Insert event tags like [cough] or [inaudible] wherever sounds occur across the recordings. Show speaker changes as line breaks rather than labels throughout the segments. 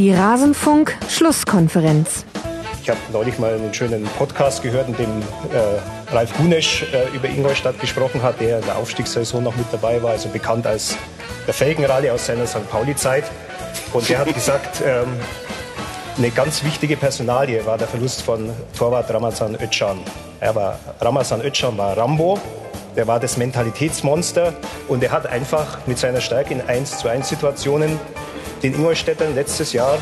Die Rasenfunk-Schlusskonferenz.
Ich habe neulich mal einen schönen Podcast gehört, in dem äh, Ralf Gunesch äh, über Ingolstadt gesprochen hat, der in der Aufstiegssaison noch mit dabei war, also bekannt als der Felgenrally aus seiner St. Pauli-Zeit. Und der hat [laughs] gesagt, ähm, eine ganz wichtige Personalie war der Verlust von Torwart Ramazan Özcan. Er war, Ramazan Özcan war Rambo, der war das Mentalitätsmonster und er hat einfach mit seiner Stärke in 1 zu 1 Situationen den Ingolstädtern letztes Jahr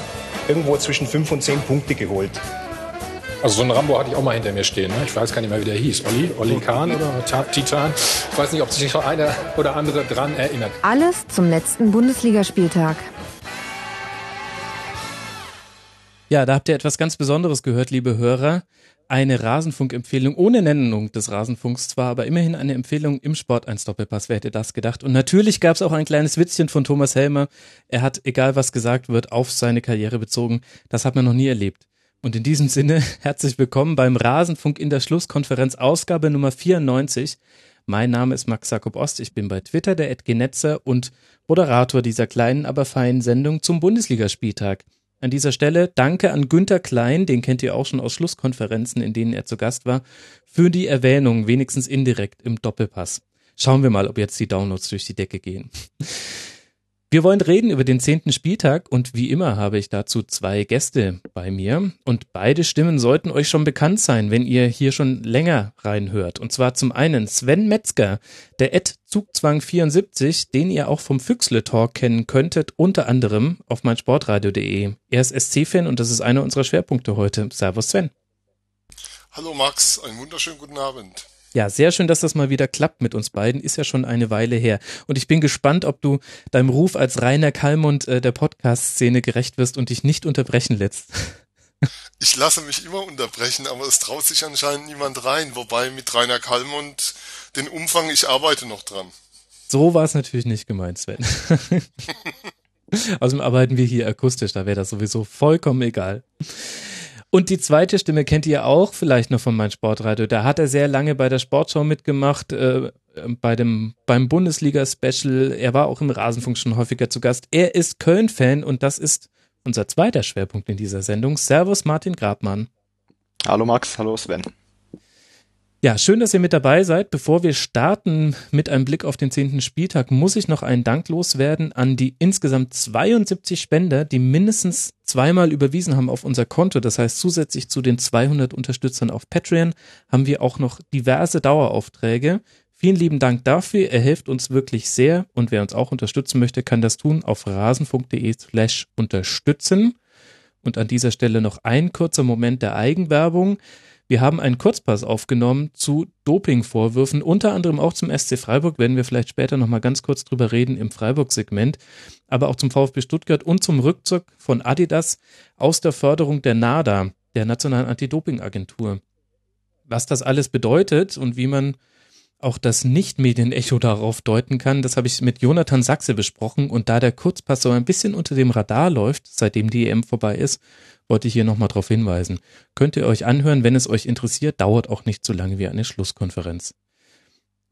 irgendwo zwischen 5 und 10 Punkte geholt.
Also so ein Rambo hatte ich auch mal hinter mir stehen. Ne? Ich weiß gar nicht mehr, wie der hieß. Olli? Olli Kahn oder Titan? Ich weiß nicht, ob sich noch einer oder andere dran erinnert.
Alles zum letzten Bundesligaspieltag.
Ja, da habt ihr etwas ganz Besonderes gehört, liebe Hörer. Eine Rasenfunk-Empfehlung ohne Nennung des Rasenfunks zwar, aber immerhin eine Empfehlung im Sport 1 Doppelpass. Wer hätte das gedacht? Und natürlich gab es auch ein kleines Witzchen von Thomas Helmer. Er hat, egal was gesagt wird, auf seine Karriere bezogen. Das hat man noch nie erlebt. Und in diesem Sinne, [laughs] herzlich willkommen beim Rasenfunk in der Schlusskonferenz, Ausgabe Nummer 94. Mein Name ist Max Jakob Ost. Ich bin bei Twitter der Edgenetzer und Moderator dieser kleinen, aber feinen Sendung zum Bundesligaspieltag. An dieser Stelle danke an Günther Klein, den kennt ihr auch schon aus Schlusskonferenzen, in denen er zu Gast war, für die Erwähnung, wenigstens indirekt im Doppelpass. Schauen wir mal, ob jetzt die Downloads durch die Decke gehen. Wir wollen reden über den zehnten Spieltag und wie immer habe ich dazu zwei Gäste bei mir und beide Stimmen sollten euch schon bekannt sein, wenn ihr hier schon länger reinhört. Und zwar zum einen Sven Metzger, der Ed Zugzwang 74, den ihr auch vom Füchsle Talk kennen könntet, unter anderem auf meinsportradio.de. Er ist SC-Fan und das ist einer unserer Schwerpunkte heute. Servus Sven.
Hallo Max, einen wunderschönen guten Abend.
Ja, sehr schön, dass das mal wieder klappt mit uns beiden. Ist ja schon eine Weile her. Und ich bin gespannt, ob du deinem Ruf als Rainer Kallmund äh, der Podcast-Szene gerecht wirst und dich nicht unterbrechen lässt. [laughs]
Ich lasse mich immer unterbrechen, aber es traut sich anscheinend niemand rein. Wobei mit Rainer Kallmund den Umfang, ich arbeite noch dran.
So war es natürlich nicht gemeint, Sven. [laughs] Außerdem arbeiten wir hier akustisch, da wäre das sowieso vollkommen egal. Und die zweite Stimme kennt ihr auch vielleicht noch von meinem Sportradio. Da hat er sehr lange bei der Sportshow mitgemacht, äh, bei dem, beim Bundesliga-Special. Er war auch im Rasenfunk schon häufiger zu Gast. Er ist Köln-Fan und das ist unser zweiter Schwerpunkt in dieser Sendung. Servus Martin Grabmann.
Hallo Max, hallo Sven.
Ja, schön, dass ihr mit dabei seid. Bevor wir starten mit einem Blick auf den zehnten Spieltag, muss ich noch einen Dank loswerden an die insgesamt 72 Spender, die mindestens zweimal überwiesen haben auf unser Konto. Das heißt, zusätzlich zu den 200 Unterstützern auf Patreon haben wir auch noch diverse Daueraufträge. Vielen lieben Dank dafür. Er hilft uns wirklich sehr. Und wer uns auch unterstützen möchte, kann das tun auf rasenfunk.de slash unterstützen. Und an dieser Stelle noch ein kurzer Moment der Eigenwerbung. Wir haben einen Kurzpass aufgenommen zu Dopingvorwürfen, unter anderem auch zum SC Freiburg, werden wir vielleicht später nochmal ganz kurz drüber reden im Freiburg-Segment, aber auch zum VfB Stuttgart und zum Rückzug von Adidas aus der Förderung der NADA, der Nationalen Anti-Doping-Agentur. Was das alles bedeutet und wie man auch das Nicht-Medienecho darauf deuten kann, das habe ich mit Jonathan Sachse besprochen und da der Kurzpass so ein bisschen unter dem Radar läuft, seitdem die EM vorbei ist, wollte ich hier nochmal darauf hinweisen. Könnt ihr euch anhören, wenn es euch interessiert, dauert auch nicht so lange wie eine Schlusskonferenz.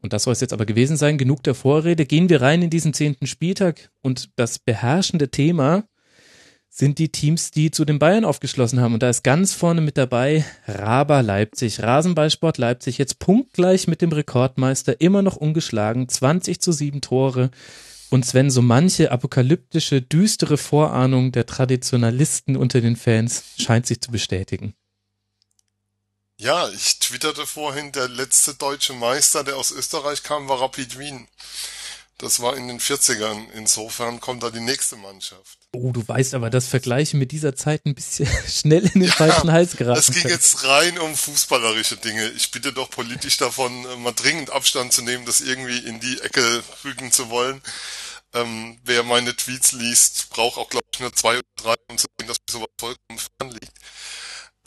Und das soll es jetzt aber gewesen sein. Genug der Vorrede. Gehen wir rein in diesen zehnten Spieltag und das beherrschende Thema sind die Teams, die zu den Bayern aufgeschlossen haben. Und da ist ganz vorne mit dabei Raber Leipzig. Rasenballsport Leipzig jetzt punktgleich mit dem Rekordmeister, immer noch ungeschlagen, 20 zu 7 Tore. Und Sven, so manche apokalyptische, düstere Vorahnung der Traditionalisten unter den Fans scheint sich zu bestätigen.
Ja, ich twitterte vorhin, der letzte deutsche Meister, der aus Österreich kam, war Rapid Wien. Das war in den 40ern. Insofern kommt da die nächste Mannschaft.
Oh, du weißt aber, dass Vergleiche mit dieser Zeit ein bisschen [laughs] schnell in den ja, falschen Hals geraten.
Es ging jetzt rein um fußballerische Dinge. Ich bitte doch politisch davon, äh, mal dringend Abstand zu nehmen, das irgendwie in die Ecke rügen zu wollen. Ähm, wer meine Tweets liest, braucht auch, glaube ich, nur zwei oder drei, um zu sehen, dass mir sowas vollkommen fern liegt.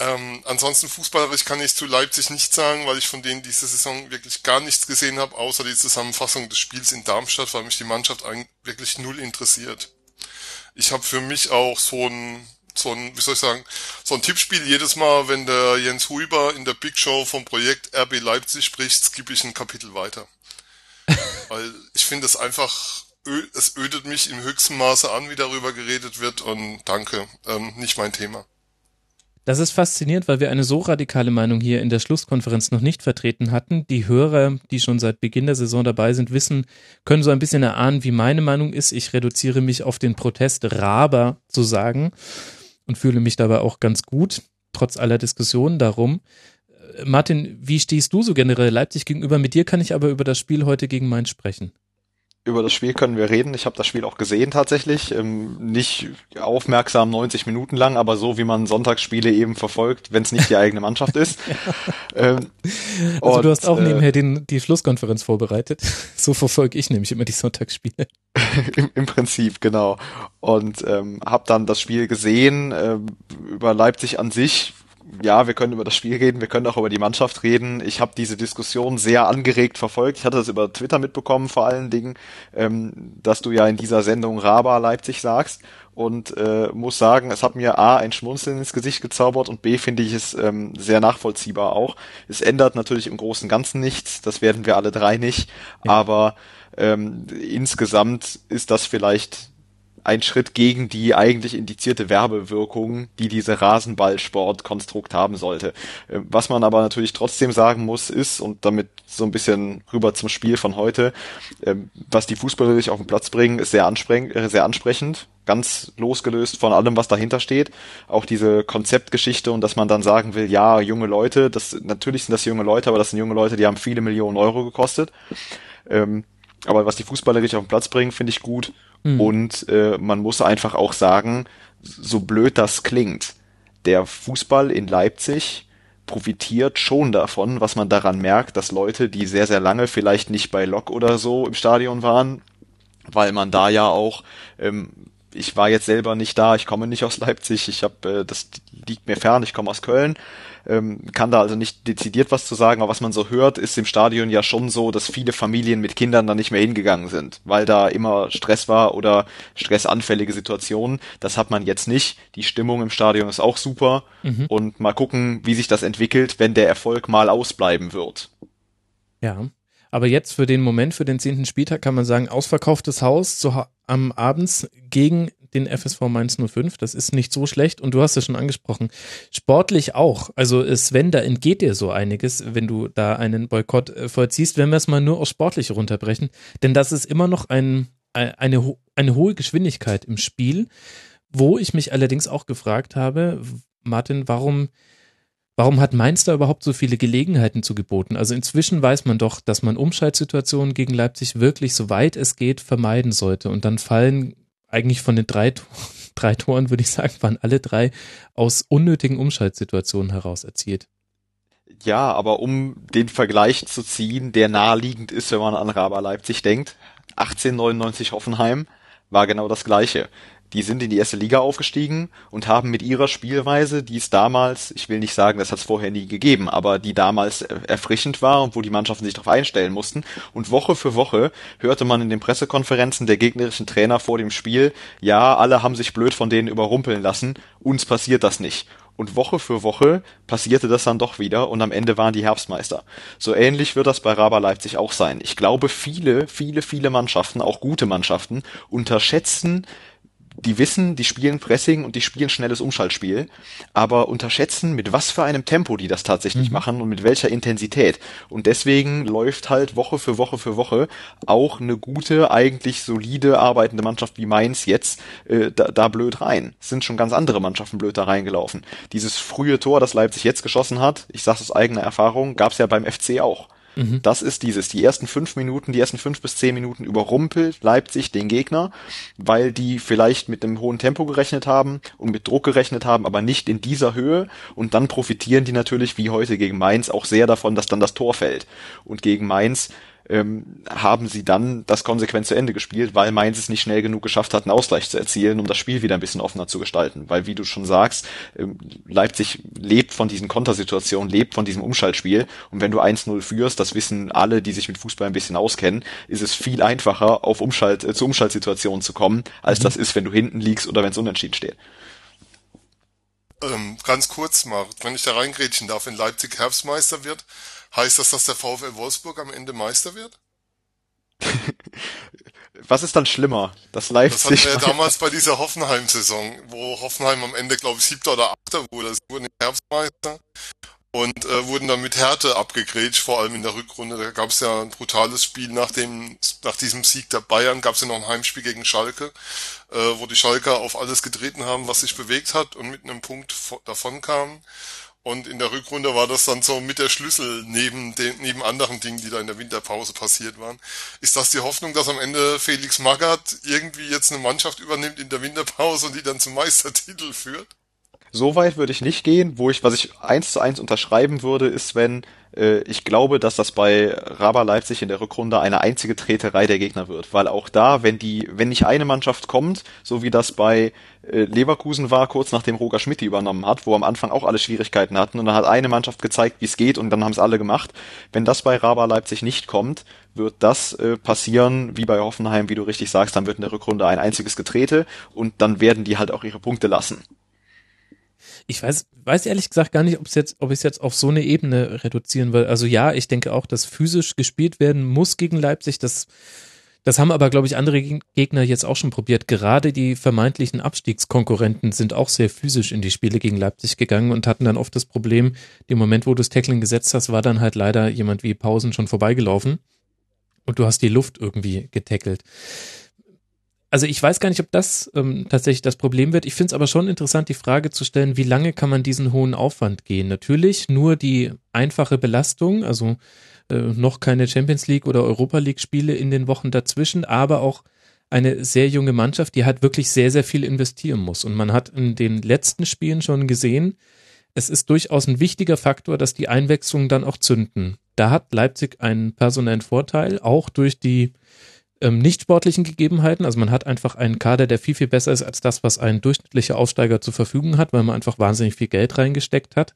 Ähm, ansonsten fußballerisch kann ich zu Leipzig nicht sagen, weil ich von denen diese Saison wirklich gar nichts gesehen habe, außer die Zusammenfassung des Spiels in Darmstadt, weil mich die Mannschaft eigentlich wirklich null interessiert. Ich habe für mich auch so ein, so ein, wie soll ich sagen, so ein Tippspiel jedes Mal, wenn der Jens Huber in der Big Show vom Projekt RB Leipzig spricht, skippe ich ein Kapitel weiter. [laughs] weil ich finde es einfach es ödet mich im höchsten Maße an, wie darüber geredet wird und danke, ähm, nicht mein Thema.
Das ist faszinierend, weil wir eine so radikale Meinung hier in der Schlusskonferenz noch nicht vertreten hatten. Die Hörer, die schon seit Beginn der Saison dabei sind, wissen, können so ein bisschen erahnen, wie meine Meinung ist. Ich reduziere mich auf den Protest Raber zu sagen und fühle mich dabei auch ganz gut, trotz aller Diskussionen darum. Martin, wie stehst du so generell Leipzig gegenüber? Mit dir kann ich aber über das Spiel heute gegen Mainz sprechen
über das Spiel können wir reden. Ich habe das Spiel auch gesehen tatsächlich. Ähm, nicht aufmerksam 90 Minuten lang, aber so wie man Sonntagsspiele eben verfolgt, wenn es nicht die eigene Mannschaft ist. [laughs]
ähm, also und, du hast auch äh, nebenher den, die Schlusskonferenz vorbereitet. [laughs] So verfolge ich nämlich immer die Sonntagsspiele. [laughs]
Im, Im Prinzip, genau. Und ähm, habe dann das Spiel gesehen. Äh, über Leipzig an sich ja, wir können über das Spiel reden, wir können auch über die Mannschaft reden. Ich habe diese Diskussion sehr angeregt verfolgt. Ich hatte das über Twitter mitbekommen, vor allen Dingen, ähm, dass du ja in dieser Sendung Raba Leipzig sagst und äh, muss sagen, es hat mir A ein Schmunzeln ins Gesicht gezaubert und B finde ich es ähm, sehr nachvollziehbar auch. Es ändert natürlich im Großen und Ganzen nichts, das werden wir alle drei nicht, ja. aber ähm, insgesamt ist das vielleicht ein Schritt gegen die eigentlich indizierte Werbewirkung, die diese Rasenballsportkonstrukt haben sollte. Äh, was man aber natürlich trotzdem sagen muss, ist, und damit so ein bisschen rüber zum Spiel von heute, ähm, was die Fußballer sich auf den Platz bringen, ist sehr, äh, sehr ansprechend ganz losgelöst von allem, was dahinter steht. Auch diese Konzeptgeschichte und dass man dann sagen will, ja, junge Leute, das natürlich sind das junge Leute, aber das sind junge Leute, die haben viele Millionen Euro gekostet. Ähm, aber was die Fußballer richtig auf den Platz bringen, finde ich gut. Mhm. Und äh, man muss einfach auch sagen, so blöd das klingt, der Fußball in Leipzig profitiert schon davon, was man daran merkt, dass Leute, die sehr, sehr lange vielleicht nicht bei Lok oder so im Stadion waren, weil man da ja auch ähm, ich war jetzt selber nicht da, ich komme nicht aus Leipzig, ich habe, äh, das liegt mir fern, ich komme aus Köln, ähm, kann da also nicht dezidiert was zu sagen, aber was man so hört, ist im Stadion ja schon so, dass viele Familien mit Kindern da nicht mehr hingegangen sind, weil da immer Stress war oder stressanfällige Situationen. Das hat man jetzt nicht. Die Stimmung im Stadion ist auch super mhm. und mal gucken, wie sich das entwickelt, wenn der Erfolg mal ausbleiben wird.
Ja. Aber jetzt für den Moment, für den zehnten Spieltag kann man sagen, ausverkauftes Haus zu, am Abends gegen den FSV Mainz 05. Das ist nicht so schlecht. Und du hast es schon angesprochen. Sportlich auch. Also Sven, da entgeht dir so einiges, wenn du da einen Boykott äh, vollziehst, wenn wir es mal nur auf sportlich runterbrechen. Denn das ist immer noch ein, eine, eine hohe Geschwindigkeit im Spiel, wo ich mich allerdings auch gefragt habe, Martin, warum Warum hat Mainz da überhaupt so viele Gelegenheiten zu geboten? Also inzwischen weiß man doch, dass man Umschaltsituationen gegen Leipzig wirklich, soweit es geht, vermeiden sollte. Und dann fallen eigentlich von den drei, [laughs] drei Toren, würde ich sagen, waren alle drei aus unnötigen Umschaltsituationen heraus erzielt.
Ja, aber um den Vergleich zu ziehen, der naheliegend ist, wenn man an Raba Leipzig denkt, 1899 Hoffenheim war genau das gleiche die sind in die erste Liga aufgestiegen und haben mit ihrer Spielweise, die es damals, ich will nicht sagen, das hat es vorher nie gegeben, aber die damals erfrischend war und wo die Mannschaften sich darauf einstellen mussten. Und Woche für Woche hörte man in den Pressekonferenzen der gegnerischen Trainer vor dem Spiel, ja, alle haben sich blöd von denen überrumpeln lassen, uns passiert das nicht. Und Woche für Woche passierte das dann doch wieder und am Ende waren die Herbstmeister. So ähnlich wird das bei Raba Leipzig auch sein. Ich glaube, viele, viele, viele Mannschaften, auch gute Mannschaften, unterschätzen die wissen, die spielen Pressing und die spielen schnelles Umschaltspiel, aber unterschätzen, mit was für einem Tempo die das tatsächlich mhm. machen und mit welcher Intensität. Und deswegen läuft halt Woche für Woche für Woche auch eine gute, eigentlich solide arbeitende Mannschaft wie Mainz jetzt äh, da, da blöd rein. Es sind schon ganz andere Mannschaften blöd da reingelaufen. Dieses frühe Tor, das Leipzig jetzt geschossen hat, ich sage aus eigener Erfahrung, gab es ja beim FC auch. Mhm. Das ist dieses, die ersten fünf Minuten, die ersten fünf bis zehn Minuten überrumpelt Leipzig den Gegner, weil die vielleicht mit einem hohen Tempo gerechnet haben und mit Druck gerechnet haben, aber nicht in dieser Höhe und dann profitieren die natürlich wie heute gegen Mainz auch sehr davon, dass dann das Tor fällt. Und gegen Mainz ähm, haben sie dann das konsequent zu Ende gespielt, weil Mainz es nicht schnell genug geschafft hat, einen Ausgleich zu erzielen, um das Spiel wieder ein bisschen offener zu gestalten. Weil, wie du schon sagst, ähm, Leipzig lebt von diesen Kontersituationen, lebt von diesem Umschaltspiel. Und wenn du 1-0 führst, das wissen alle, die sich mit Fußball ein bisschen auskennen, ist es viel einfacher, auf Umschalt, äh, zu Umschaltsituationen zu kommen, als mhm. das ist, wenn du hinten liegst oder wenn es unentschieden steht.
Ähm, ganz kurz mal, wenn ich da reingrätschen darf, wenn Leipzig Herbstmeister wird, Heißt das, dass der VfL Wolfsburg am Ende Meister wird? [laughs]
Was ist dann schlimmer? Das Leipzig.
Das hatten wir ja [laughs] damals bei dieser Hoffenheim-Saison, wo Hoffenheim am Ende, glaube ich, siebter oder achter wurde. Sie wurden Herbstmeister und äh, wurden dann mit Härte abgegrätscht, vor allem in der Rückrunde. Da gab es ja ein brutales Spiel nach dem nach diesem Sieg der Bayern, gab es ja noch ein Heimspiel gegen Schalke, äh, wo die Schalker auf alles getreten haben, was sich bewegt hat und mit einem Punkt davon kamen. Und in der Rückrunde war das dann so mit der Schlüssel neben den, neben anderen Dingen, die da in der Winterpause passiert waren. Ist das die Hoffnung, dass am Ende Felix Magath irgendwie jetzt eine Mannschaft übernimmt in der Winterpause und die dann zum Meistertitel führt?
So weit würde ich nicht gehen. Wo ich, was ich eins zu eins unterschreiben würde, ist, wenn äh, ich glaube, dass das bei Raba Leipzig in der Rückrunde eine einzige Treterei der Gegner wird, weil auch da, wenn die, wenn nicht eine Mannschaft kommt, so wie das bei äh, Leverkusen war, kurz nachdem Roger Schmidt die übernommen hat, wo am Anfang auch alle Schwierigkeiten hatten und dann hat eine Mannschaft gezeigt, wie es geht und dann haben es alle gemacht. Wenn das bei Raba Leipzig nicht kommt, wird das äh, passieren, wie bei Hoffenheim, wie du richtig sagst, dann wird in der Rückrunde ein einziges Getrete und dann werden die halt auch ihre Punkte lassen
ich weiß, weiß ehrlich gesagt gar nicht, ob es jetzt, ob ich es jetzt auf so eine Ebene reduzieren will. Also ja, ich denke auch, dass physisch gespielt werden muss gegen Leipzig. Das, das haben aber, glaube ich, andere Gegner jetzt auch schon probiert. Gerade die vermeintlichen Abstiegskonkurrenten sind auch sehr physisch in die Spiele gegen Leipzig gegangen und hatten dann oft das Problem, dem Moment, wo du das Tackling gesetzt hast, war dann halt leider jemand wie Pausen schon vorbeigelaufen und du hast die Luft irgendwie getackelt also ich weiß gar nicht, ob das ähm, tatsächlich das Problem wird. Ich finde es aber schon interessant, die Frage zu stellen, wie lange kann man diesen hohen Aufwand gehen? Natürlich nur die einfache Belastung, also äh, noch keine Champions League oder Europa League Spiele in den Wochen dazwischen, aber auch eine sehr junge Mannschaft, die halt wirklich sehr, sehr viel investieren muss. Und man hat in den letzten Spielen schon gesehen, es ist durchaus ein wichtiger Faktor, dass die Einwechslungen dann auch zünden. Da hat Leipzig einen personellen Vorteil, auch durch die ähm, nicht sportlichen Gegebenheiten. Also man hat einfach einen Kader, der viel, viel besser ist als das, was ein durchschnittlicher Aufsteiger zur Verfügung hat, weil man einfach wahnsinnig viel Geld reingesteckt hat.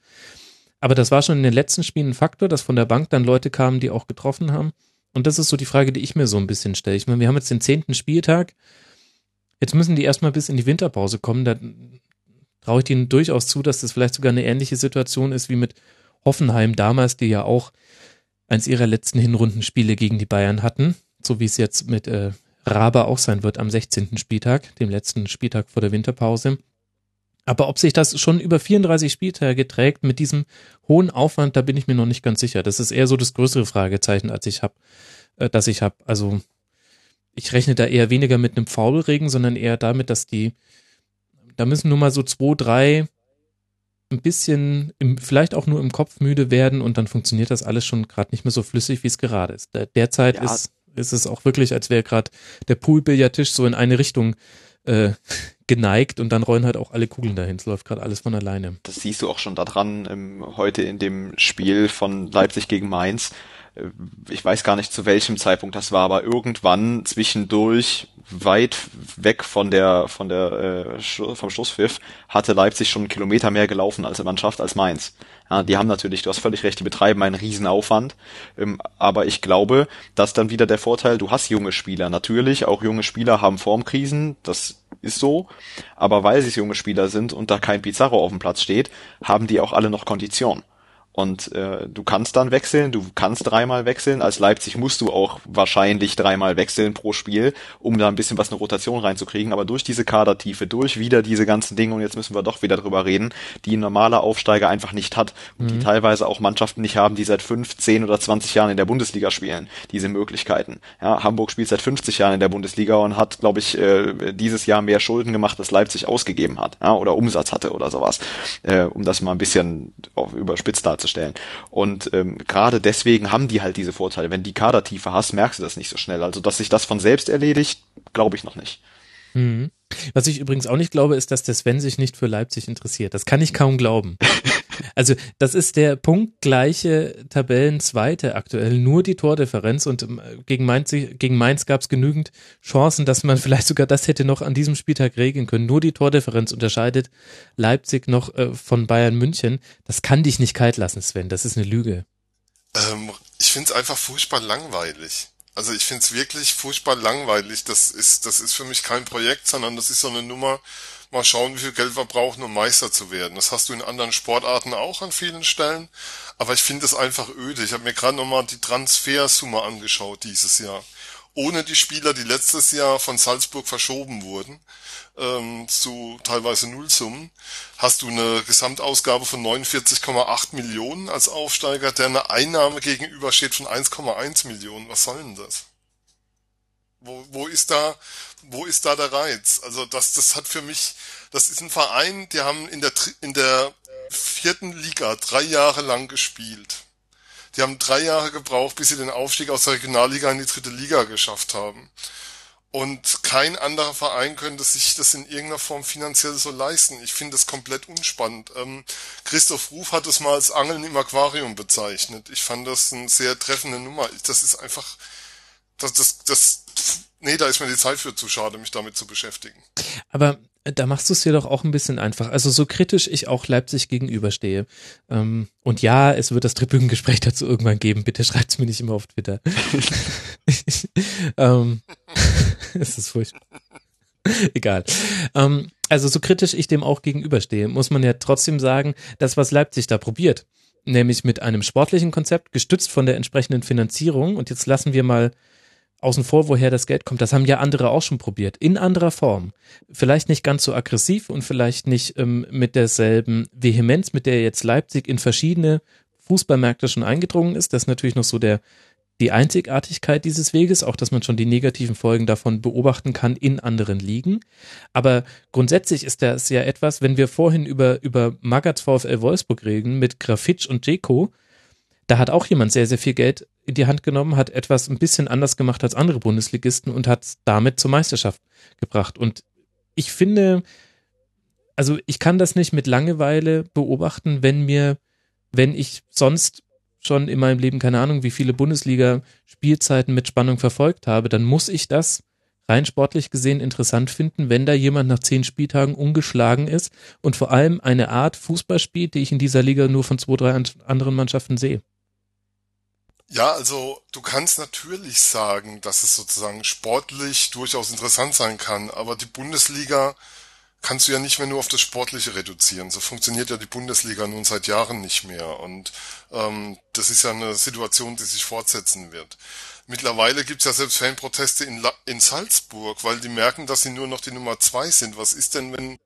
Aber das war schon in den letzten Spielen ein Faktor, dass von der Bank dann Leute kamen, die auch getroffen haben. Und das ist so die Frage, die ich mir so ein bisschen stelle. Ich meine, wir haben jetzt den zehnten Spieltag. Jetzt müssen die erstmal bis in die Winterpause kommen. Da traue ich denen durchaus zu, dass das vielleicht sogar eine ähnliche Situation ist wie mit Hoffenheim damals, die ja auch eins ihrer letzten Hinrundenspiele gegen die Bayern hatten so wie es jetzt mit äh, Rabe auch sein wird am 16. Spieltag, dem letzten Spieltag vor der Winterpause. Aber ob sich das schon über 34 Spieltage trägt mit diesem hohen Aufwand, da bin ich mir noch nicht ganz sicher. Das ist eher so das größere Fragezeichen, als ich habe, äh, dass ich habe. Also ich rechne da eher weniger mit einem Faulregen, sondern eher damit, dass die, da müssen nur mal so zwei, drei ein bisschen, im, vielleicht auch nur im Kopf müde werden und dann funktioniert das alles schon gerade nicht mehr so flüssig, wie es gerade ist. derzeit ja. ist ist es auch wirklich, als wäre gerade der Poolbillardtisch so in eine Richtung äh, [laughs] geneigt und dann rollen halt auch alle Kugeln dahin. Es läuft gerade alles von alleine.
Das siehst du auch schon daran, ähm, heute in dem Spiel von Leipzig gegen Mainz. Ich weiß gar nicht zu welchem Zeitpunkt das war, aber irgendwann zwischendurch weit weg von der von der äh, vom Schlusspfiff hatte Leipzig schon einen Kilometer mehr gelaufen als Mannschaft als Mainz. Ja, die haben natürlich, du hast völlig recht, die betreiben einen Riesenaufwand. Ähm, aber ich glaube, dass dann wieder der Vorteil, du hast junge Spieler. Natürlich, auch junge Spieler haben Formkrisen, das ist so. Aber weil sie junge Spieler sind und da kein Pizarro auf dem Platz steht, haben die auch alle noch Kondition. Und äh, du kannst dann wechseln, du kannst dreimal wechseln. Als Leipzig musst du auch wahrscheinlich dreimal wechseln pro Spiel, um da ein bisschen was eine Rotation reinzukriegen. Aber durch diese Kadertiefe, durch wieder diese ganzen Dinge, und jetzt müssen wir doch wieder drüber reden, die ein normaler Aufsteiger einfach nicht hat und mhm. die teilweise auch Mannschaften nicht haben, die seit fünf, zehn oder zwanzig Jahren in der Bundesliga spielen, diese Möglichkeiten. Ja, Hamburg spielt seit 50 Jahren in der Bundesliga und hat, glaube ich, äh, dieses Jahr mehr Schulden gemacht, als Leipzig ausgegeben hat, ja, oder Umsatz hatte oder sowas, äh, um das mal ein bisschen überspitzt darzustellen darzustellen. Und ähm, gerade deswegen haben die halt diese Vorteile. Wenn die Kadertiefe hast, merkst du das nicht so schnell. Also, dass sich das von selbst erledigt, glaube ich noch nicht.
Mhm. Was ich übrigens auch nicht glaube, ist, dass der Sven sich nicht für Leipzig interessiert. Das kann ich kaum glauben. [laughs] Also das ist der punktgleiche Tabellenzweite aktuell, nur die Tordifferenz und ähm, gegen Mainz, gegen Mainz gab es genügend Chancen, dass man [laughs] vielleicht sogar das hätte noch an diesem Spieltag regeln können. Nur die Tordifferenz unterscheidet Leipzig noch äh, von Bayern München. Das kann dich nicht kalt lassen, Sven, das ist eine Lüge.
Ähm, ich finde es einfach furchtbar langweilig. Also ich finde es wirklich furchtbar langweilig. Das ist, das ist für mich kein Projekt, sondern das ist so eine Nummer, mal schauen, wie viel Geld wir brauchen, um Meister zu werden. Das hast du in anderen Sportarten auch an vielen Stellen, aber ich finde es einfach öde. Ich habe mir gerade nochmal die Transfersumme angeschaut dieses Jahr. ohne die Spieler, die letztes Jahr von Salzburg verschoben wurden, ähm, zu teilweise Nullsummen, hast du eine Gesamtausgabe von 49,8 Millionen als Aufsteiger, der eine Einnahme gegenübersteht von 1,1 Millionen. Was soll denn das? Wo, wo ist da, wo ist da der Reiz? Also das, das hat für mich, das ist ein Verein, die haben in der, in der vierten Liga drei Jahre lang gespielt. Die haben drei Jahre gebraucht, bis sie den Aufstieg aus der Regionalliga in die dritte Liga geschafft haben. Und kein anderer Verein könnte sich das in irgendeiner Form finanziell so leisten. Ich finde das komplett unspannend. Ähm, Christoph Ruf hat es mal als Angeln im Aquarium bezeichnet. Ich fand das eine sehr treffende Nummer. Das ist einfach, das, das, das, nee, da ist mir die Zeit für zu schade, mich damit zu beschäftigen.
Aber da machst du es dir doch auch ein bisschen einfach. Also so kritisch ich auch Leipzig gegenüberstehe. Ähm, und ja, es wird das Tribünengespräch dazu irgendwann geben. Bitte schreibt es mir nicht immer auf Twitter. [laughs] ähm, [laughs] es ist furchtbar. Egal. Ähm, also so kritisch ich dem auch gegenüberstehe, muss man ja trotzdem sagen, das, was Leipzig da probiert, nämlich mit einem sportlichen Konzept, gestützt von der entsprechenden Finanzierung, und jetzt lassen wir mal außen vor, woher das Geld kommt. Das haben ja andere auch schon probiert, in anderer Form. Vielleicht nicht ganz so aggressiv und vielleicht nicht ähm, mit derselben Vehemenz, mit der jetzt Leipzig in verschiedene Fußballmärkte schon eingedrungen ist. Das ist natürlich noch so der die Einzigartigkeit dieses Weges, auch dass man schon die negativen Folgen davon beobachten kann in anderen Ligen. Aber grundsätzlich ist das ja etwas, wenn wir vorhin über, über Magats VfL Wolfsburg reden mit Grafitsch und Jeko, da hat auch jemand sehr, sehr viel Geld in die Hand genommen, hat etwas ein bisschen anders gemacht als andere Bundesligisten und hat damit zur Meisterschaft gebracht. Und ich finde, also ich kann das nicht mit Langeweile beobachten, wenn mir, wenn ich sonst schon in meinem Leben keine Ahnung, wie viele Bundesliga-Spielzeiten mit Spannung verfolgt habe, dann muss ich das rein sportlich gesehen interessant finden, wenn da jemand nach zehn Spieltagen ungeschlagen ist und vor allem eine Art Fußball spielt, die ich in dieser Liga nur von zwei, drei anderen Mannschaften sehe.
Ja, also du kannst natürlich sagen, dass es sozusagen sportlich durchaus interessant sein kann, aber die Bundesliga kannst du ja nicht mehr nur auf das Sportliche reduzieren. So funktioniert ja die Bundesliga nun seit Jahren nicht mehr. Und ähm, das ist ja eine Situation, die sich fortsetzen wird. Mittlerweile gibt's ja selbst Fanproteste in, La in Salzburg, weil die merken, dass sie nur noch die Nummer zwei sind. Was ist denn, wenn,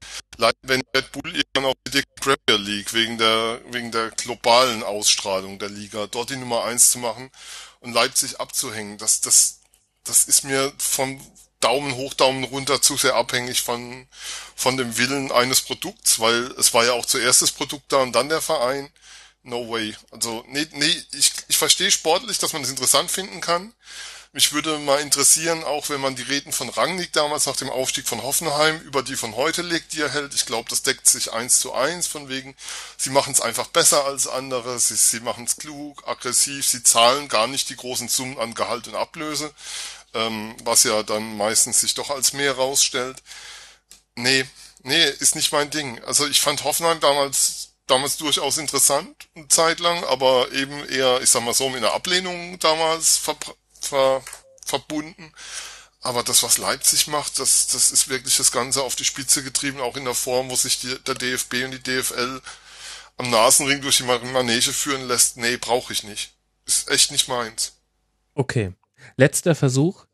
wenn Red Bull irgendwann auf die Premier League wegen der, wegen der globalen Ausstrahlung der Liga dort die Nummer eins zu machen und Leipzig abzuhängen? Das, das, das ist mir vom Daumen hoch, Daumen runter zu sehr abhängig von, von dem Willen eines Produkts, weil es war ja auch zuerst das Produkt da und dann der Verein. No way. Also, nee, nee, ich, ich verstehe sportlich, dass man es das interessant finden kann. Mich würde mal interessieren, auch wenn man die Reden von Rangnick damals nach dem Aufstieg von Hoffenheim über die von heute legt, die er hält. Ich glaube, das deckt sich eins zu eins von wegen, sie machen es einfach besser als andere, sie, sie machen es klug, aggressiv, sie zahlen gar nicht die großen Summen an Gehalt und Ablöse, ähm, was ja dann meistens sich doch als mehr rausstellt. Nee, nee, ist nicht mein Ding. Also ich fand Hoffenheim damals damals durchaus interessant, eine Zeit lang, aber eben eher, ich sag mal so, mit einer Ablehnung damals ver, ver, verbunden. Aber das, was Leipzig macht, das, das ist wirklich das Ganze auf die Spitze getrieben, auch in der Form, wo sich die, der DFB und die DFL am Nasenring durch die Manege führen lässt. Nee, brauche ich nicht. Ist echt nicht meins.
Okay. Letzter Versuch.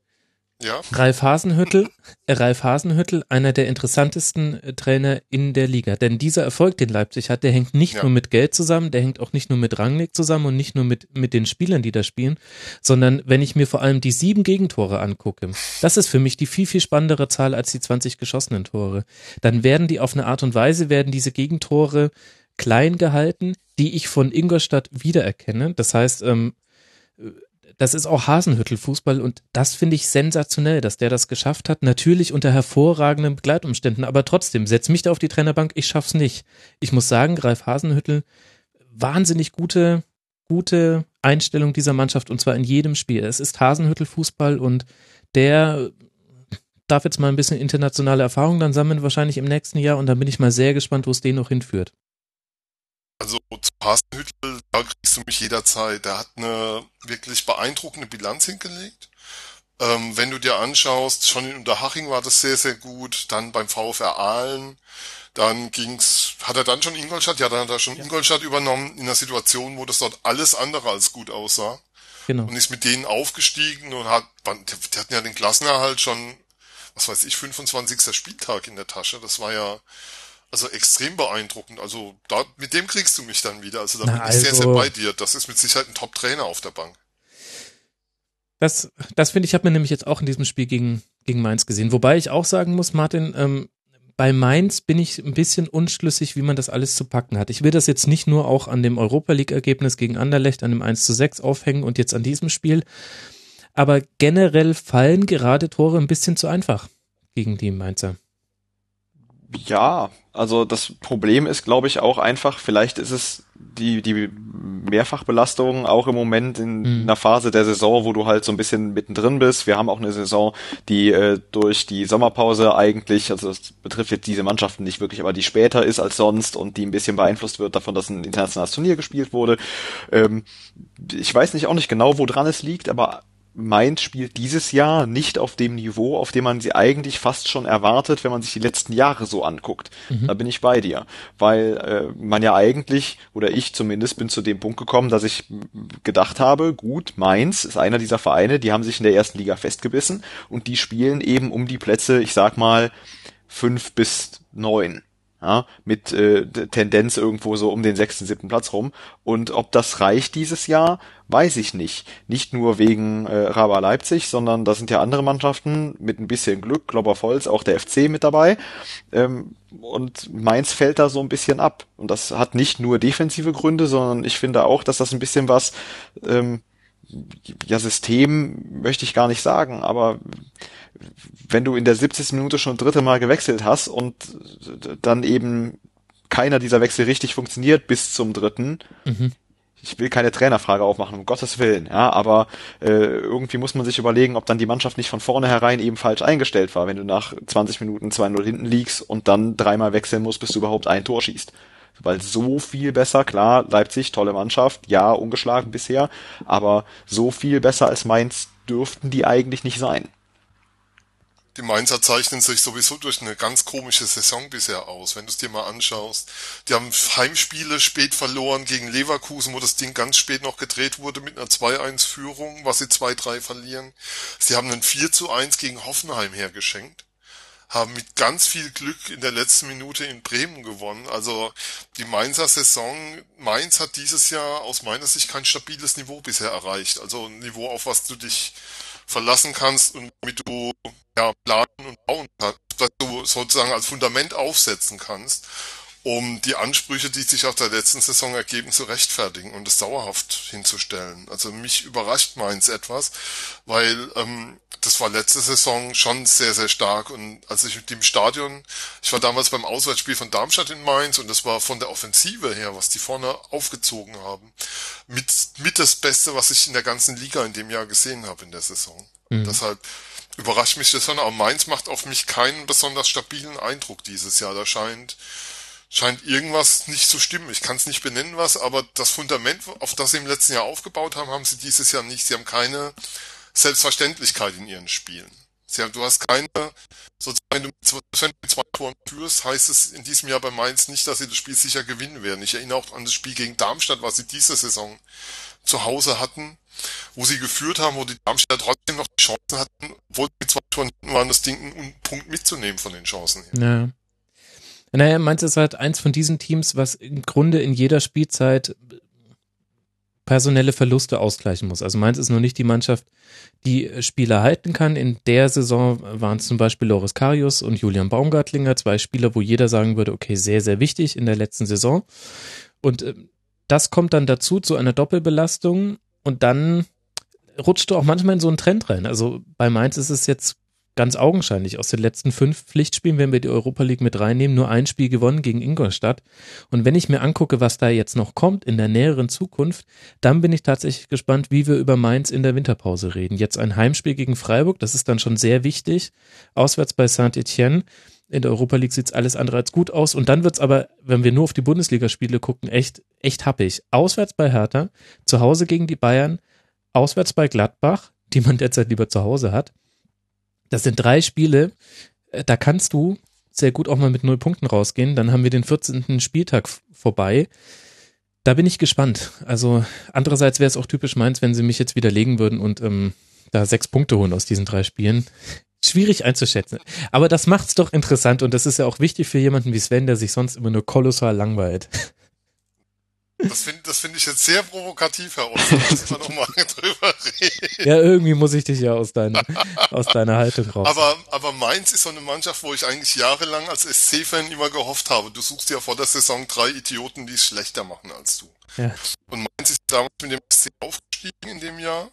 Ja.
Ralf Hasenhüttel, äh, Ralf Hasenhüttel, einer der interessantesten äh, Trainer in der Liga. Denn dieser Erfolg, den Leipzig hat, der hängt nicht ja. nur mit Geld zusammen, der hängt auch nicht nur mit Rangnick zusammen und nicht nur mit, mit den Spielern, die da spielen, sondern wenn ich mir vor allem die sieben Gegentore angucke, das ist für mich die viel, viel spannendere Zahl als die 20 geschossenen Tore. Dann werden die auf eine Art und Weise, werden diese Gegentore klein gehalten, die ich von Ingolstadt wiedererkenne. Das heißt, ähm, das ist auch Hasenhüttel-Fußball und das finde ich sensationell, dass der das geschafft hat. Natürlich unter hervorragenden Begleitumständen, aber trotzdem, setz mich da auf die Trainerbank, ich schaff's nicht. Ich muss sagen, Greif Hasenhüttel, wahnsinnig gute, gute Einstellung dieser Mannschaft und zwar in jedem Spiel. Es ist Hasenhüttel-Fußball und der darf jetzt mal ein bisschen internationale Erfahrung dann sammeln, wahrscheinlich im nächsten Jahr und dann bin ich mal sehr gespannt, wo es den noch hinführt.
Also zu Hasenhüttel, da kriegst du mich jederzeit. Der hat eine wirklich beeindruckende Bilanz hingelegt. Ähm, wenn du dir anschaust, schon in Unterhaching war das sehr, sehr gut. Dann beim VfR Aalen. Dann ging's, hat er dann schon Ingolstadt? Ja, dann hat er schon ja. Ingolstadt übernommen in einer Situation, wo das dort alles andere als gut aussah.
genau.
und ist mit denen aufgestiegen und hat, die hatten ja den Klassenerhalt schon, was weiß ich, 25. Spieltag in der Tasche. Das war ja also extrem beeindruckend. Also da, mit dem kriegst du mich dann wieder. Also da
Na,
bin ich sehr, sehr
also-
bei dir. Das ist mit Sicherheit ein Top-Trainer auf der Bank.
Das, das finde ich, hat man nämlich jetzt auch in diesem Spiel gegen, gegen Mainz gesehen. Wobei ich auch sagen muss, Martin, ähm, bei Mainz bin ich ein bisschen unschlüssig, wie man das alles zu packen hat. Ich will das jetzt nicht nur auch an dem Europa League-Ergebnis gegen Anderlecht, an dem 1 zu 6 aufhängen und jetzt an diesem Spiel. Aber generell fallen gerade Tore ein bisschen zu einfach gegen die Mainzer.
Ja, also das Problem ist, glaube ich, auch einfach, vielleicht ist es die, die Mehrfachbelastung auch im Moment in
Mhm.
einer Phase der Saison, wo du halt so ein bisschen mittendrin bist. Wir haben auch eine Saison, die äh, durch die Sommerpause eigentlich, also das betrifft jetzt diese Mannschaften nicht wirklich, aber die später ist als sonst und die ein bisschen beeinflusst wird davon, dass ein internationales Turnier gespielt wurde. Ähm, ich weiß nicht auch nicht genau, woran es liegt, aber Mainz spielt dieses Jahr nicht auf dem Niveau, auf dem man sie eigentlich fast schon erwartet, wenn man sich die letzten Jahre so anguckt. Da bin ich bei dir, weil äh, man ja eigentlich, oder ich zumindest, bin zu dem Punkt gekommen, dass ich gedacht habe, gut, Mainz ist einer dieser Vereine, die haben sich in der ersten Liga festgebissen und die spielen eben um die Plätze, ich sag mal, fünf bis neun ja, mit äh, Tendenz irgendwo so um den sechsten, siebten Platz rum. Und ob das reicht dieses Jahr, weiß ich nicht. Nicht nur wegen äh, Raba Leipzig, sondern da sind ja andere Mannschaften mit ein bisschen Glück, Globbervolz, auch der FC mit dabei. Ähm, und Mainz fällt da so ein bisschen ab. Und das hat nicht nur defensive Gründe, sondern ich finde auch, dass das ein bisschen was, ähm, ja, System möchte ich gar nicht sagen, aber wenn du in der 70. Minute schon dritte Mal gewechselt hast und dann eben keiner dieser Wechsel richtig funktioniert bis zum dritten, ich will keine Trainerfrage aufmachen, um Gottes Willen, ja, aber äh, irgendwie muss man sich überlegen, ob dann die Mannschaft nicht von vornherein eben falsch eingestellt war, wenn du nach 20 Minuten 2-0 hinten liegst und dann dreimal wechseln musst, bis du überhaupt ein Tor schießt. Weil so viel besser, klar, Leipzig, tolle Mannschaft, ja, ungeschlagen bisher, aber so viel besser als Mainz dürften die eigentlich nicht sein.
Die Mainzer zeichnen sich sowieso durch eine ganz komische Saison bisher aus, wenn du es dir mal anschaust. Die haben Heimspiele spät verloren gegen Leverkusen, wo das Ding ganz spät noch gedreht wurde mit einer 2-1-Führung, was sie 2-3 verlieren. Sie haben einen 4-1 gegen Hoffenheim hergeschenkt. Haben mit ganz viel Glück in der letzten Minute in Bremen gewonnen. Also die Mainzer Saison, Mainz hat dieses Jahr aus meiner Sicht kein stabiles Niveau bisher erreicht. Also ein Niveau, auf was du dich verlassen kannst und damit du ja, planen und bauen kannst, dass du sozusagen als Fundament aufsetzen kannst, um die Ansprüche, die sich aus der letzten Saison ergeben, zu rechtfertigen und es dauerhaft hinzustellen. Also mich überrascht Mainz etwas, weil ähm, das war letzte Saison schon sehr, sehr stark und als ich mit dem Stadion, ich war damals beim Auswärtsspiel von Darmstadt in Mainz und das war von der Offensive her, was die vorne aufgezogen haben, mit, mit das Beste, was ich in der ganzen Liga in dem Jahr gesehen habe in der Saison. Deshalb überrascht mich das schon, aber Mainz macht auf mich keinen besonders stabilen Eindruck dieses Jahr. Da scheint, scheint irgendwas nicht zu stimmen. Ich kann es nicht benennen, was, aber das Fundament, auf das sie im letzten Jahr aufgebaut haben, haben sie dieses Jahr nicht. Sie haben keine Selbstverständlichkeit in ihren Spielen. Sie haben, du hast keine, sozusagen, wenn du zwei Toren führst, heißt es in diesem Jahr bei Mainz nicht, dass sie das Spiel sicher gewinnen werden. Ich erinnere auch an das Spiel gegen Darmstadt, was sie diese Saison zu Hause hatten, wo sie geführt haben, wo die Darmstädter trotzdem noch die Chancen hatten, obwohl mit zwei Toren waren, das Ding einen Punkt mitzunehmen von den Chancen her.
Ja. Naja, Mainz ist halt eins von diesen Teams, was im Grunde in jeder Spielzeit personelle Verluste ausgleichen muss. Also Mainz ist noch nicht die Mannschaft, die Spieler halten kann. In der Saison waren es zum Beispiel Loris Karius und Julian Baumgartlinger, zwei Spieler, wo jeder sagen würde, okay, sehr, sehr wichtig in der letzten Saison. Und äh, das kommt dann dazu, zu einer Doppelbelastung und dann rutscht du auch manchmal in so einen Trend rein. Also bei Mainz ist es jetzt ganz augenscheinlich. Aus den letzten fünf Pflichtspielen, wenn wir die Europa League mit reinnehmen, nur ein Spiel gewonnen gegen Ingolstadt. Und wenn ich mir angucke, was da jetzt noch kommt in der näheren Zukunft, dann bin ich tatsächlich gespannt, wie wir über Mainz in der Winterpause reden. Jetzt ein Heimspiel gegen Freiburg, das ist dann schon sehr wichtig. Auswärts bei Saint-Etienne. In der Europa League sieht's alles andere als gut aus. Und dann wird's aber, wenn wir nur auf die Bundesligaspiele gucken, echt, echt happig. Auswärts bei Hertha, zu Hause gegen die Bayern, auswärts bei Gladbach, die man derzeit lieber zu Hause hat. Das sind drei Spiele, äh, da kannst du sehr gut auch mal mit null Punkten rausgehen. Dann haben wir den 14. Spieltag vorbei. Da bin ich gespannt. Also andererseits wäre es auch typisch meins, wenn sie mich jetzt widerlegen würden und ähm, da sechs Punkte holen aus diesen drei Spielen. Schwierig einzuschätzen. Aber das macht's doch interessant und das ist ja auch wichtig für jemanden wie Sven, der sich sonst immer nur kolossal langweilt.
Das finde das find ich jetzt sehr provokativ heraus. [laughs] Da noch mal [laughs] drüber
reden. Ja, irgendwie muss ich dich ja aus deiner, aus deiner Haltung raus.
Aber, aber Mainz ist so eine Mannschaft, wo ich eigentlich jahrelang als SC-Fan immer gehofft habe. Du suchst ja vor der Saison drei Idioten, die es schlechter machen als du. Ja. Und Mainz ist damals mit dem SC aufgestiegen in dem Jahr.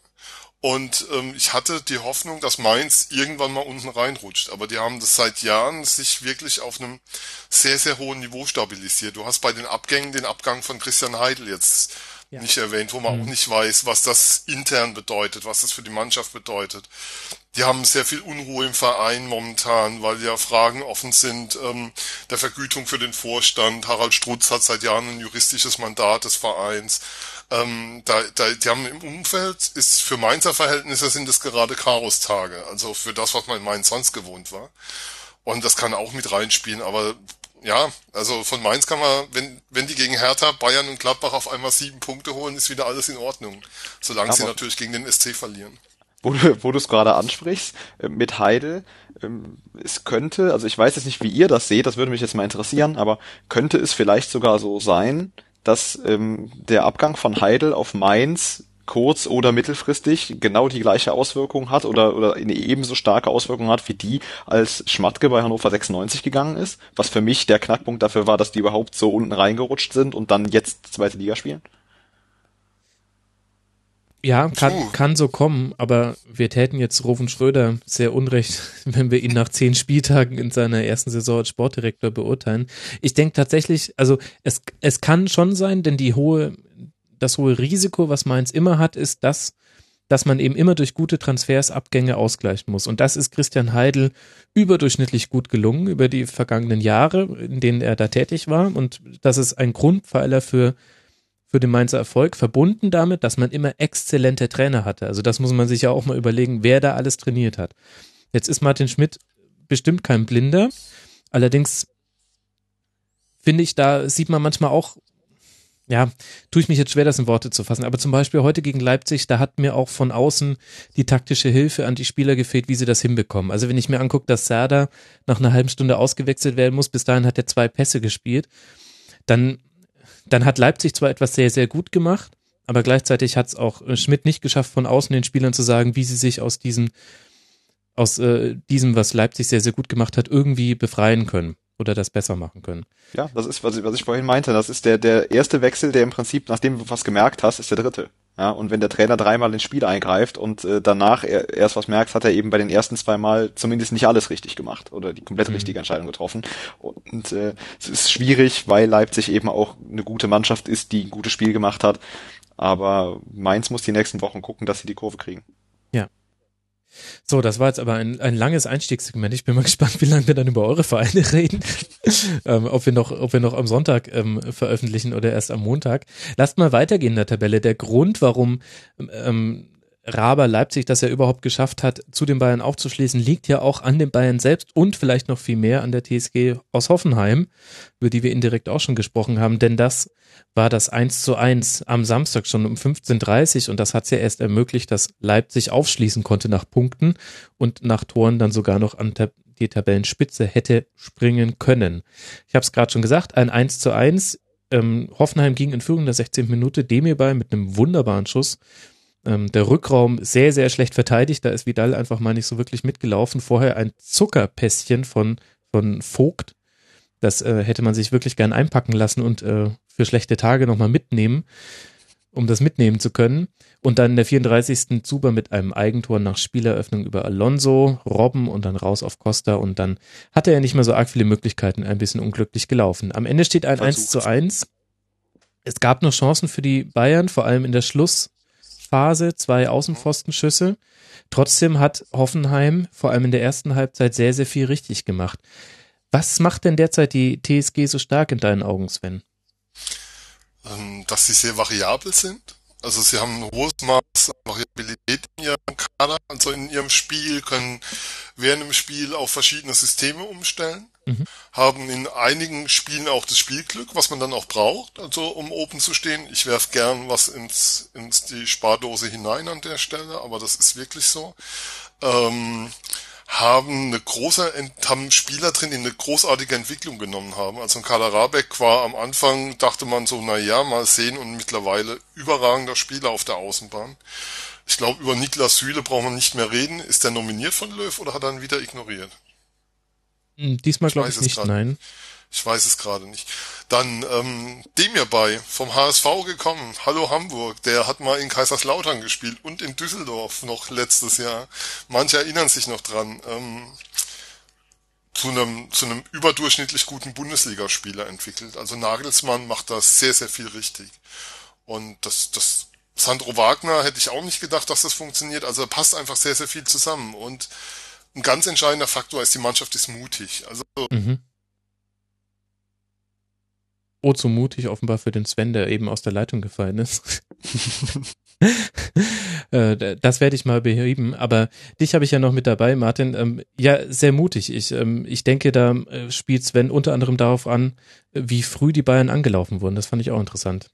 Und ähm, ich hatte die Hoffnung, dass Mainz irgendwann mal unten reinrutscht. Aber die haben das seit Jahren sich wirklich auf einem sehr, sehr hohen Niveau stabilisiert. Du hast bei den Abgängen den Abgang von Christian Heidel jetzt ja. nicht erwähnt, wo man mhm. auch nicht weiß, was das intern bedeutet, was das für die Mannschaft bedeutet. Die haben sehr viel Unruhe im Verein momentan, weil ja Fragen offen sind ähm, der Vergütung für den Vorstand. Harald Strutz hat seit Jahren ein juristisches Mandat des Vereins. Ähm, da, da, die haben im Umfeld, ist für Mainzer Verhältnisse sind es gerade Chaos-Tage, also für das, was man in Mainz sonst gewohnt war. Und das kann auch mit reinspielen, aber ja, also von Mainz kann man, wenn, wenn die gegen Hertha, Bayern und Gladbach auf einmal sieben Punkte holen, ist wieder alles in Ordnung. Solange aber sie natürlich gegen den SC verlieren.
Wo du, wo du es gerade ansprichst, äh, mit Heidel, ähm, es könnte, also ich weiß jetzt nicht, wie ihr das seht, das würde mich jetzt mal interessieren, aber könnte es vielleicht sogar so sein, dass ähm, der Abgang von Heidel auf Mainz kurz- oder mittelfristig genau die gleiche Auswirkung hat oder, oder eine ebenso starke Auswirkung hat wie die, als Schmatke bei Hannover 96 gegangen ist, was für mich der Knackpunkt dafür war, dass die überhaupt so unten reingerutscht sind und dann jetzt zweite Liga spielen?
Ja, kann, kann so kommen, aber wir täten jetzt Roven Schröder sehr unrecht, [laughs] wenn wir ihn nach zehn Spieltagen in seiner ersten Saison als Sportdirektor beurteilen. Ich denke tatsächlich, also es, es kann schon sein, denn die hohe, das hohe Risiko, was Mainz immer hat, ist das, dass man eben immer durch gute Transfers Abgänge ausgleichen muss. Und das ist Christian Heidel überdurchschnittlich gut gelungen über die vergangenen Jahre, in denen er da tätig war. Und das ist ein Grundpfeiler für für den Mainzer Erfolg, verbunden damit, dass man immer exzellente Trainer hatte. Also das muss man sich ja auch mal überlegen, wer da alles trainiert hat. Jetzt ist Martin Schmidt bestimmt kein Blinder. Allerdings finde ich, da sieht man manchmal auch, ja, tue ich mich jetzt schwer, das in Worte zu fassen. Aber zum Beispiel heute gegen Leipzig, da hat mir auch von außen die taktische Hilfe an die Spieler gefehlt, wie sie das hinbekommen. Also wenn ich mir angucke, dass Serda nach einer halben Stunde ausgewechselt werden muss, bis dahin hat er zwei Pässe gespielt, dann dann hat Leipzig zwar etwas sehr, sehr gut gemacht, aber gleichzeitig hat es auch äh, Schmidt nicht geschafft, von außen den Spielern zu sagen, wie sie sich aus diesem, aus äh, diesem, was Leipzig sehr, sehr gut gemacht hat, irgendwie befreien können oder das besser machen können.
Ja, das ist, was ich, was ich vorhin meinte. Das ist der, der erste Wechsel, der im Prinzip, nachdem du was gemerkt hast, ist der dritte. Ja, und wenn der Trainer dreimal ins Spiel eingreift und äh, danach er, erst was merkt, hat er eben bei den ersten zwei Mal zumindest nicht alles richtig gemacht oder die komplett mhm. richtige Entscheidung getroffen. Und äh, es ist schwierig, weil Leipzig eben auch eine gute Mannschaft ist, die ein gutes Spiel gemacht hat. Aber Mainz muss die nächsten Wochen gucken, dass sie die Kurve kriegen.
Ja, so, das war jetzt aber ein, ein langes Einstiegssegment. Ich bin mal [laughs] gespannt, wie lange wir dann über eure Vereine reden. [laughs] ähm, ob, wir noch, ob wir noch am Sonntag ähm, veröffentlichen oder erst am Montag. Lasst mal weitergehen in der Tabelle. Der Grund, warum ähm, Raber Leipzig das ja überhaupt geschafft hat, zu den Bayern aufzuschließen, liegt ja auch an den Bayern selbst und vielleicht noch viel mehr an der TSG aus Hoffenheim, über die wir indirekt auch schon gesprochen haben, denn das war das 1 zu 1 am Samstag schon um 15.30 und das hat es ja erst ermöglicht, dass Leipzig aufschließen konnte nach Punkten und nach Toren dann sogar noch an die Tabellenspitze hätte springen können. Ich habe es gerade schon gesagt, ein 1 zu 1. Ähm, Hoffenheim ging in Führung der 16. Minute, Demir bei mit einem wunderbaren Schuss ähm, der Rückraum sehr, sehr schlecht verteidigt. Da ist Vidal einfach mal nicht so wirklich mitgelaufen. Vorher ein Zuckerpässchen von, von Vogt. Das äh, hätte man sich wirklich gern einpacken lassen und äh, für schlechte Tage nochmal mitnehmen, um das mitnehmen zu können. Und dann der 34. Zuber mit einem Eigentor nach Spieleröffnung über Alonso, Robben und dann raus auf Costa und dann hatte er nicht mehr so arg viele Möglichkeiten, ein bisschen unglücklich gelaufen. Am Ende steht ein Versucht. 1 zu 1. Es gab noch Chancen für die Bayern, vor allem in der Schluss, Phase, zwei Außenpfostenschüsse. Trotzdem hat Hoffenheim vor allem in der ersten Halbzeit sehr, sehr viel richtig gemacht. Was macht denn derzeit die TSG so stark in deinen Augen, Sven?
Ähm, dass sie sehr variabel sind. Also sie haben ein hohes Maß Variabilität in ihrem Kader, also in ihrem Spiel, können während dem Spiel auf verschiedene Systeme umstellen, mhm. haben in einigen Spielen auch das Spielglück, was man dann auch braucht, also um oben zu stehen. Ich werf gern was ins, ins die Spardose hinein an der Stelle, aber das ist wirklich so. Ähm, haben eine große, haben Spieler drin, die eine großartige Entwicklung genommen haben. Also ein Kader Rabeck war am Anfang, dachte man so, na ja, mal sehen und mittlerweile überragender Spieler auf der Außenbahn. Ich glaube, über Niklas Süle braucht man nicht mehr reden. Ist der nominiert von Löw oder hat er ihn wieder ignoriert?
Hm, diesmal glaube ich, ich nicht, nein.
Ich weiß es gerade nicht. Dann ähm, dem hierbei vom HSV gekommen. Hallo Hamburg. Der hat mal in Kaiserslautern gespielt und in Düsseldorf noch letztes Jahr. Manche erinnern sich noch dran. Ähm, zu einem, zu einem überdurchschnittlich guten Bundesligaspieler entwickelt. Also Nagelsmann macht da sehr, sehr viel richtig. Und das, das Sandro Wagner hätte ich auch nicht gedacht, dass das funktioniert. Also passt einfach sehr, sehr viel zusammen. Und ein ganz entscheidender Faktor ist, die Mannschaft ist mutig. Also mhm.
Oh, zu mutig offenbar für den Sven, der eben aus der Leitung gefallen ist. [laughs] Äh, das werde ich mal beheben. Aber dich habe ich ja noch mit dabei, Martin. Ähm, ja, sehr mutig. Ich, ähm, ich denke, da äh, spielt Sven unter anderem darauf an, wie früh die Bayern angelaufen wurden. Das fand ich auch interessant.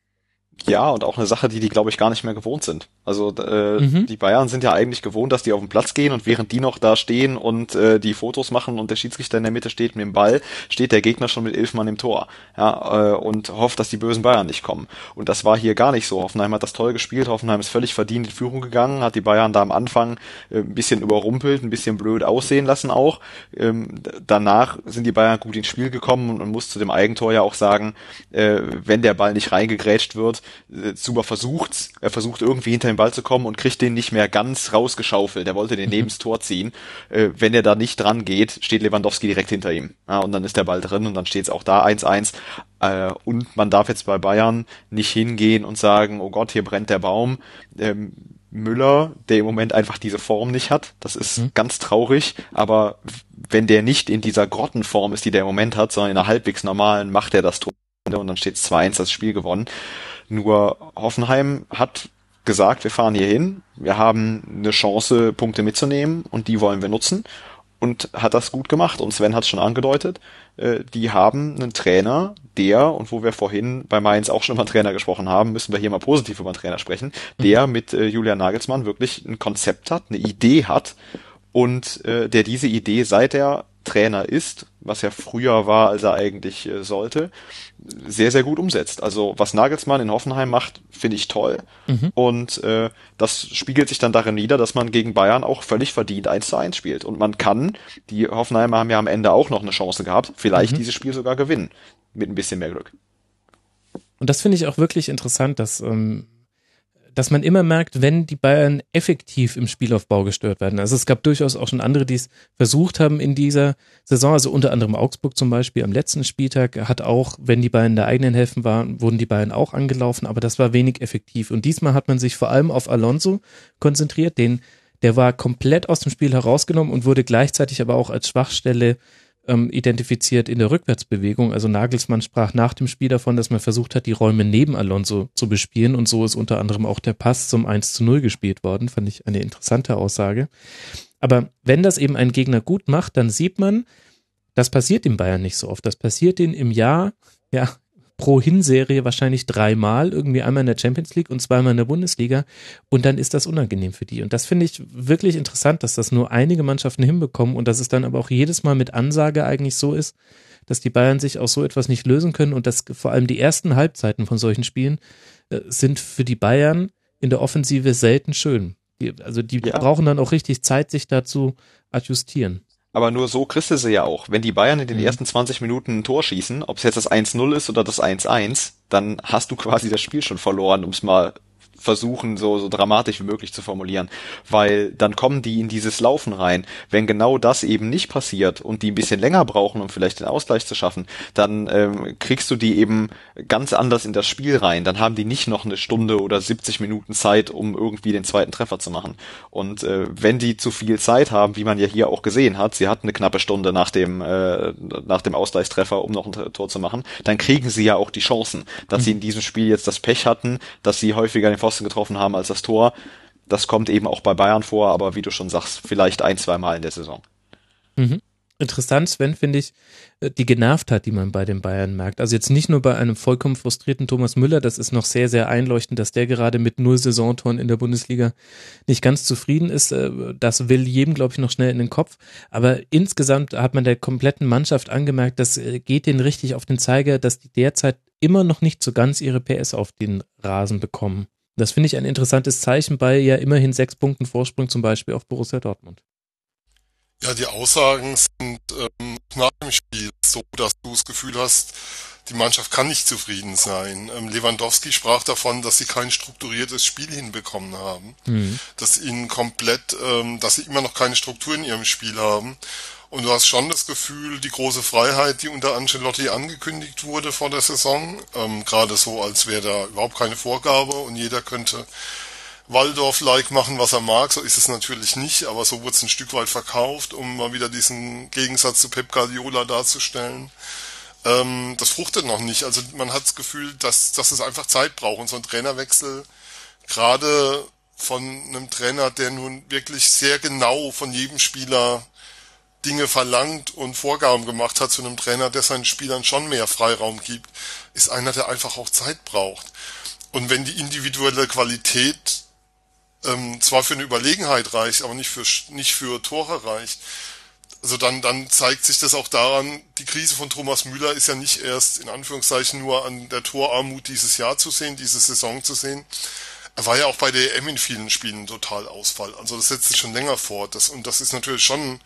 Ja, und auch eine Sache, die die, glaube ich, gar nicht mehr gewohnt sind. Also äh, mhm. die Bayern sind ja eigentlich gewohnt, dass die auf den Platz gehen und während die noch da stehen und äh, die Fotos machen und der Schiedsrichter in der Mitte steht mit dem Ball, steht der Gegner schon mit elf Mann im Tor ja, äh, und hofft, dass die bösen Bayern nicht kommen. Und das war hier gar nicht so. Hoffenheim hat das toll gespielt, Hoffenheim ist völlig verdient in Führung gegangen, hat die Bayern da am Anfang äh, ein bisschen überrumpelt, ein bisschen blöd aussehen lassen auch. Ähm, danach sind die Bayern gut ins Spiel gekommen und man muss zu dem Eigentor ja auch sagen, äh, wenn der Ball nicht reingegrätscht wird, äh, Zuber versucht's, er versucht irgendwie hinter den Ball zu kommen und kriegt den nicht mehr ganz rausgeschaufelt. Er wollte den [laughs] neben das Tor ziehen. Äh, wenn er da nicht dran geht, steht Lewandowski direkt hinter ihm. Ja, und dann ist der Ball drin und dann steht's auch da 1-1. Äh, und man darf jetzt bei Bayern nicht hingehen und sagen, oh Gott, hier brennt der Baum. Ähm, Müller, der im Moment einfach diese Form nicht hat. Das ist mhm. ganz traurig, aber wenn der nicht in dieser Grottenform ist, die der im Moment hat, sondern in einer halbwegs normalen, macht er das Tor und dann steht 2-1 das Spiel gewonnen. Nur Hoffenheim hat gesagt, wir fahren hier hin, wir haben eine Chance, Punkte mitzunehmen und die wollen wir nutzen und hat das gut gemacht. Und Sven hat es schon angedeutet, äh, die haben einen Trainer, der, und wo wir vorhin bei Mainz auch schon über einen Trainer gesprochen haben, müssen wir hier mal positiv über einen Trainer sprechen, der mhm. mit äh, Julian Nagelsmann wirklich ein Konzept hat, eine Idee hat und äh, der diese Idee, seit er Trainer ist, was ja früher war, als er eigentlich äh, sollte, sehr, sehr gut umsetzt. Also was Nagelsmann in Hoffenheim macht, finde ich toll. Mhm. Und äh, das spiegelt sich dann darin nieder, dass man gegen Bayern auch völlig verdient 1 zu 1 spielt. Und man kann, die Hoffenheimer haben ja am Ende auch noch eine Chance gehabt, vielleicht mhm. dieses Spiel sogar gewinnen. Mit ein bisschen mehr Glück.
Und das finde ich auch wirklich interessant, dass ähm, dass man immer merkt, wenn die Bayern effektiv im Spielaufbau gestört werden. Also es gab durchaus auch schon andere, die es versucht haben in dieser Saison, also unter anderem Augsburg zum Beispiel am letzten Spieltag hat auch, wenn die Bayern in der eigenen Hälfte waren, wurden die Bayern auch angelaufen, aber das war wenig effektiv. Und diesmal hat man sich vor allem auf Alonso konzentriert, den der war komplett aus dem Spiel herausgenommen und wurde gleichzeitig aber auch als Schwachstelle ähm, identifiziert in der Rückwärtsbewegung. Also Nagelsmann sprach nach dem Spiel davon, dass man versucht hat, die Räume neben Alonso zu bespielen und so ist unter anderem auch der Pass zum 1 zu 0 gespielt worden. Fand ich eine interessante Aussage. Aber wenn das eben ein Gegner gut macht, dann sieht man, das passiert dem Bayern nicht so oft. Das passiert ihnen im Jahr, ja, pro Hinserie wahrscheinlich dreimal, irgendwie einmal in der Champions League und zweimal in der Bundesliga und dann ist das unangenehm für die. Und das finde ich wirklich interessant, dass das nur einige Mannschaften hinbekommen und dass es dann aber auch jedes Mal mit Ansage eigentlich so ist, dass die Bayern sich aus so etwas nicht lösen können und dass vor allem die ersten Halbzeiten von solchen Spielen äh, sind für die Bayern in der Offensive selten schön. Die, also die ja. brauchen dann auch richtig Zeit, sich dazu adjustieren.
Aber nur so kriegst du sie ja auch. Wenn die Bayern in den mhm. ersten 20 Minuten ein Tor schießen, ob es jetzt das 1-0 ist oder das 1-1, dann hast du quasi das Spiel schon verloren, um es mal versuchen, so, so dramatisch wie möglich zu formulieren, weil dann kommen die in dieses Laufen rein. Wenn genau das eben nicht passiert und die ein bisschen länger brauchen, um vielleicht den Ausgleich zu schaffen, dann ähm, kriegst du die eben ganz anders in das Spiel rein. Dann haben die nicht noch eine Stunde oder 70 Minuten Zeit, um irgendwie den zweiten Treffer zu machen. Und äh, wenn die zu viel Zeit haben, wie man ja hier auch gesehen hat, sie hatten eine knappe Stunde nach dem äh, nach dem Ausgleichstreffer, um noch ein Tor zu machen, dann kriegen sie ja auch die Chancen, dass mhm. sie in diesem Spiel jetzt das Pech hatten, dass sie häufiger den Pfosten getroffen haben als das Tor. Das kommt eben auch bei Bayern vor, aber wie du schon sagst, vielleicht ein, zwei Mal in der Saison.
Mhm. Interessant, Sven, finde ich, äh, die Genervtheit, die man bei den Bayern merkt. Also jetzt nicht nur bei einem vollkommen frustrierten Thomas Müller, das ist noch sehr, sehr einleuchtend, dass der gerade mit null Saisontoren in der Bundesliga nicht ganz zufrieden ist. Äh, das will jedem, glaube ich, noch schnell in den Kopf. Aber insgesamt hat man der kompletten Mannschaft angemerkt, das äh, geht denen richtig auf den Zeiger, dass die derzeit immer noch nicht so ganz ihre PS auf den Rasen bekommen. Das finde ich ein interessantes Zeichen bei ja immerhin sechs Punkten Vorsprung zum Beispiel auf Borussia Dortmund.
Ja, die Aussagen sind ähm, nach dem Spiel so, dass du das Gefühl hast, die Mannschaft kann nicht zufrieden sein. Ähm, Lewandowski sprach davon, dass sie kein strukturiertes Spiel hinbekommen haben, mhm. dass ihnen komplett, ähm, dass sie immer noch keine Struktur in ihrem Spiel haben. Und du hast schon das Gefühl, die große Freiheit, die unter Ancelotti angekündigt wurde vor der Saison, ähm, gerade so, als wäre da überhaupt keine Vorgabe und jeder könnte Waldorf-like machen, was er mag. So ist es natürlich nicht, aber so wurde es ein Stück weit verkauft, um mal wieder diesen Gegensatz zu Pep Guardiola darzustellen. Ähm, das fruchtet noch nicht. Also man hat das Gefühl, dass, dass es einfach Zeit braucht. Und so ein Trainerwechsel, gerade von einem Trainer, der nun wirklich sehr genau von jedem Spieler Dinge verlangt und Vorgaben gemacht hat zu einem Trainer, der seinen Spielern schon mehr Freiraum gibt, ist einer, der einfach auch Zeit braucht. Und wenn die individuelle Qualität ähm, zwar für eine Überlegenheit reicht, aber nicht für, nicht für Tore reicht. Also dann, dann zeigt sich das auch daran, die Krise von Thomas Müller ist ja nicht erst in Anführungszeichen nur an der Torarmut dieses Jahr zu sehen, diese Saison zu sehen. Er war ja auch bei der EM in vielen Spielen total Ausfall. Also das setzt sich schon länger fort. Das, und das ist natürlich schon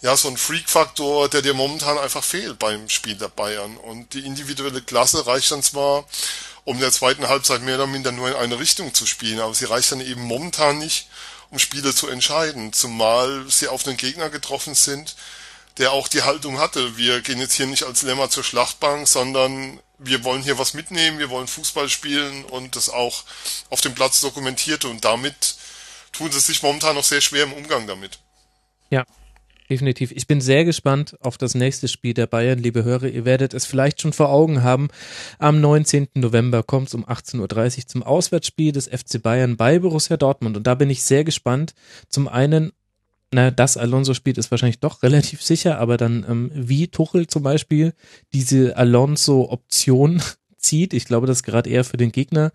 ja so ein Freak-Faktor, der dir momentan einfach fehlt beim Spiel der Bayern. Und die individuelle Klasse reicht dann zwar, um in der zweiten Halbzeit mehr oder minder nur in eine Richtung zu spielen. Aber sie reicht dann eben momentan nicht, um Spiele zu entscheiden. Zumal sie auf einen Gegner getroffen sind, der auch die Haltung hatte. Wir gehen jetzt hier nicht als Lämmer zur Schlachtbank, sondern wir wollen hier was mitnehmen, wir wollen Fußball spielen und das auch auf dem Platz dokumentierte. Und damit tun sie sich momentan noch sehr schwer im Umgang damit.
Ja, definitiv. Ich bin sehr gespannt auf das nächste Spiel der Bayern, liebe Hörer. Ihr werdet es vielleicht schon vor Augen haben. Am 19. November kommt es um 18.30 Uhr zum Auswärtsspiel des FC Bayern bei Borussia Dortmund. Und da bin ich sehr gespannt. Zum einen, na, dass Alonso spielt, ist wahrscheinlich doch relativ sicher, aber dann ähm, wie Tuchel zum Beispiel diese Alonso-Option [laughs] zieht. Ich glaube, das ist gerade eher für den Gegner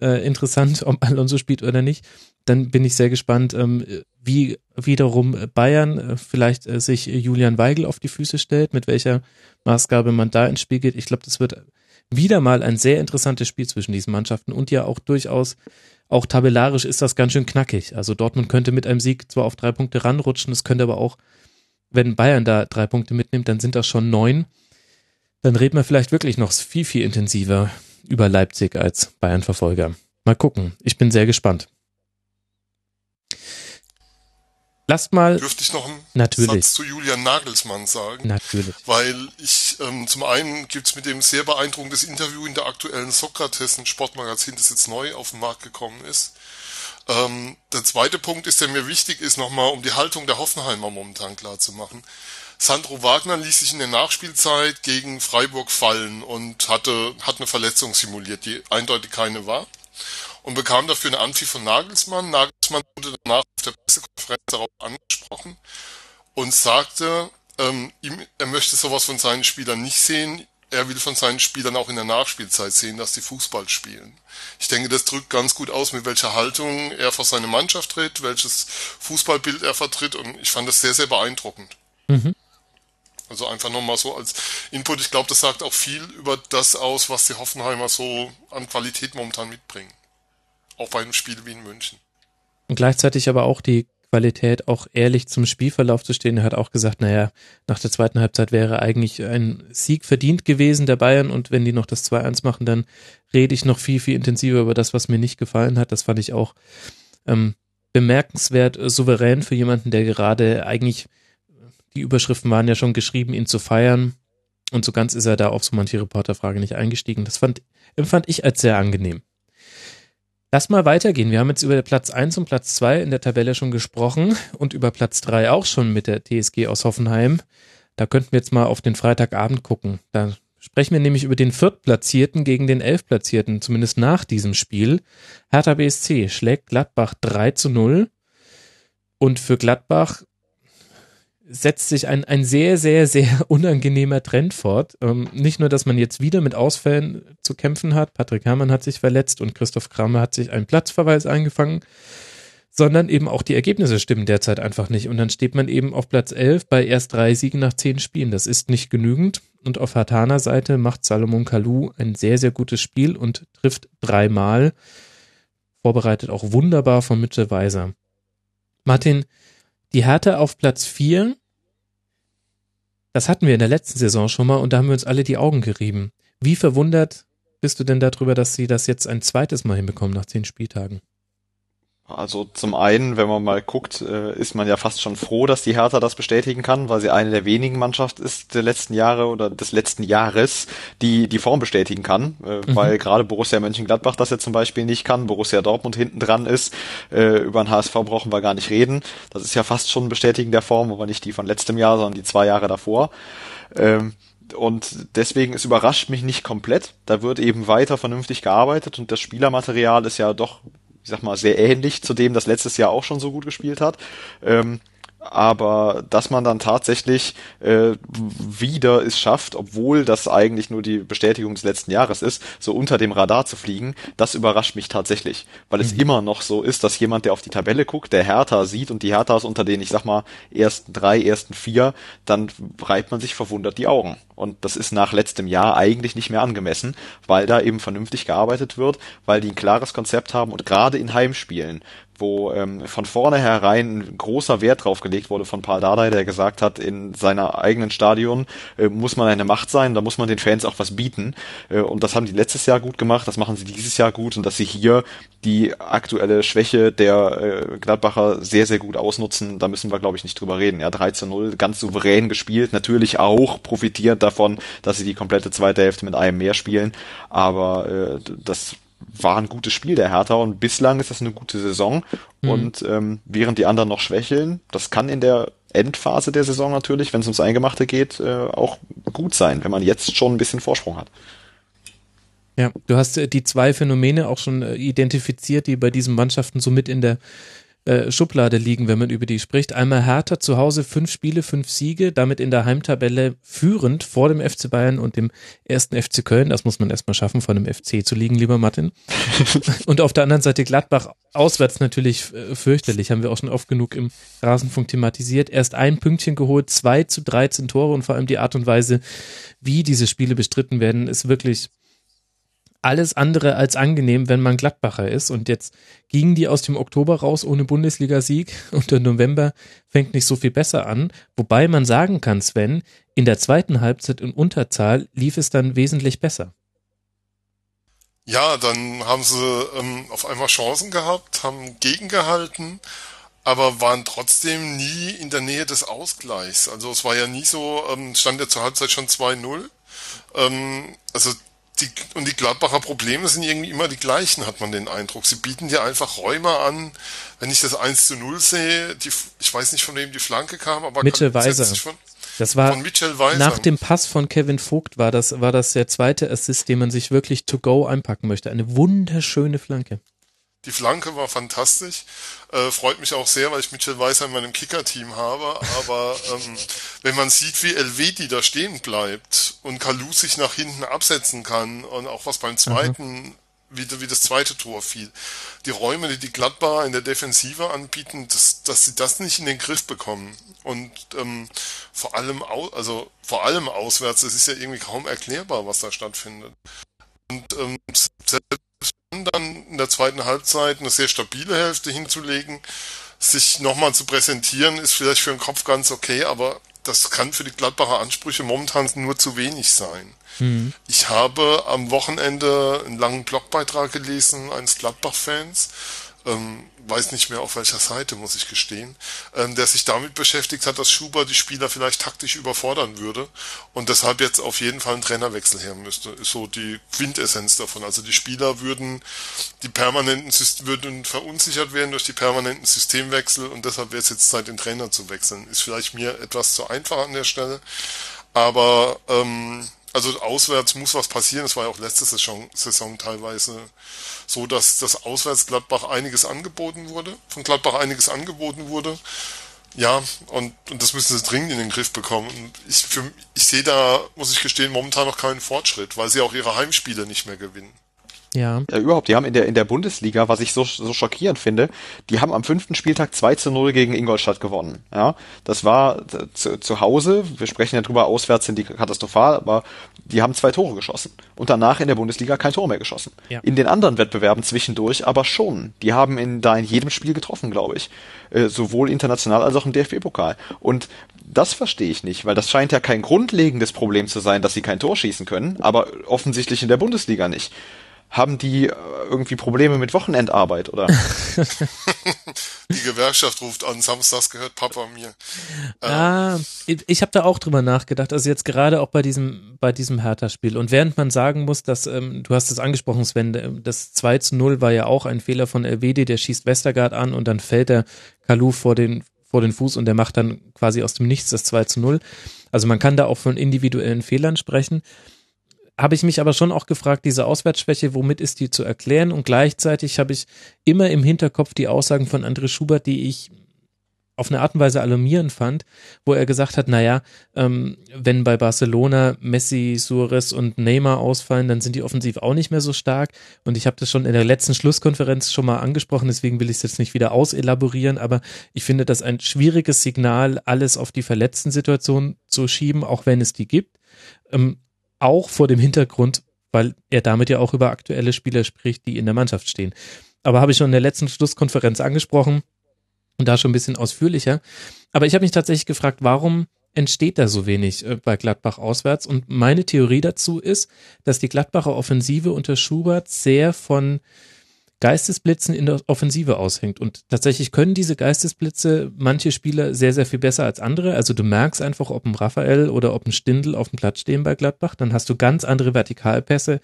äh, interessant, ob Alonso spielt oder nicht. Dann bin ich sehr gespannt, ähm, wie wiederum Bayern äh, vielleicht äh, sich Julian Weigel auf die Füße stellt, mit welcher Maßgabe man da ins Spiel geht. Ich glaube, das wird wieder mal ein sehr interessantes Spiel zwischen diesen Mannschaften und ja auch durchaus, auch tabellarisch ist das ganz schön knackig. Also Dortmund könnte mit einem Sieg zwar auf drei Punkte ranrutschen, es könnte aber auch, wenn Bayern da drei Punkte mitnimmt, dann sind das schon neun. Dann reden wir vielleicht wirklich noch viel, viel intensiver über Leipzig als Bayern-Verfolger. Mal gucken. Ich bin sehr gespannt. Lasst mal.
Dürfte ich noch einen
natürlich.
Satz zu Julian Nagelsmann sagen?
Natürlich.
Weil ich, ähm, zum einen gibt's mit dem sehr beeindruckendes Interview in der aktuellen Sokrates, ein Sportmagazin, das jetzt neu auf den Markt gekommen ist. Ähm, der zweite Punkt ist, der mir wichtig ist, nochmal um die Haltung der Hoffenheimer momentan klar zu machen. Sandro Wagner ließ sich in der Nachspielzeit gegen Freiburg fallen und hatte, hat eine Verletzung simuliert, die eindeutig keine war und bekam dafür eine Anpfiff von Nagelsmann. Nagelsmann wurde danach auf der Pressekonferenz darauf angesprochen und sagte, ähm, ihm, er möchte sowas von seinen Spielern nicht sehen. Er will von seinen Spielern auch in der Nachspielzeit sehen, dass die Fußball spielen. Ich denke, das drückt ganz gut aus, mit welcher Haltung er vor seine Mannschaft tritt, welches Fußballbild er vertritt und ich fand das sehr, sehr beeindruckend. Mhm. Also einfach nochmal so als Input. Ich glaube, das sagt auch viel über das aus, was die Hoffenheimer so an Qualität momentan mitbringen bei einem Spiel wie in München.
Und gleichzeitig aber auch die Qualität, auch ehrlich zum Spielverlauf zu stehen. Er hat auch gesagt, naja, nach der zweiten Halbzeit wäre eigentlich ein Sieg verdient gewesen der Bayern und wenn die noch das 2-1 machen, dann rede ich noch viel, viel intensiver über das, was mir nicht gefallen hat. Das fand ich auch ähm, bemerkenswert äh, souverän für jemanden, der gerade eigentlich, die Überschriften waren ja schon geschrieben, ihn zu feiern. Und so ganz ist er da auf so manche Reporterfrage nicht eingestiegen. Das fand, empfand ich als sehr angenehm. Lass mal weitergehen. Wir haben jetzt über Platz 1 und Platz 2 in der Tabelle schon gesprochen und über Platz 3 auch schon mit der TSG aus Hoffenheim. Da könnten wir jetzt mal auf den Freitagabend gucken. Da Sprechen wir nämlich über den Viertplatzierten gegen den Elfplatzierten, zumindest nach diesem Spiel. Hertha BSC schlägt Gladbach 3 zu 0. Und für Gladbach setzt sich ein, ein sehr, sehr, sehr [laughs] unangenehmer Trend fort. Ähm, nicht nur, dass man jetzt wieder mit Ausfällen zu kämpfen hat, Patrick Herrmann hat sich verletzt und Christoph Kramer hat sich einen Platzverweis eingefangen, sondern eben auch die Ergebnisse stimmen derzeit einfach nicht. Und dann steht man eben auf Platz 11 bei erst drei Siegen nach zehn Spielen. Das ist nicht genügend. Und auf Hatana Seite macht Salomon Kalou ein sehr, sehr gutes Spiel und trifft dreimal. Vorbereitet auch wunderbar von Mitchell Weiser. Martin, die Härte auf Platz 4, das hatten wir in der letzten Saison schon mal und da haben wir uns alle die Augen gerieben. Wie verwundert bist du denn darüber, dass sie das jetzt ein zweites Mal hinbekommen nach zehn Spieltagen?
Also zum einen, wenn man mal guckt, äh, ist man ja fast schon froh, dass die Hertha das bestätigen kann, weil sie eine der wenigen Mannschaften ist der letzten Jahre oder des letzten Jahres, die die Form bestätigen kann, äh, mhm. weil gerade Borussia Mönchengladbach das ja zum Beispiel nicht kann, Borussia Dortmund hinten dran ist, äh, über den HSV brauchen wir gar nicht reden. Das ist ja fast schon ein Bestätigen der Form, aber nicht die von letztem Jahr, sondern die zwei Jahre davor. Ähm, und deswegen, es überrascht mich nicht komplett. Da wird eben weiter vernünftig gearbeitet und das Spielermaterial ist ja doch ich sag mal, sehr ähnlich zu dem, das letztes Jahr auch schon so gut gespielt hat. Ähm, aber dass man dann tatsächlich äh, wieder es schafft, obwohl das eigentlich nur die Bestätigung des letzten Jahres ist, so unter dem Radar zu fliegen, das überrascht mich tatsächlich, weil es mhm. immer noch so ist, dass jemand, der auf die Tabelle guckt, der Hertha sieht und die Hertha ist unter den, ich sag mal, ersten drei, ersten vier, dann reibt man sich verwundert die Augen. Und das ist nach letztem Jahr eigentlich nicht mehr angemessen, weil da eben vernünftig gearbeitet wird, weil die ein klares Konzept haben und gerade in Heimspielen, wo ähm, von vornherein ein großer Wert drauf gelegt wurde von Paul Dardai, der gesagt hat, in seiner eigenen Stadion äh, muss man eine Macht sein, da muss man den Fans auch was bieten. Äh, und das haben die letztes Jahr gut gemacht, das machen sie dieses Jahr gut und dass sie hier die aktuelle Schwäche der äh, Gladbacher sehr, sehr gut ausnutzen, da müssen wir, glaube ich, nicht drüber reden. Ja, 3 zu 0, ganz souverän gespielt, natürlich auch profitierend davon, dass sie die komplette zweite Hälfte mit einem mehr spielen, aber äh, das war ein gutes Spiel der Hertha und bislang ist das eine gute Saison. Mhm. Und ähm, während die anderen noch schwächeln, das kann in der Endphase der Saison natürlich, wenn es ums Eingemachte geht, äh, auch gut sein, wenn man jetzt schon ein bisschen Vorsprung hat.
Ja, du hast äh, die zwei Phänomene auch schon äh, identifiziert, die bei diesen Mannschaften so mit in der äh, Schublade liegen, wenn man über die spricht. Einmal Hertha zu Hause fünf Spiele, fünf Siege, damit in der Heimtabelle führend vor dem FC Bayern und dem ersten FC Köln. Das muss man erstmal schaffen, vor dem FC zu liegen, lieber Martin. [laughs] und auf der anderen Seite Gladbach auswärts natürlich äh, fürchterlich, haben wir auch schon oft genug im Rasenfunk thematisiert. Erst ein Pünktchen geholt, zwei zu 13 Tore und vor allem die Art und Weise, wie diese Spiele bestritten werden, ist wirklich alles andere als angenehm, wenn man Gladbacher ist. Und jetzt gingen die aus dem Oktober raus ohne Bundesligasieg [laughs] und der November fängt nicht so viel besser an. Wobei man sagen kann, Sven, in der zweiten Halbzeit in Unterzahl lief es dann wesentlich besser.
Ja, dann haben sie ähm, auf einmal Chancen gehabt, haben gegengehalten, aber waren trotzdem nie in der Nähe des Ausgleichs. Also es war ja nie so, ähm, stand ja zur Halbzeit schon 2-0. Ähm, also die, und die Gladbacher Probleme sind irgendwie immer die gleichen, hat man den Eindruck. Sie bieten dir einfach Räume an. Wenn ich das 1 zu 0 sehe, die, ich weiß nicht, von wem die Flanke kam, aber
Mitchell Weiser. Von, das war nach dem Pass von Kevin Vogt war das, war das der zweite Assist, den man sich wirklich to go einpacken möchte. Eine wunderschöne Flanke.
Die Flanke war fantastisch. Äh, freut mich auch sehr, weil ich Mitchell Weiser in meinem Kicker-Team habe. Aber ähm, wenn man sieht, wie Elvedi da stehen bleibt und Kalu sich nach hinten absetzen kann und auch was beim zweiten, mhm. wie, wie das zweite Tor fiel, die Räume, die die Gladbacher in der Defensive anbieten, dass, dass sie das nicht in den Griff bekommen. Und ähm, vor allem, au also vor allem auswärts, es ist ja irgendwie kaum erklärbar, was da stattfindet. Und ähm, selbst dann in der zweiten Halbzeit eine sehr stabile Hälfte hinzulegen, sich nochmal zu präsentieren, ist vielleicht für den Kopf ganz okay, aber das kann für die Gladbacher Ansprüche momentan nur zu wenig sein. Mhm. Ich habe am Wochenende einen langen Blogbeitrag gelesen eines Gladbach-Fans, ähm, weiß nicht mehr auf welcher Seite, muss ich gestehen, ähm, der sich damit beschäftigt hat, dass Schuber die Spieler vielleicht taktisch überfordern würde und deshalb jetzt auf jeden Fall ein Trainerwechsel her müsste. Ist so die Quintessenz davon. Also die Spieler würden die permanenten würden verunsichert werden durch die permanenten Systemwechsel und deshalb wäre es jetzt Zeit, den Trainer zu wechseln. Ist vielleicht mir etwas zu einfach an der Stelle, aber ähm, Also auswärts muss was passieren. Es war ja auch letzte Saison, Saison teilweise so, dass das auswärts Gladbach einiges angeboten wurde, von Gladbach einiges angeboten wurde. Ja, und, und das müssen sie dringend in den Griff bekommen. Ich, für, ich sehe da, muss ich gestehen, momentan noch keinen Fortschritt, weil sie auch ihre Heimspiele nicht mehr gewinnen.
Ja. ja, überhaupt. Die haben in der, in der Bundesliga, was ich so, so schockierend finde, die haben am fünften Spieltag 2 zu 0 gegen Ingolstadt gewonnen. Ja, das war zu, zu Hause. Wir sprechen ja drüber, auswärts sind die katastrophal, aber die haben zwei Tore geschossen. Und danach in der Bundesliga kein Tor mehr geschossen. Ja. In den anderen Wettbewerben zwischendurch aber schon. Die haben in, da in jedem Spiel getroffen, glaube ich. Äh, sowohl international als auch im DFB-Pokal. Und das verstehe ich nicht, weil das scheint ja kein grundlegendes Problem zu sein, dass sie kein Tor schießen können, aber offensichtlich in der Bundesliga nicht haben die äh, irgendwie Probleme mit Wochenendarbeit, oder? [laughs]
die Gewerkschaft ruft an, samstags gehört Papa mir.
Ah, ich, ich habe da auch drüber nachgedacht, also jetzt gerade auch bei diesem, bei diesem Hertha-Spiel. Und während man sagen muss, dass, ähm, du hast es angesprochen, Sven, äh, das 2 zu 0 war ja auch ein Fehler von Elvedi, der schießt Westergaard an und dann fällt der Kalu vor den, vor den Fuß und der macht dann quasi aus dem Nichts das 2 zu 0. Also man kann da auch von individuellen Fehlern sprechen habe ich mich aber schon auch gefragt, diese Auswärtsschwäche, womit ist die zu erklären? Und gleichzeitig habe ich immer im Hinterkopf die Aussagen von André Schubert, die ich auf eine Art und Weise alarmierend fand, wo er gesagt hat, naja, ähm, wenn bei Barcelona Messi, Suarez und Neymar ausfallen, dann sind die offensiv auch nicht mehr so stark. Und ich habe das schon in der letzten Schlusskonferenz schon mal angesprochen, deswegen will ich es jetzt nicht wieder auselaborieren, aber ich finde das ein schwieriges Signal, alles auf die verletzten Situation zu schieben, auch wenn es die gibt. Ähm, auch vor dem Hintergrund, weil er damit ja auch über aktuelle Spieler spricht, die in der Mannschaft stehen. Aber habe ich schon in der letzten Schlusskonferenz angesprochen und da schon ein bisschen ausführlicher. Aber ich habe mich tatsächlich gefragt, warum entsteht da so wenig äh, bei Gladbach auswärts? Und meine Theorie dazu ist, dass die Gladbacher Offensive unter Schubert sehr von Geistesblitzen in der Offensive aushängt. Und tatsächlich können diese Geistesblitze manche Spieler sehr, sehr viel besser als andere. Also du merkst einfach, ob ein Raphael oder ob ein Stindel auf dem Platz stehen bei Gladbach, dann hast du ganz andere Vertikalpässe.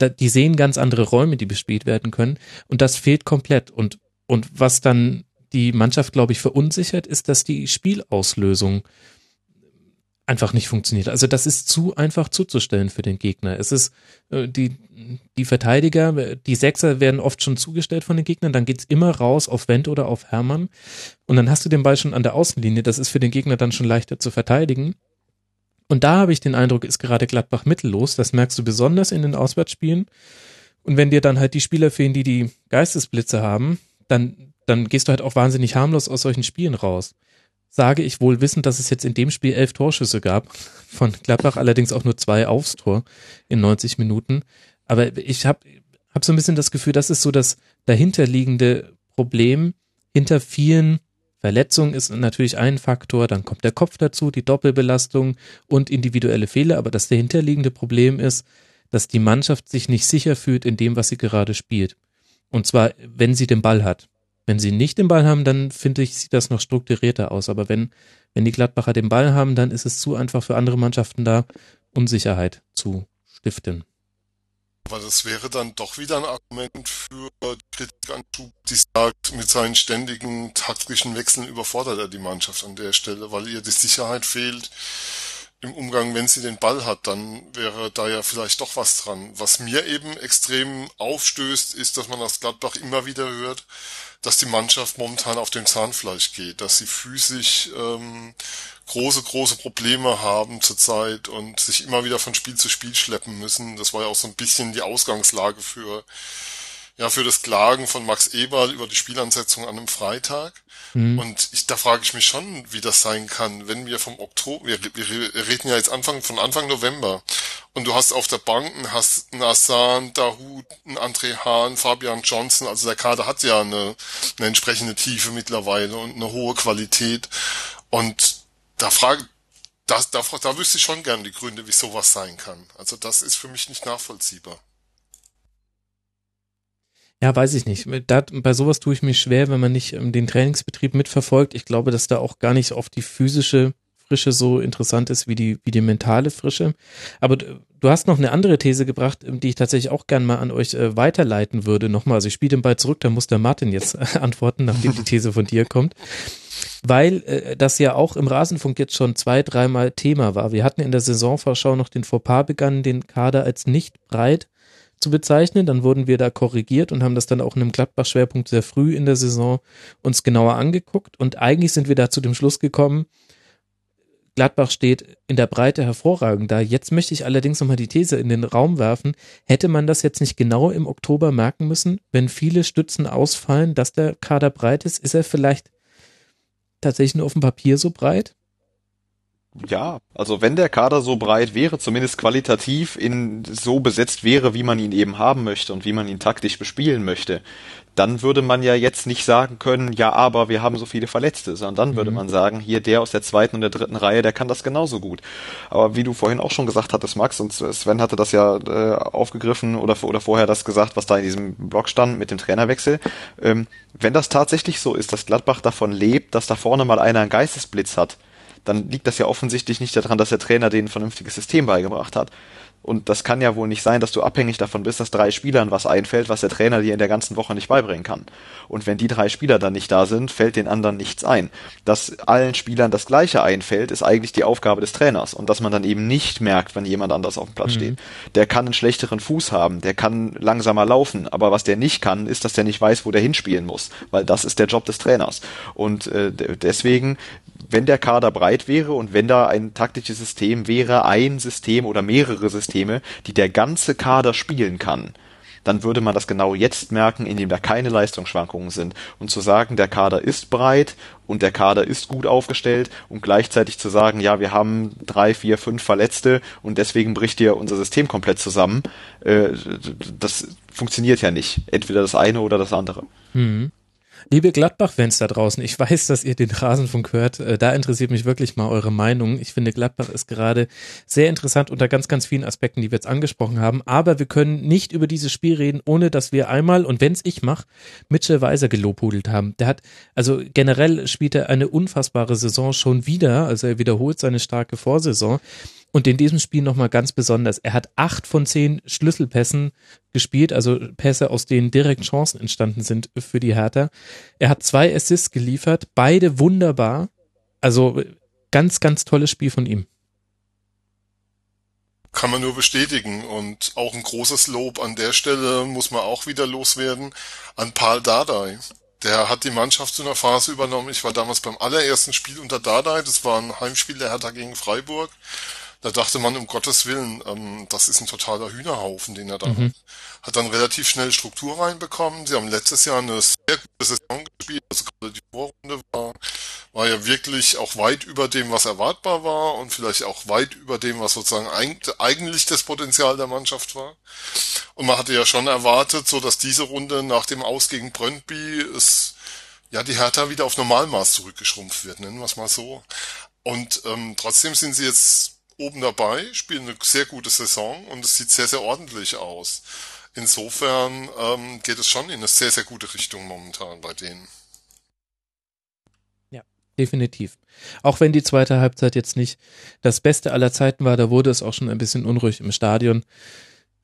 Die sehen ganz andere Räume, die bespielt werden können. Und das fehlt komplett. Und, und was dann die Mannschaft, glaube ich, verunsichert, ist, dass die Spielauslösung einfach nicht funktioniert. Also das ist zu einfach zuzustellen für den Gegner. Es ist äh, die die Verteidiger, die Sechser werden oft schon zugestellt von den Gegnern, dann geht's immer raus auf Wendt oder auf Hermann und dann hast du den Ball schon an der Außenlinie. Das ist für den Gegner dann schon leichter zu verteidigen. Und da habe ich den Eindruck, ist gerade Gladbach mittellos. Das merkst du besonders in den Auswärtsspielen. Und wenn dir dann halt die Spieler fehlen, die die Geistesblitze haben, dann, dann gehst du halt auch wahnsinnig harmlos aus solchen Spielen raus sage ich wohl wissend, dass es jetzt in dem Spiel elf Torschüsse gab. Von Gladbach allerdings auch nur zwei aufs Tor in 90 Minuten. Aber ich habe hab so ein bisschen das Gefühl, das ist so das dahinterliegende Problem. Hinter vielen Verletzungen ist natürlich ein Faktor, dann kommt der Kopf dazu, die Doppelbelastung und individuelle Fehler. Aber das dahinterliegende Problem ist, dass die Mannschaft sich nicht sicher fühlt in dem, was sie gerade spielt. Und zwar, wenn sie den Ball hat. Wenn sie nicht den Ball haben, dann finde ich, sieht das noch strukturierter aus. Aber wenn, wenn die Gladbacher den Ball haben, dann ist es zu einfach für andere Mannschaften da, Unsicherheit zu stiften.
Aber das wäre dann doch wieder ein Argument für Kritik an Schub, die sagt, mit seinen ständigen taktischen Wechseln überfordert er die Mannschaft an der Stelle, weil ihr die Sicherheit fehlt im Umgang, wenn sie den Ball hat, dann wäre da ja vielleicht doch was dran. Was mir eben extrem aufstößt, ist, dass man aus Gladbach immer wieder hört, dass die Mannschaft momentan auf dem Zahnfleisch geht, dass sie physisch ähm, große, große Probleme haben zurzeit und sich immer wieder von Spiel zu Spiel schleppen müssen. Das war ja auch so ein bisschen die Ausgangslage für ja für das Klagen von Max Eberl über die Spielansetzung an einem Freitag. Mhm. Und ich, da frage ich mich schon, wie das sein kann, wenn wir vom Oktober, wir, wir reden ja jetzt Anfang von Anfang November und du hast auf der Bank hast einen Assan, Dahut, einen André Hahn, Fabian Johnson, also der Kader hat ja eine, eine entsprechende Tiefe mittlerweile und eine hohe Qualität und da frage das, da, da wüsste ich schon gern die Gründe, wie sowas sein kann. Also das ist für mich nicht nachvollziehbar.
Ja, weiß ich nicht. Da, bei sowas tue ich mir schwer, wenn man nicht ähm, den Trainingsbetrieb mitverfolgt. Ich glaube, dass da auch gar nicht auf die physische Frische so interessant ist wie die, wie die mentale Frische. Aber du hast noch eine andere These gebracht, die ich tatsächlich auch gern mal an euch äh, weiterleiten würde. Nochmal, also ich spiele den Ball zurück, da muss der Martin jetzt äh, [laughs] antworten, nachdem die These von dir kommt. Weil äh, das ja auch im Rasenfunk jetzt schon zwei, dreimal Thema war. Wir hatten in der Saisonvorschau noch den Fauxpas begangen, den Kader als nicht breit zu bezeichnen. Dann wurden wir da korrigiert und haben das dann auch in einem Gladbach-Schwerpunkt sehr früh in der Saison uns genauer angeguckt. Und eigentlich sind wir da zu dem Schluss gekommen, Gladbach steht in der Breite hervorragend da. Jetzt möchte ich allerdings nochmal die These in den Raum werfen. Hätte man das jetzt nicht genau im Oktober merken müssen, wenn viele Stützen ausfallen, dass der Kader breit ist? Ist er vielleicht tatsächlich nur auf dem Papier so breit?
Ja, also wenn der Kader so breit wäre, zumindest qualitativ in so besetzt wäre, wie man ihn eben haben möchte und wie man ihn taktisch bespielen möchte, dann würde man ja jetzt nicht sagen können, ja, aber wir haben so viele Verletzte, sondern dann würde mhm. man sagen, hier der aus der zweiten und der dritten Reihe, der kann das genauso gut. Aber wie du vorhin auch schon gesagt hattest, Max, und Sven hatte das ja äh, aufgegriffen oder, oder vorher das gesagt, was da in diesem Blog stand mit dem Trainerwechsel, ähm, wenn das tatsächlich so ist, dass Gladbach davon lebt, dass da vorne mal einer einen Geistesblitz hat, dann liegt das ja offensichtlich nicht daran, dass der Trainer denen ein vernünftiges System beigebracht hat. Und das kann ja wohl nicht sein, dass du abhängig davon bist, dass drei Spielern was einfällt, was der Trainer dir in der ganzen Woche nicht beibringen kann. Und wenn die drei Spieler dann nicht da sind, fällt den anderen nichts ein. Dass allen Spielern das Gleiche einfällt, ist eigentlich die Aufgabe des Trainers. Und dass man dann eben nicht merkt, wenn jemand anders auf dem Platz mhm. steht. Der kann einen schlechteren Fuß haben, der kann langsamer laufen, aber was der nicht kann, ist, dass der nicht weiß, wo der hinspielen muss. Weil das ist der Job des Trainers. Und äh, deswegen wenn der Kader breit wäre und wenn da ein taktisches System wäre, ein System oder mehrere Systeme, die der ganze Kader spielen kann, dann würde man das genau jetzt merken, indem da keine Leistungsschwankungen sind. Und zu sagen, der Kader ist breit und der Kader ist gut aufgestellt und gleichzeitig zu sagen, ja, wir haben drei, vier, fünf Verletzte und deswegen bricht dir unser System komplett zusammen, äh, das funktioniert ja nicht. Entweder das eine oder das andere.
Mhm. Liebe Gladbach-Fans da draußen, ich weiß, dass ihr den Rasenfunk hört. Äh, da interessiert mich wirklich mal eure Meinung. Ich finde, Gladbach ist gerade sehr interessant unter ganz, ganz vielen Aspekten, die wir jetzt angesprochen haben. Aber wir können nicht über dieses Spiel reden, ohne dass wir einmal, und wenn es ich mache, Mitchell Weiser gelobhudelt haben. Der hat, also generell spielt er eine unfassbare Saison schon wieder. Also er wiederholt seine starke Vorsaison. Und in diesem Spiel nochmal ganz besonders. Er hat acht von zehn Schlüsselpässen gespielt, also Pässe, aus denen direkt Chancen entstanden sind für die Hertha. Er hat zwei Assists geliefert, beide wunderbar. Also ganz, ganz tolles Spiel von ihm.
Kann man nur bestätigen und auch ein großes Lob an der Stelle muss man auch wieder loswerden an Paul Dardai. Der hat die Mannschaft zu einer Phase übernommen. Ich war damals beim allerersten Spiel unter Dardai. Das war ein Heimspiel der Hertha gegen Freiburg. Da dachte man, um Gottes Willen, ähm, das ist ein totaler Hühnerhaufen, den er da mhm. hat. Hat dann relativ schnell Struktur reinbekommen. Sie haben letztes Jahr eine sehr gute Saison gespielt. Also gerade die Vorrunde war, war ja wirklich auch weit über dem, was erwartbar war und vielleicht auch weit über dem, was sozusagen eigentlich das Potenzial der Mannschaft war. Und man hatte ja schon erwartet, so dass diese Runde nach dem Aus gegen Brøndby es ja die Hertha wieder auf Normalmaß zurückgeschrumpft wird, nennen wir es mal so. Und ähm, trotzdem sind sie jetzt oben dabei, spielen eine sehr gute Saison und es sieht sehr, sehr ordentlich aus. Insofern ähm, geht es schon in eine sehr, sehr gute Richtung momentan bei denen.
Ja, definitiv. Auch wenn die zweite Halbzeit jetzt nicht das Beste aller Zeiten war, da wurde es auch schon ein bisschen unruhig im Stadion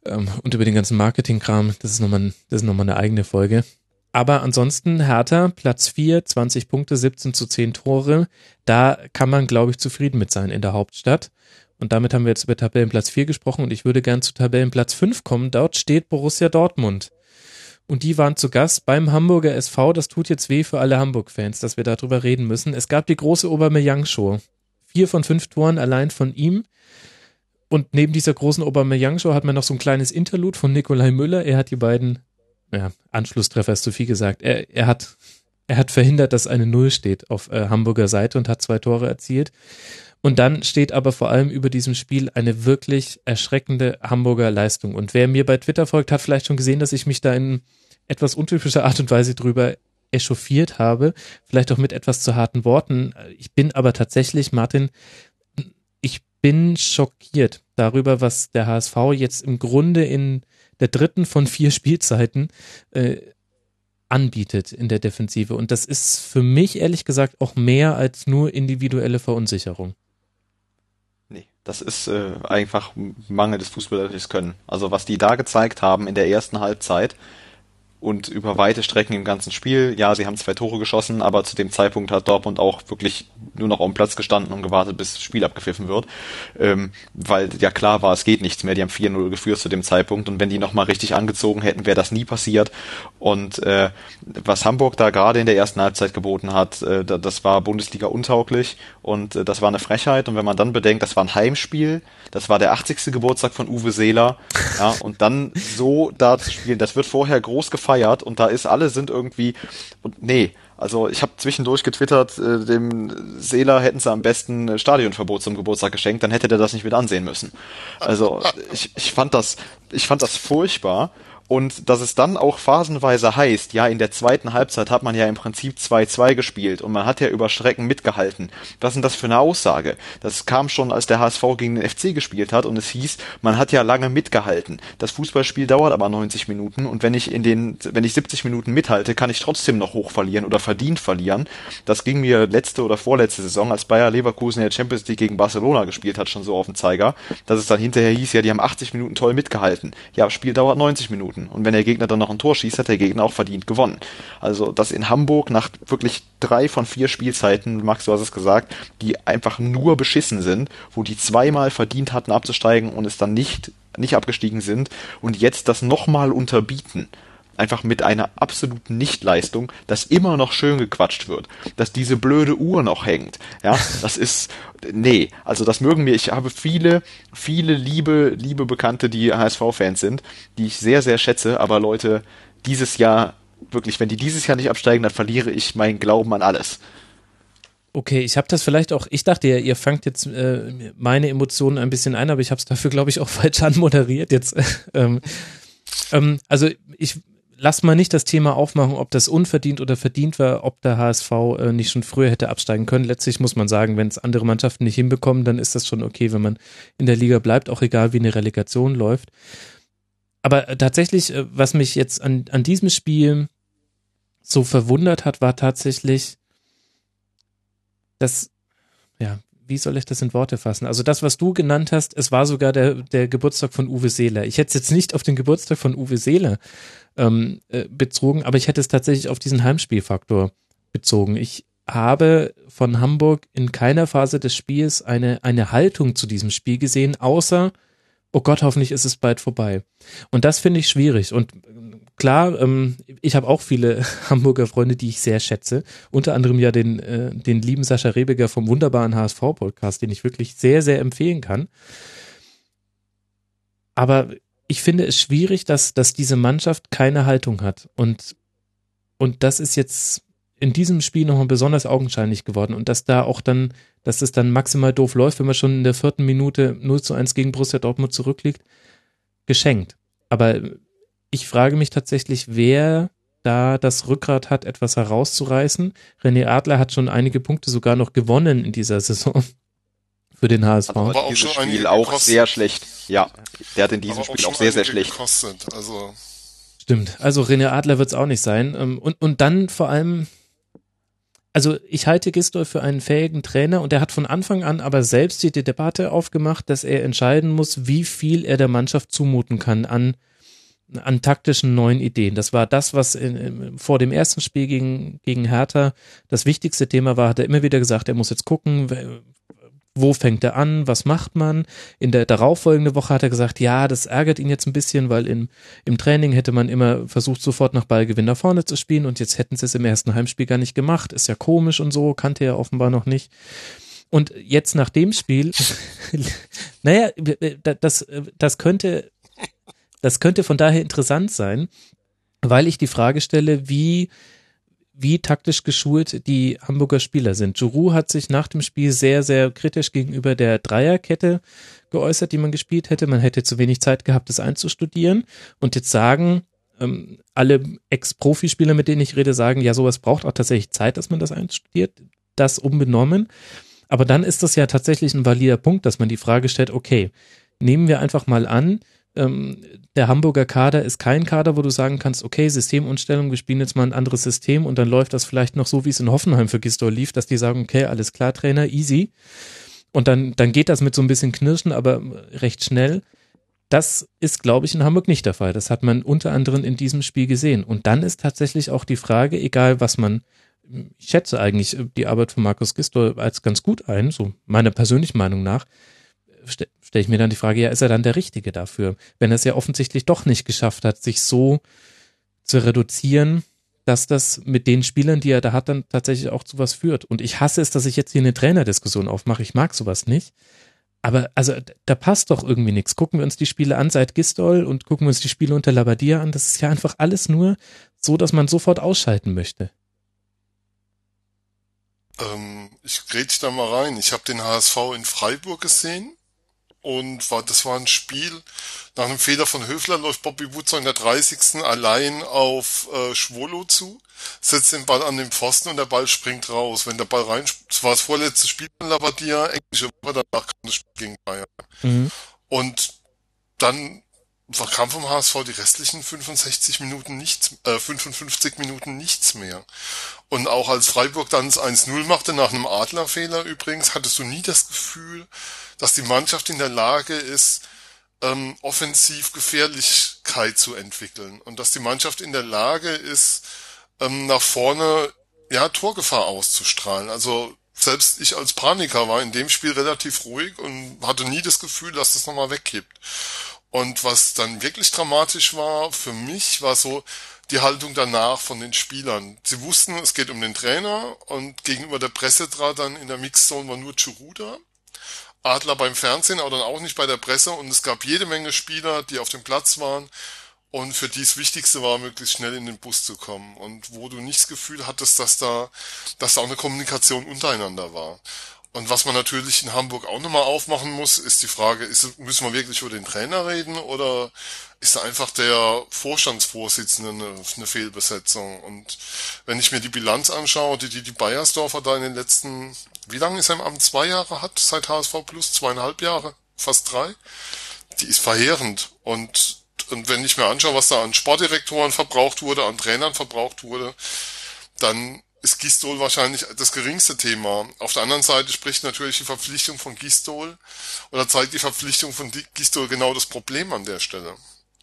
ähm, und über den ganzen Marketingkram. Das ist nochmal, das nochmal eine eigene Folge. Aber ansonsten Hertha, Platz 4, 20 Punkte, 17 zu 10 Tore. Da kann man, glaube ich, zufrieden mit sein in der Hauptstadt. Und damit haben wir jetzt über Tabellenplatz 4 gesprochen und ich würde gern zu Tabellenplatz 5 kommen. Dort steht Borussia Dortmund. Und die waren zu Gast beim Hamburger SV. Das tut jetzt weh für alle Hamburg-Fans, dass wir darüber reden müssen. Es gab die große Aubameyang-Show. Vier von fünf Toren allein von ihm. Und neben dieser großen Aubameyang-Show hat man noch so ein kleines Interlude von Nikolai Müller. Er hat die beiden, ja, Anschlusstreffer ist zu viel gesagt. Er, er hat, er hat verhindert, dass eine Null steht auf äh, Hamburger Seite und hat zwei Tore erzielt. Und dann steht aber vor allem über diesem Spiel eine wirklich erschreckende Hamburger Leistung. Und wer mir bei Twitter folgt, hat vielleicht schon gesehen, dass ich mich da in etwas untypischer Art und Weise drüber echauffiert habe, vielleicht auch mit etwas zu harten Worten. Ich bin aber tatsächlich, Martin, ich bin schockiert darüber, was der HSV jetzt im Grunde in der dritten von vier Spielzeiten äh, anbietet in der Defensive. Und das ist für mich ehrlich gesagt auch mehr als nur individuelle Verunsicherung.
Das ist äh, einfach mangelndes fußballerisches Können. Also was die da gezeigt haben in der ersten Halbzeit, und über weite Strecken im ganzen Spiel. Ja, sie haben zwei Tore geschossen, aber zu dem Zeitpunkt hat Dortmund auch wirklich nur noch auf dem Platz gestanden und gewartet, bis das Spiel abgepfiffen wird, ähm, weil ja klar war, es geht nichts mehr. Die haben 4-0 geführt zu dem Zeitpunkt und wenn die nochmal richtig angezogen hätten, wäre das nie passiert. Und äh, was Hamburg da gerade in der ersten Halbzeit geboten hat, äh, das war Bundesliga untauglich und äh, das war eine Frechheit. Und wenn man dann bedenkt, das war ein Heimspiel, das war der 80. Geburtstag von Uwe Seeler, ja, und dann so da zu spielen, das wird vorher groß gefeiert gefeiert und da ist alle sind irgendwie und nee, also ich habe zwischendurch getwittert, äh, dem Seeler hätten sie am besten Stadionverbot zum Geburtstag geschenkt, dann hätte der das nicht mit ansehen müssen. Also ich, ich fand das, ich fand das furchtbar und dass es dann auch phasenweise heißt, ja, in der zweiten Halbzeit hat man ja im Prinzip 2-2 gespielt und man hat ja über Strecken mitgehalten. Was denn das für eine Aussage? Das kam schon, als der HSV gegen den FC gespielt hat und es hieß, man hat ja lange mitgehalten. Das Fußballspiel dauert aber 90 Minuten und wenn ich in den, wenn ich 70 Minuten mithalte, kann ich trotzdem noch hoch verlieren oder verdient verlieren. Das ging mir letzte oder vorletzte Saison, als Bayer Leverkusen in der Champions League gegen Barcelona gespielt hat, schon so auf dem Zeiger, dass es dann hinterher hieß, ja, die haben 80 Minuten toll mitgehalten. Ja, Spiel dauert 90 Minuten. Minuten. Und wenn der Gegner dann noch ein Tor schießt, hat der Gegner auch verdient gewonnen. Also, dass in Hamburg nach wirklich drei von vier Spielzeiten, Max, du hast es gesagt, die einfach nur beschissen sind, wo die zweimal verdient hatten abzusteigen und es dann nicht, nicht abgestiegen sind und jetzt das nochmal unterbieten einfach mit einer absoluten Nichtleistung, dass immer noch schön gequatscht wird, dass diese blöde Uhr noch hängt. Ja, das [laughs] ist nee, also das mögen mir. Ich habe viele, viele liebe, liebe Bekannte, die HSV-Fans sind, die ich sehr, sehr schätze. Aber Leute, dieses Jahr wirklich, wenn die dieses Jahr nicht absteigen, dann verliere ich meinen Glauben an alles.
Okay, ich habe das vielleicht auch, ich dachte ja, ihr fangt jetzt äh, meine Emotionen ein bisschen ein, aber ich habe es dafür, glaube ich, auch [laughs] falsch anmoderiert jetzt. [laughs] ähm, ähm, also ich lass mal nicht das Thema aufmachen, ob das unverdient oder verdient war, ob der HSV äh, nicht schon früher hätte absteigen können. Letztlich muss man sagen, wenn es andere Mannschaften nicht hinbekommen, dann ist das schon okay, wenn man in der Liga bleibt, auch egal wie eine Relegation läuft. Aber äh, tatsächlich, äh, was mich jetzt an, an diesem Spiel so verwundert hat, war tatsächlich, dass, ja, wie soll ich das in Worte fassen? Also das, was du genannt hast, es war sogar der, der Geburtstag von Uwe Seeler. Ich hätte es jetzt nicht auf den Geburtstag von Uwe Seeler ähm, äh, bezogen, aber ich hätte es tatsächlich auf diesen Heimspielfaktor bezogen. Ich habe von Hamburg in keiner Phase des Spiels eine, eine Haltung zu diesem Spiel gesehen, außer, oh Gott, hoffentlich ist es bald vorbei. Und das finde ich schwierig. Und klar, ähm, ich habe auch viele [laughs] Hamburger Freunde, die ich sehr schätze. Unter anderem ja den, äh, den lieben Sascha Rebeger vom wunderbaren HSV-Podcast, den ich wirklich sehr, sehr empfehlen kann. Aber ich finde es schwierig, dass, dass diese Mannschaft keine Haltung hat. Und, und das ist jetzt in diesem Spiel nochmal besonders augenscheinlich geworden. Und dass da auch dann, dass es dann maximal doof läuft, wenn man schon in der vierten Minute 0 zu 1 gegen Borussia Dortmund zurückliegt, geschenkt. Aber ich frage mich tatsächlich, wer da das Rückgrat hat, etwas herauszureißen. René Adler hat schon einige Punkte sogar noch gewonnen in dieser Saison [laughs] für den HSV.
Aber auch dieses Spiel auch gekostet. sehr schlecht. Ja, der hat in diesem Spiel auch, auch sehr, sehr schlecht. Gekostet.
Also Stimmt. Also René Adler wird es auch nicht sein. Ähm, und, und dann vor allem, also ich halte Gistol für einen fähigen Trainer und er hat von Anfang an aber selbst die Debatte aufgemacht, dass er entscheiden muss, wie viel er der Mannschaft zumuten kann an, an taktischen neuen Ideen. Das war das, was in, vor dem ersten Spiel gegen, gegen Hertha das wichtigste Thema war, hat er immer wieder gesagt, er muss jetzt gucken, wo fängt er an, was macht man. In der darauffolgenden Woche hat er gesagt, ja, das ärgert ihn jetzt ein bisschen, weil im, im Training hätte man immer versucht, sofort nach Ballgewinn nach vorne zu spielen und jetzt hätten sie es im ersten Heimspiel gar nicht gemacht. Ist ja komisch und so, kannte er offenbar noch nicht. Und jetzt nach dem Spiel, [laughs] naja, das, das könnte, das könnte von daher interessant sein, weil ich die Frage stelle, wie wie taktisch geschult die Hamburger Spieler sind. Giroud hat sich nach dem Spiel sehr, sehr kritisch gegenüber der Dreierkette geäußert, die man gespielt hätte. Man hätte zu wenig Zeit gehabt, das einzustudieren. Und jetzt sagen ähm, alle Ex-Profispieler, mit denen ich rede, sagen, ja, sowas braucht auch tatsächlich Zeit, dass man das einstudiert. Das unbenommen. Aber dann ist das ja tatsächlich ein valider Punkt, dass man die Frage stellt, okay, nehmen wir einfach mal an, ähm, der Hamburger Kader ist kein Kader, wo du sagen kannst, okay, Systemumstellung, wir spielen jetzt mal ein anderes System und dann läuft das vielleicht noch so, wie es in Hoffenheim für Gisdol lief, dass die sagen, okay, alles klar, Trainer, easy. Und dann, dann geht das mit so ein bisschen Knirschen, aber recht schnell. Das ist, glaube ich, in Hamburg nicht der Fall. Das hat man unter anderem in diesem Spiel gesehen. Und dann ist tatsächlich auch die Frage, egal was man, ich schätze eigentlich die Arbeit von Markus Gistol als ganz gut ein, so meiner persönlichen Meinung nach, stelle ich mir dann die Frage, ja, ist er dann der Richtige dafür? Wenn er es ja offensichtlich doch nicht geschafft hat, sich so zu reduzieren, dass das mit den Spielern, die er da hat, dann tatsächlich auch zu was führt. Und ich hasse es, dass ich jetzt hier eine Trainerdiskussion aufmache. Ich mag sowas nicht. Aber also da passt doch irgendwie nichts. Gucken wir uns die Spiele an seit Gistol und gucken wir uns die Spiele unter Labadia an. Das ist ja einfach alles nur so, dass man sofort ausschalten möchte.
Ähm, ich grätsch da mal rein. Ich habe den HSV in Freiburg gesehen und war, das war ein Spiel. Nach einem Fehler von Höfler läuft Bobby Wutzer in der 30. allein auf äh, Schwolo zu, setzt den Ball an den Pfosten und der Ball springt raus. Wenn der Ball rein, das war das vorletzte Spiel von Labadia, englische Woche, danach kam das Spiel gegen Bayern. Mhm. Und dann kam vom HSV die restlichen 65 Minuten nichts, äh, 55 Minuten nichts mehr. Und auch als Freiburg dann das 1-0 machte, nach einem Adlerfehler übrigens, hattest du nie das Gefühl, dass die Mannschaft in der Lage ist, ähm, offensiv Gefährlichkeit zu entwickeln und dass die Mannschaft in der Lage ist, ähm, nach vorne ja Torgefahr auszustrahlen. Also selbst ich als Paniker war in dem Spiel relativ ruhig und hatte nie das Gefühl, dass das nochmal wegkippt. Und was dann wirklich dramatisch war für mich, war so die Haltung danach von den Spielern. Sie wussten, es geht um den Trainer und gegenüber der Presse trat dann in der Mixzone war nur Churuda. Adler beim Fernsehen, aber dann auch nicht bei der Presse. Und es gab jede Menge Spieler, die auf dem Platz waren und für die das Wichtigste war, möglichst schnell in den Bus zu kommen. Und wo du nicht das Gefühl hattest, dass da, dass da auch eine Kommunikation untereinander war. Und was man natürlich in Hamburg auch nochmal aufmachen muss, ist die Frage, ist, müssen wir wirklich über den Trainer reden oder ist da einfach der Vorstandsvorsitzende eine, eine Fehlbesetzung? Und wenn ich mir die Bilanz anschaue, die die, die Bayersdorfer da in den letzten wie lange ist er im Amt? Zwei Jahre hat seit HSV Plus? Zweieinhalb Jahre? Fast drei? Die ist verheerend. Und, und wenn ich mir anschaue, was da an Sportdirektoren verbraucht wurde, an Trainern verbraucht wurde, dann ist Gistol wahrscheinlich das geringste Thema. Auf der anderen Seite spricht natürlich die Verpflichtung von Gistol oder zeigt die Verpflichtung von Gistol genau das Problem an der Stelle.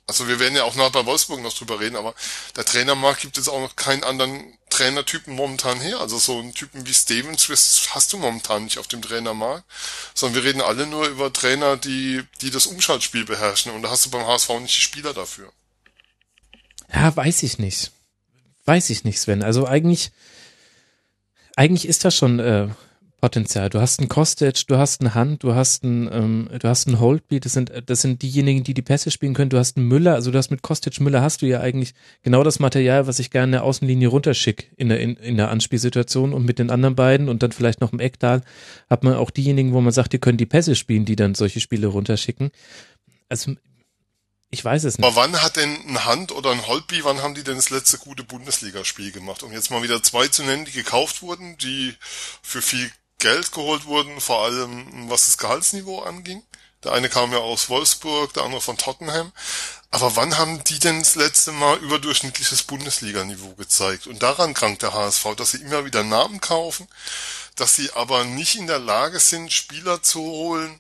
Also wir werden ja auch nachher bei Wolfsburg noch drüber reden, aber der Trainermarkt gibt jetzt auch noch keinen anderen Trainertypen momentan her. Also so einen Typen wie Stevens hast du momentan nicht auf dem Trainermarkt, sondern wir reden alle nur über Trainer, die, die das Umschaltspiel beherrschen und da hast du beim HSV nicht die Spieler dafür.
Ja, weiß ich nicht. Weiß ich nicht, Sven. Also eigentlich, eigentlich ist das schon äh, Potenzial. Du hast einen Kostic, du hast einen Hand, du hast einen, ähm, du hast einen Holtby, das sind, das sind diejenigen, die die Pässe spielen können. Du hast einen Müller, also du hast mit Kostic Müller hast du ja eigentlich genau das Material, was ich gerne in der Außenlinie runterschick in der, in, in der Anspielsituation und mit den anderen beiden und dann vielleicht noch im Ecktal hat man auch diejenigen, wo man sagt, die können die Pässe spielen, die dann solche Spiele runterschicken. Also, ich weiß es nicht.
Aber wann hat denn ein Hand oder ein Holtby, wann haben die denn das letzte gute Bundesligaspiel gemacht? Um jetzt mal wieder zwei zu nennen, die gekauft wurden, die für viel Geld geholt wurden, vor allem was das Gehaltsniveau anging. Der eine kam ja aus Wolfsburg, der andere von Tottenham. Aber wann haben die denn das letzte Mal überdurchschnittliches Bundesliga-Niveau gezeigt? Und daran krankt der HSV, dass sie immer wieder Namen kaufen, dass sie aber nicht in der Lage sind, Spieler zu holen,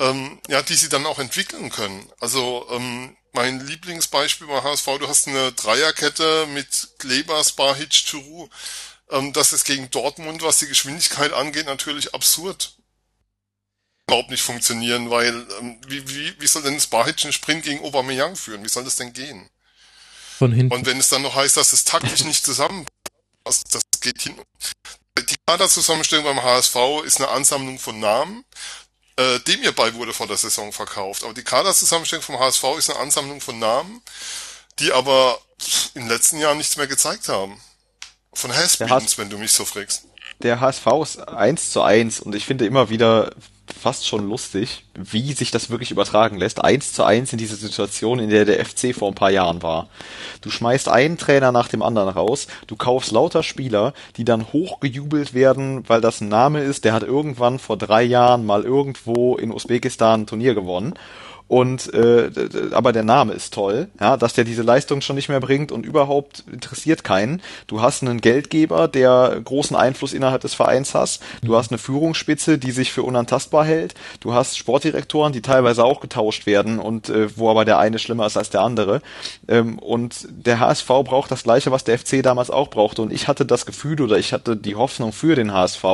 ähm, ja, die sie dann auch entwickeln können. Also ähm, mein Lieblingsbeispiel bei HSV, du hast eine Dreierkette mit Kleber, Sparhic, Churu ähm, das ist gegen Dortmund, was die Geschwindigkeit angeht, natürlich absurd. Überhaupt nicht funktionieren, weil ähm, wie, wie, wie soll denn Sparhic einen Sprint gegen Aubameyang führen? Wie soll das denn gehen?
Von hinten.
Und wenn es dann noch heißt, dass es taktisch nicht zusammenpasst, das geht hin. Die Kaderzusammenstellung beim HSV ist eine Ansammlung von Namen, äh, dem hierbei wurde vor der Saison verkauft. Aber die Kaderzusammenstellung vom HSV ist eine Ansammlung von Namen, die aber in den letzten Jahren nichts mehr gezeigt haben. Von Haspins, wenn du mich so fragst.
Der HSV ist eins zu eins und ich finde immer wieder fast schon lustig, wie sich das wirklich übertragen lässt. Eins zu eins in diese Situation, in der der FC vor ein paar Jahren war. Du schmeißt einen Trainer nach dem anderen raus, du kaufst lauter Spieler, die dann hochgejubelt werden, weil das ein Name ist, der hat irgendwann vor drei Jahren mal irgendwo in Usbekistan ein Turnier gewonnen und äh, aber der Name ist toll, ja, dass der diese Leistung schon nicht mehr bringt und überhaupt interessiert keinen. Du hast einen Geldgeber, der großen Einfluss innerhalb des Vereins hast. Du hast eine Führungsspitze, die sich für unantastbar hält. Du hast Sportdirektoren, die teilweise auch getauscht werden und äh, wo aber der eine schlimmer ist als der andere. Ähm, und der HSV braucht das gleiche, was der FC damals auch brauchte. Und ich hatte das Gefühl oder ich hatte die Hoffnung für den HSV,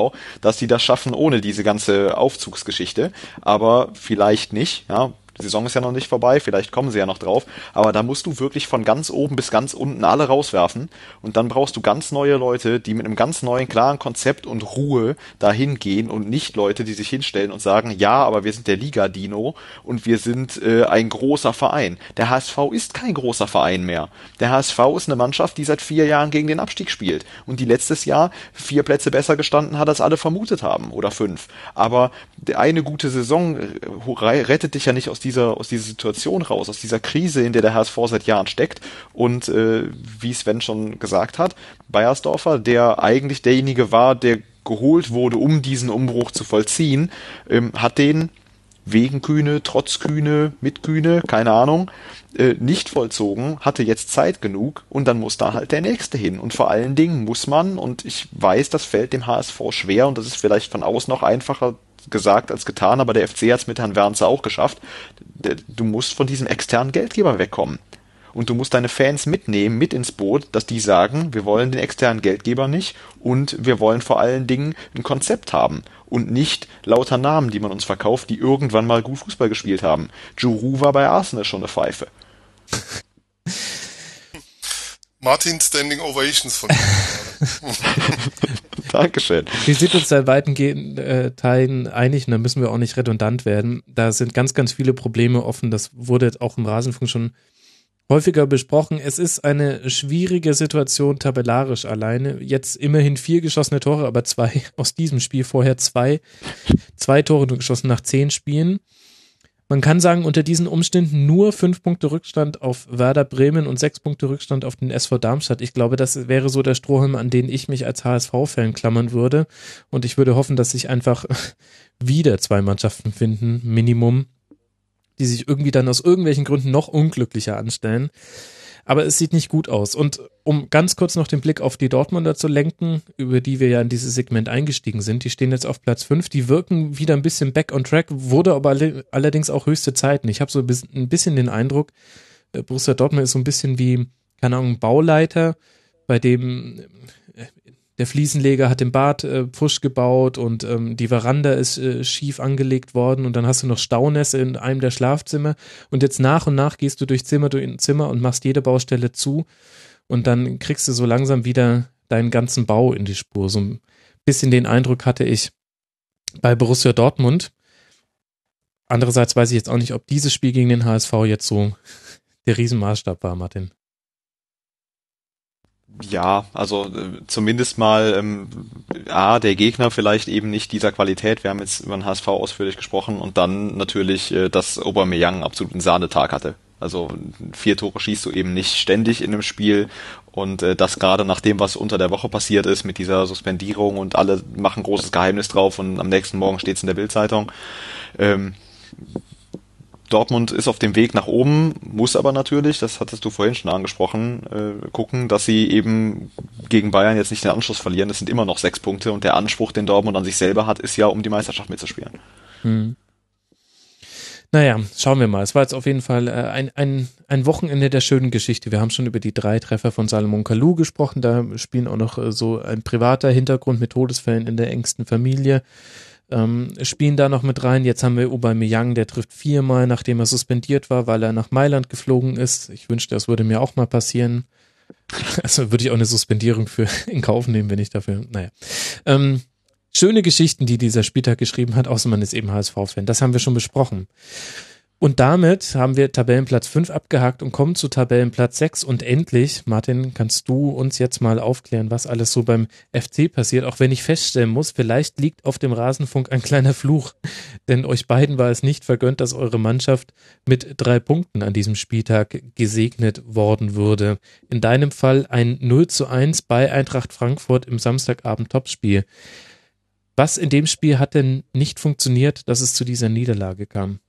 dass die das schaffen ohne diese ganze Aufzugsgeschichte. Aber vielleicht nicht. Ja, die Saison ist ja noch nicht vorbei, vielleicht kommen sie ja noch drauf, aber da musst du wirklich von ganz oben bis ganz unten alle rauswerfen und dann brauchst du ganz neue Leute, die mit einem ganz neuen, klaren Konzept und Ruhe dahin gehen und nicht Leute, die sich hinstellen und sagen, ja, aber wir sind der Liga-Dino und wir sind äh, ein großer Verein. Der HSV ist kein großer Verein mehr. Der HSV ist eine Mannschaft, die seit vier Jahren gegen den Abstieg spielt und die letztes Jahr vier Plätze besser gestanden hat, als alle vermutet haben oder fünf. Aber eine gute Saison äh, rettet dich ja nicht aus dieser, aus dieser Situation raus, aus dieser Krise, in der der HSV seit Jahren steckt. Und äh, wie Sven schon gesagt hat, Bayersdorfer, der eigentlich derjenige war, der geholt wurde, um diesen Umbruch zu vollziehen, ähm, hat den wegen Kühne, trotz Kühne, mit Kühne, keine Ahnung, äh, nicht vollzogen, hatte jetzt Zeit genug und dann muss da halt der nächste hin. Und vor allen Dingen muss man, und ich weiß, das fällt dem HSV schwer und das ist vielleicht von außen noch einfacher gesagt als getan, aber der FC hat es mit Herrn Wernzer auch geschafft. Du musst von diesem externen Geldgeber wegkommen. Und du musst deine Fans mitnehmen, mit ins Boot, dass die sagen, wir wollen den externen Geldgeber nicht und wir wollen vor allen Dingen ein Konzept haben und nicht lauter Namen, die man uns verkauft, die irgendwann mal gut Fußball gespielt haben. Juru war bei Arsenal schon eine Pfeife. [laughs]
Martin Standing Ovations von [laughs]
Dankeschön.
Wir sind uns in weiten äh, Teilen einig und da müssen wir auch nicht redundant werden. Da sind ganz, ganz viele Probleme offen. Das wurde auch im Rasenfunk schon häufiger besprochen. Es ist eine schwierige Situation tabellarisch alleine. Jetzt immerhin vier geschossene Tore, aber zwei [laughs] aus diesem Spiel vorher zwei. Zwei Tore geschossen nach zehn Spielen. Man kann sagen, unter diesen Umständen nur fünf Punkte Rückstand auf Werder Bremen und sechs Punkte Rückstand auf den SV Darmstadt. Ich glaube, das wäre so der Strohhalm, an den ich mich als HSV-Fan klammern würde. Und ich würde hoffen, dass sich einfach [laughs] wieder zwei Mannschaften finden, Minimum, die sich irgendwie dann aus irgendwelchen Gründen noch unglücklicher anstellen aber es sieht nicht gut aus. Und um ganz kurz noch den Blick auf die Dortmunder zu lenken, über die wir ja in dieses Segment eingestiegen sind, die stehen jetzt auf Platz 5, die wirken wieder ein bisschen back on track, wurde aber allerdings auch höchste Zeiten. Ich habe so ein bisschen den Eindruck, äh, Borussia Dortmund ist so ein bisschen wie, keine Ahnung, ein Bauleiter, bei dem der Fliesenleger hat den Bad äh, Pfusch gebaut und ähm, die Veranda ist äh, schief angelegt worden und dann hast du noch Staunässe in einem der Schlafzimmer und jetzt nach und nach gehst du durch Zimmer durch Zimmer und machst jede Baustelle zu und dann kriegst du so langsam wieder deinen ganzen Bau in die Spur. So ein bisschen den Eindruck hatte ich bei Borussia Dortmund. Andererseits weiß ich jetzt auch nicht, ob dieses Spiel gegen den HSV jetzt so [laughs] der Riesenmaßstab war, Martin.
Ja, also äh, zumindest mal ähm, A, der Gegner vielleicht eben nicht dieser Qualität, wir haben jetzt über den HSV ausführlich gesprochen und dann natürlich, äh, dass Aubameyang absolut einen Sahnetag hatte. Also vier Tore schießt du eben nicht ständig in einem Spiel und äh, das gerade nach dem, was unter der Woche passiert ist mit dieser Suspendierung und alle machen großes Geheimnis drauf und am nächsten Morgen steht es in der Bildzeitung. Ähm, Dortmund ist auf dem Weg nach oben, muss aber natürlich, das hattest du vorhin schon angesprochen, äh, gucken, dass sie eben gegen Bayern jetzt nicht den Anschluss verlieren. Das sind immer noch sechs Punkte und der Anspruch, den Dortmund an sich selber hat, ist ja, um die Meisterschaft mitzuspielen. Hm.
Naja, schauen wir mal. Es war jetzt auf jeden Fall äh, ein, ein, ein Wochenende der schönen Geschichte. Wir haben schon über die drei Treffer von Salomon Kalou gesprochen. Da spielen auch noch äh, so ein privater Hintergrund mit Todesfällen in der engsten Familie ähm, spielen da noch mit rein. Jetzt haben wir Aubameyang, der trifft viermal, nachdem er suspendiert war, weil er nach Mailand geflogen ist. Ich wünschte, das würde mir auch mal passieren. [laughs] Also würde ich auch eine Suspendierung für [laughs] in Kauf nehmen, wenn ich dafür, naja. Ähm, schöne Geschichten, die dieser Spieltag geschrieben hat, außer man ist eben HSV-Fan. Das haben wir schon besprochen. Und damit haben wir Tabellenplatz 5 abgehakt und kommen zu Tabellenplatz 6. Und endlich, Martin, kannst du uns jetzt mal aufklären, was alles so beim FC passiert, auch wenn ich feststellen muss, vielleicht liegt auf dem Rasenfunk ein kleiner Fluch. [laughs] Denn euch beiden war es nicht vergönnt, dass eure Mannschaft mit drei Punkten an diesem Spieltag gesegnet worden würde. In deinem Fall ein 0 zu 1 bei Eintracht Frankfurt im Samstagabend Topspiel. Was in dem Spiel hat denn nicht funktioniert, dass es zu dieser Niederlage kam?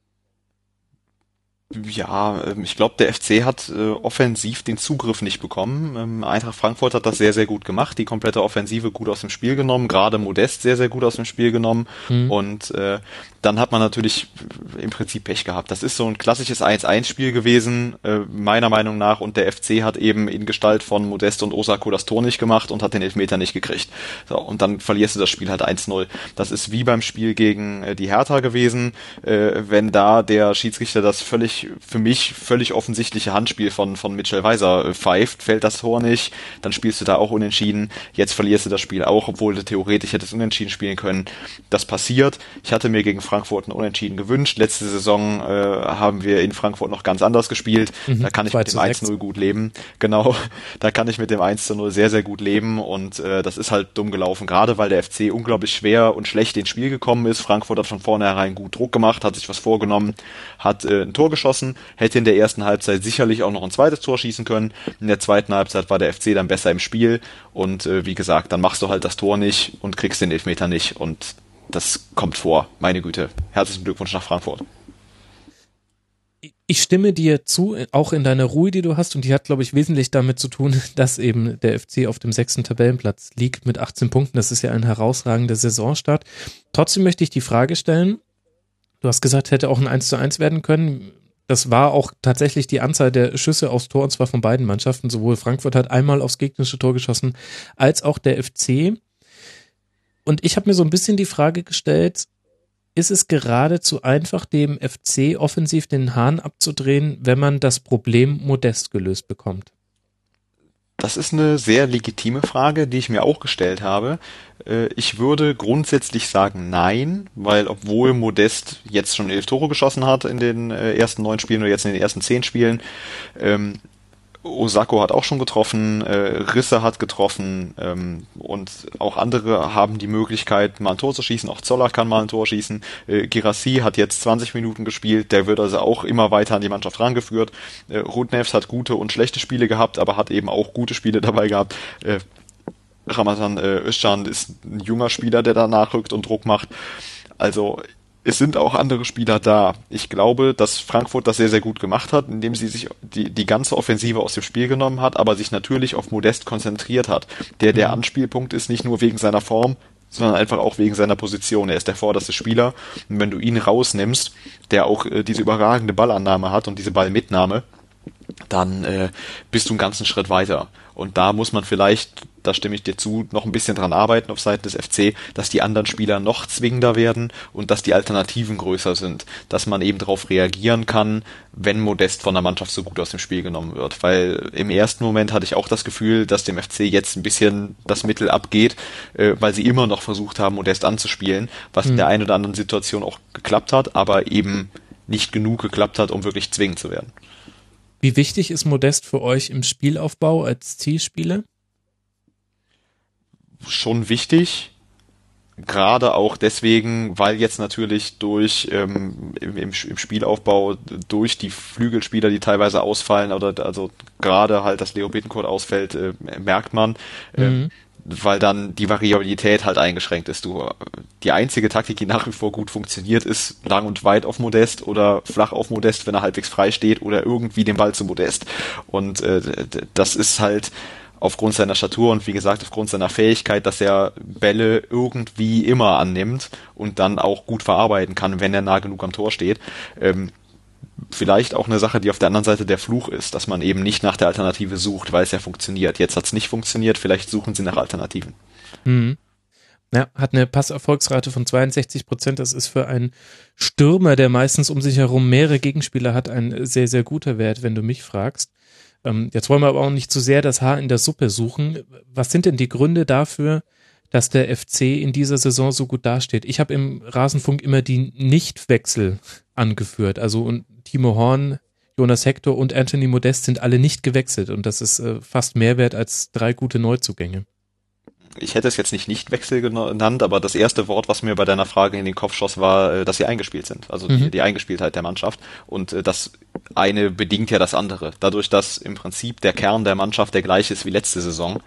Ja, ähm, ich glaube, der FC hat äh, offensiv den Zugriff nicht bekommen. Ähm, Eintracht Frankfurt hat das sehr, sehr gut gemacht, die komplette Offensive gut aus dem Spiel genommen, gerade Modest sehr, sehr gut aus dem Spiel genommen. Mhm. Und äh, dann hat man natürlich im Prinzip Pech gehabt. Das ist so ein klassisches 1-1-Spiel gewesen, äh, meiner Meinung nach. Und der FC hat eben in Gestalt von Modest und Osako das Tor nicht gemacht und hat den Elfmeter nicht gekriegt. So, und dann verlierst du das Spiel halt 1-0. Das ist wie beim Spiel gegen äh, die Hertha gewesen, äh, wenn da der Schiedsrichter das völlig für mich völlig offensichtliche Handspiel von, von Mitchell Weiser äh, pfeift, fällt das Tor nicht, dann spielst du da auch unentschieden. Jetzt verlierst du das Spiel auch, obwohl du theoretisch hättest unentschieden spielen können. Das passiert. Ich hatte mir gegen Frankfurt ein Unentschieden gewünscht. Letzte Saison äh, haben wir in Frankfurt noch ganz anders gespielt. Mhm, da kann ich mit dem 1-0 gut leben. Genau, [laughs] da kann ich mit dem 1-0 sehr, sehr gut leben und äh, das ist halt dumm gelaufen, gerade weil der FC unglaublich schwer und schlecht ins Spiel gekommen ist. Frankfurt hat von vornherein gut Druck gemacht, hat sich was vorgenommen, hat äh, ein Tor geschossen geschossen, hätte in der ersten Halbzeit sicherlich auch noch ein zweites Tor schießen können. In der zweiten Halbzeit war der FC dann besser im Spiel und äh, wie gesagt, dann machst du halt das Tor nicht und kriegst den Elfmeter nicht und das kommt vor. Meine Güte. Herzlichen Glückwunsch nach Frankfurt.
Ich stimme dir zu, auch in deiner Ruhe, die du hast, und die hat, glaube ich, wesentlich damit zu tun, [laughs] dass eben der FC auf dem sechsten Tabellenplatz liegt mit 18 Punkten. Das ist ja ein herausragender Saisonstart. Trotzdem möchte ich die Frage stellen, du hast gesagt, hätte auch ein 1 zu 1 werden können. Das war auch tatsächlich die Anzahl der Schüsse aufs Tor und zwar von beiden Mannschaften. Sowohl Frankfurt hat einmal aufs gegnerische Tor geschossen, als auch der FC. Und ich habe mir so ein bisschen die Frage gestellt, ist es geradezu einfach, dem FC offensiv den Hahn abzudrehen, wenn man das Problem modest gelöst bekommt?
Das ist eine sehr legitime Frage, die ich mir auch gestellt habe. Äh, ich würde grundsätzlich sagen nein, weil obwohl Modest jetzt schon elf Tore geschossen hat in den äh, ersten neun Spielen oder jetzt in den ersten zehn Spielen, ähm, Osako hat auch schon getroffen, äh, Risse hat getroffen ähm, und auch andere haben die Möglichkeit, mal ein Tor zu schießen. Auch Zoller kann mal ein Tor schießen. Äh, Girassi hat jetzt 20 Minuten gespielt, der wird also auch immer weiter an die Mannschaft rangeführt. Äh, Rudnevs hat gute und schlechte Spiele gehabt, aber hat eben auch gute Spiele dabei gehabt. Äh, Ramazan äh, Özcan ist ein junger Spieler, der da nachrückt und Druck macht. Also es sind auch andere Spieler da. Ich glaube, dass Frankfurt das sehr, sehr gut gemacht hat, indem sie sich die, die ganze Offensive aus dem Spiel genommen hat, aber sich natürlich auf Modest konzentriert hat. Der der mhm. Anspielpunkt ist nicht nur wegen seiner Form, sondern einfach auch wegen seiner Position. Er ist der vorderste Spieler. Und wenn du ihn rausnimmst, der auch äh, diese überragende Ballannahme hat und diese Ballmitnahme, dann äh, bist du einen ganzen Schritt weiter. Und da muss man vielleicht, da stimme ich dir zu, noch ein bisschen dran arbeiten auf Seiten des FC, dass die anderen Spieler noch zwingender werden und dass die Alternativen größer sind, dass man eben darauf reagieren kann, wenn Modest von der Mannschaft so gut aus dem Spiel genommen wird. Weil im ersten Moment hatte ich auch das Gefühl, dass dem FC jetzt ein bisschen das Mittel abgeht, äh, weil sie immer noch versucht haben, Modest anzuspielen, was mhm. in der einen oder anderen Situation auch geklappt hat, aber eben nicht genug geklappt hat, um wirklich zwingend zu werden.
Wie wichtig ist Modest für euch im Spielaufbau als Zielspieler?
Schon wichtig. Gerade auch deswegen, weil jetzt natürlich durch ähm, im, im, Spielaufbau durch die Flügelspieler, die teilweise ausfallen, oder also gerade halt, dass Leo Bittencourt ausfällt, äh, merkt man, äh, mhm weil dann die Variabilität halt eingeschränkt ist. Du, die einzige Taktik, die nach wie vor gut funktioniert, ist lang und weit auf Modest oder flach auf Modest, wenn er halbwegs frei steht oder irgendwie den Ball zu Modest. Und äh, das ist halt aufgrund seiner Statur und wie gesagt aufgrund seiner Fähigkeit, dass er Bälle irgendwie immer annimmt und dann auch gut verarbeiten kann, wenn er nah genug am Tor steht. Ähm, vielleicht auch eine Sache, die auf der anderen Seite der Fluch ist, dass man eben nicht nach der Alternative sucht, weil es ja funktioniert. Jetzt hat es nicht funktioniert, vielleicht suchen sie nach Alternativen.
Mhm. Ja, hat eine Passerfolgsrate von 62 Prozent. Das ist für einen Stürmer, der meistens um sich herum mehrere Gegenspieler hat, ein sehr, sehr guter Wert, wenn du mich fragst. Ähm, jetzt wollen wir aber auch nicht zu sehr das Haar in der Suppe suchen. Was sind denn die Gründe dafür, dass der FC in dieser Saison so gut dasteht? Ich habe im Rasenfunk immer die Nichtwechsel angeführt. Also und Timo Horn, Jonas Hector und Anthony Modest sind alle nicht gewechselt und das ist äh, fast mehr wert als drei gute Neuzugänge.
Ich hätte es jetzt nicht Nichtwechsel genannt, aber das erste Wort, was mir bei deiner Frage in den Kopf schoss, war, äh, dass sie eingespielt sind. Also mhm. die, die, Eingespieltheit der Mannschaft. Und äh, das eine bedingt ja das andere. Dadurch, dass im Prinzip der Kern der Mannschaft der gleiche ist wie letzte Saison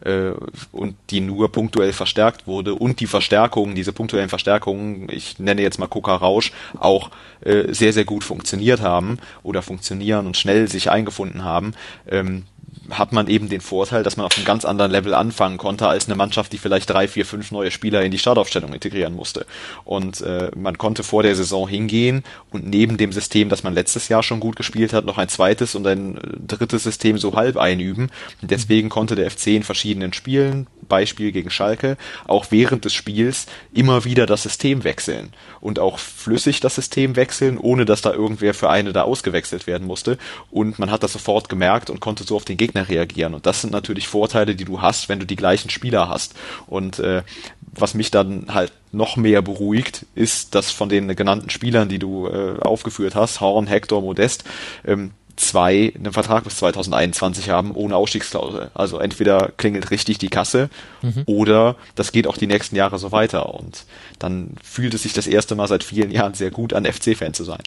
äh, und die nur punktuell verstärkt wurde und die Verstärkungen, diese punktuellen Verstärkungen, ich nenne jetzt mal Coca Rausch, auch äh, sehr, sehr gut funktioniert haben oder funktionieren und schnell sich eingefunden haben, ähm, hat man eben den Vorteil, dass man auf einem ganz anderen Level anfangen konnte als eine Mannschaft, die vielleicht drei, vier, fünf neue Spieler in die Startaufstellung integrieren musste. Und äh, man konnte vor der Saison hingehen und neben dem System, das man letztes Jahr schon gut gespielt hat, noch ein zweites und ein äh, drittes System so halb einüben. Und deswegen konnte der FC in verschiedenen Spielen, Beispiel gegen Schalke, auch während des Spiels immer wieder das System wechseln und auch flüssig das System wechseln, ohne dass da irgendwer für eine da ausgewechselt werden musste. Und man hat das sofort gemerkt und konnte so auf den Gegner reagieren. Und das sind natürlich Vorteile, die du hast, wenn du die gleichen Spieler hast. Und äh, was mich dann halt noch mehr beruhigt, ist, dass von den genannten Spielern, die du äh, aufgeführt hast, Horn, Hector, Modest, ähm, zwei einen Vertrag bis 2021 haben ohne Ausstiegsklausel. Also entweder klingelt richtig die Kasse mhm. oder das geht auch die nächsten Jahre so weiter. Und dann fühlt es sich das erste Mal seit vielen Jahren sehr gut an, FC-Fan zu sein.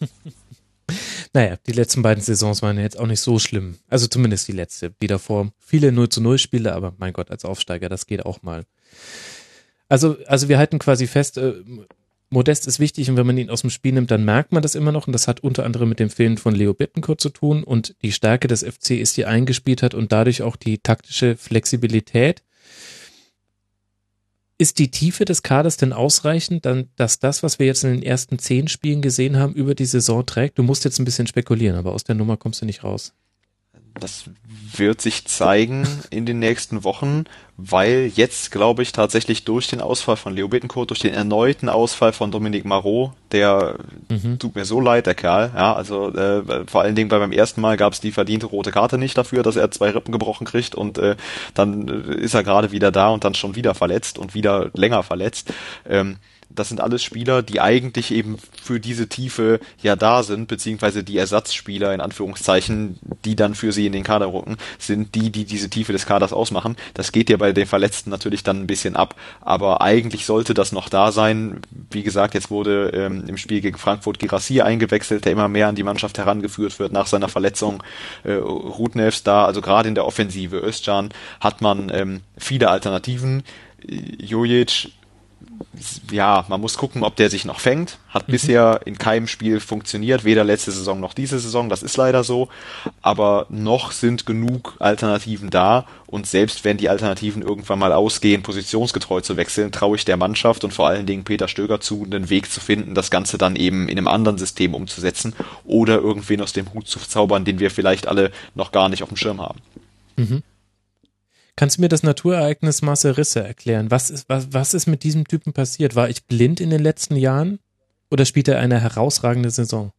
[laughs]
Naja, die letzten beiden Saisons waren jetzt auch nicht so schlimm. Also zumindest die letzte. Die davor viele 0 zu 0 Spiele, aber mein Gott, als Aufsteiger, das geht auch mal. Also, also wir halten quasi fest, äh, Modest ist wichtig und wenn man ihn aus dem Spiel nimmt, dann merkt man das immer noch und das hat unter anderem mit dem Fehlen von Leo Bittencourt zu tun und die Stärke des FC ist, die eingespielt hat und dadurch auch die taktische Flexibilität. Ist die Tiefe des Kaders denn ausreichend, dann, dass das, was wir jetzt in den ersten zehn Spielen gesehen haben, über die Saison trägt? Du musst jetzt ein bisschen spekulieren, aber aus der Nummer kommst du nicht raus.
Das wird sich zeigen in den nächsten Wochen, weil jetzt, glaube ich, tatsächlich durch den Ausfall von Leo Bittencourt, durch den erneuten Ausfall von Dominique Marot, der mhm. tut mir so leid, der Kerl, ja, also äh, vor allen Dingen bei beim ersten Mal gab es die verdiente rote Karte nicht dafür, dass er zwei Rippen gebrochen kriegt und äh, dann äh, ist er gerade wieder da und dann schon wieder verletzt und wieder länger verletzt. Ähm, das sind alles Spieler, die eigentlich eben für diese Tiefe ja da sind, beziehungsweise die Ersatzspieler in Anführungszeichen, die dann für sie in den Kader rücken, sind die, die diese Tiefe des Kaders ausmachen. Das geht ja bei den Verletzten natürlich dann ein bisschen ab, aber eigentlich sollte das noch da sein. Wie gesagt, jetzt wurde ähm, im Spiel gegen Frankfurt Girassi eingewechselt, der immer mehr an die Mannschaft herangeführt wird nach seiner Verletzung. Äh, Rudnevs da, also gerade in der Offensive Özcan hat man ähm, viele Alternativen. Jojic ja, man muss gucken, ob der sich noch fängt. Hat mhm. bisher in keinem Spiel funktioniert, weder letzte Saison noch diese Saison, das ist leider so. Aber noch sind genug Alternativen da und selbst wenn die Alternativen irgendwann mal ausgehen, positionsgetreu zu wechseln, traue ich der Mannschaft und vor allen Dingen Peter Stöger zu, einen Weg zu finden, das Ganze dann eben in einem anderen System umzusetzen oder irgendwen aus dem Hut zu zaubern, den wir vielleicht alle noch gar nicht auf dem Schirm haben. Mhm.
Kannst du mir das Naturereignis Marcel Risse erklären? Was ist, was, was ist mit diesem Typen passiert? War ich blind in den letzten Jahren oder spielt er eine herausragende Saison?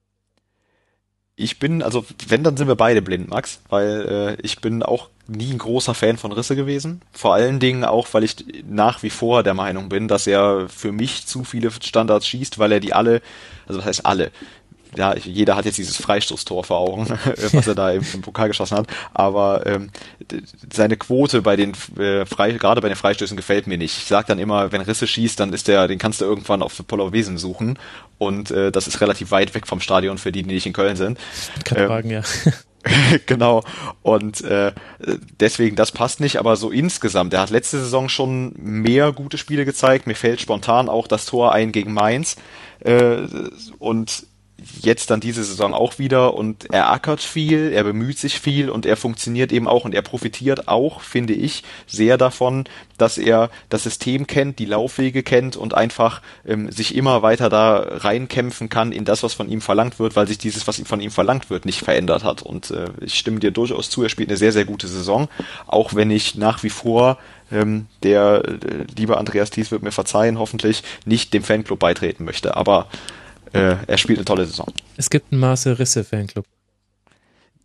Ich bin, also wenn, dann sind wir beide blind, Max, weil äh, ich bin auch nie ein großer Fan von Risse gewesen. Vor allen Dingen auch, weil ich nach wie vor der Meinung bin, dass er für mich zu viele Standards schießt, weil er die alle, also was heißt alle, ja, jeder hat jetzt dieses Freistoßtor vor Augen, [laughs] was er da im, im, Pokal geschossen hat, aber ähm, seine Quote bei den äh, frei, gerade bei den Freistößen gefällt mir nicht. Ich sag dann immer, wenn Risse schießt, dann ist der, den kannst du irgendwann auf Wesen suchen und äh, das ist relativ weit weg vom Stadion für die, die nicht in Köln sind.
Kann ähm, fragen, ja. [laughs]
genau. Und äh, deswegen, das passt nicht, aber so insgesamt, er hat letzte Saison schon mehr gute Spiele gezeigt. Mir fällt spontan auch das Tor ein gegen Mainz. Äh, und jetzt dann diese Saison auch wieder und er ackert viel, er bemüht sich viel und er funktioniert eben auch und er profitiert auch, finde ich, sehr davon, dass er das System kennt, die Laufwege kennt und einfach ähm, sich immer weiter da reinkämpfen kann in das, was von ihm verlangt wird, weil sich dieses, was von ihm verlangt wird, nicht verändert hat. Und äh, ich stimme dir durchaus zu, er spielt eine sehr, sehr gute Saison, auch wenn ich nach wie vor ähm, der äh, liebe Andreas Thies wird mir verzeihen, hoffentlich nicht dem Fanclub beitreten möchte. Aber äh, er spielt eine tolle Saison.
Es gibt einen Marcel Risse Fanclub.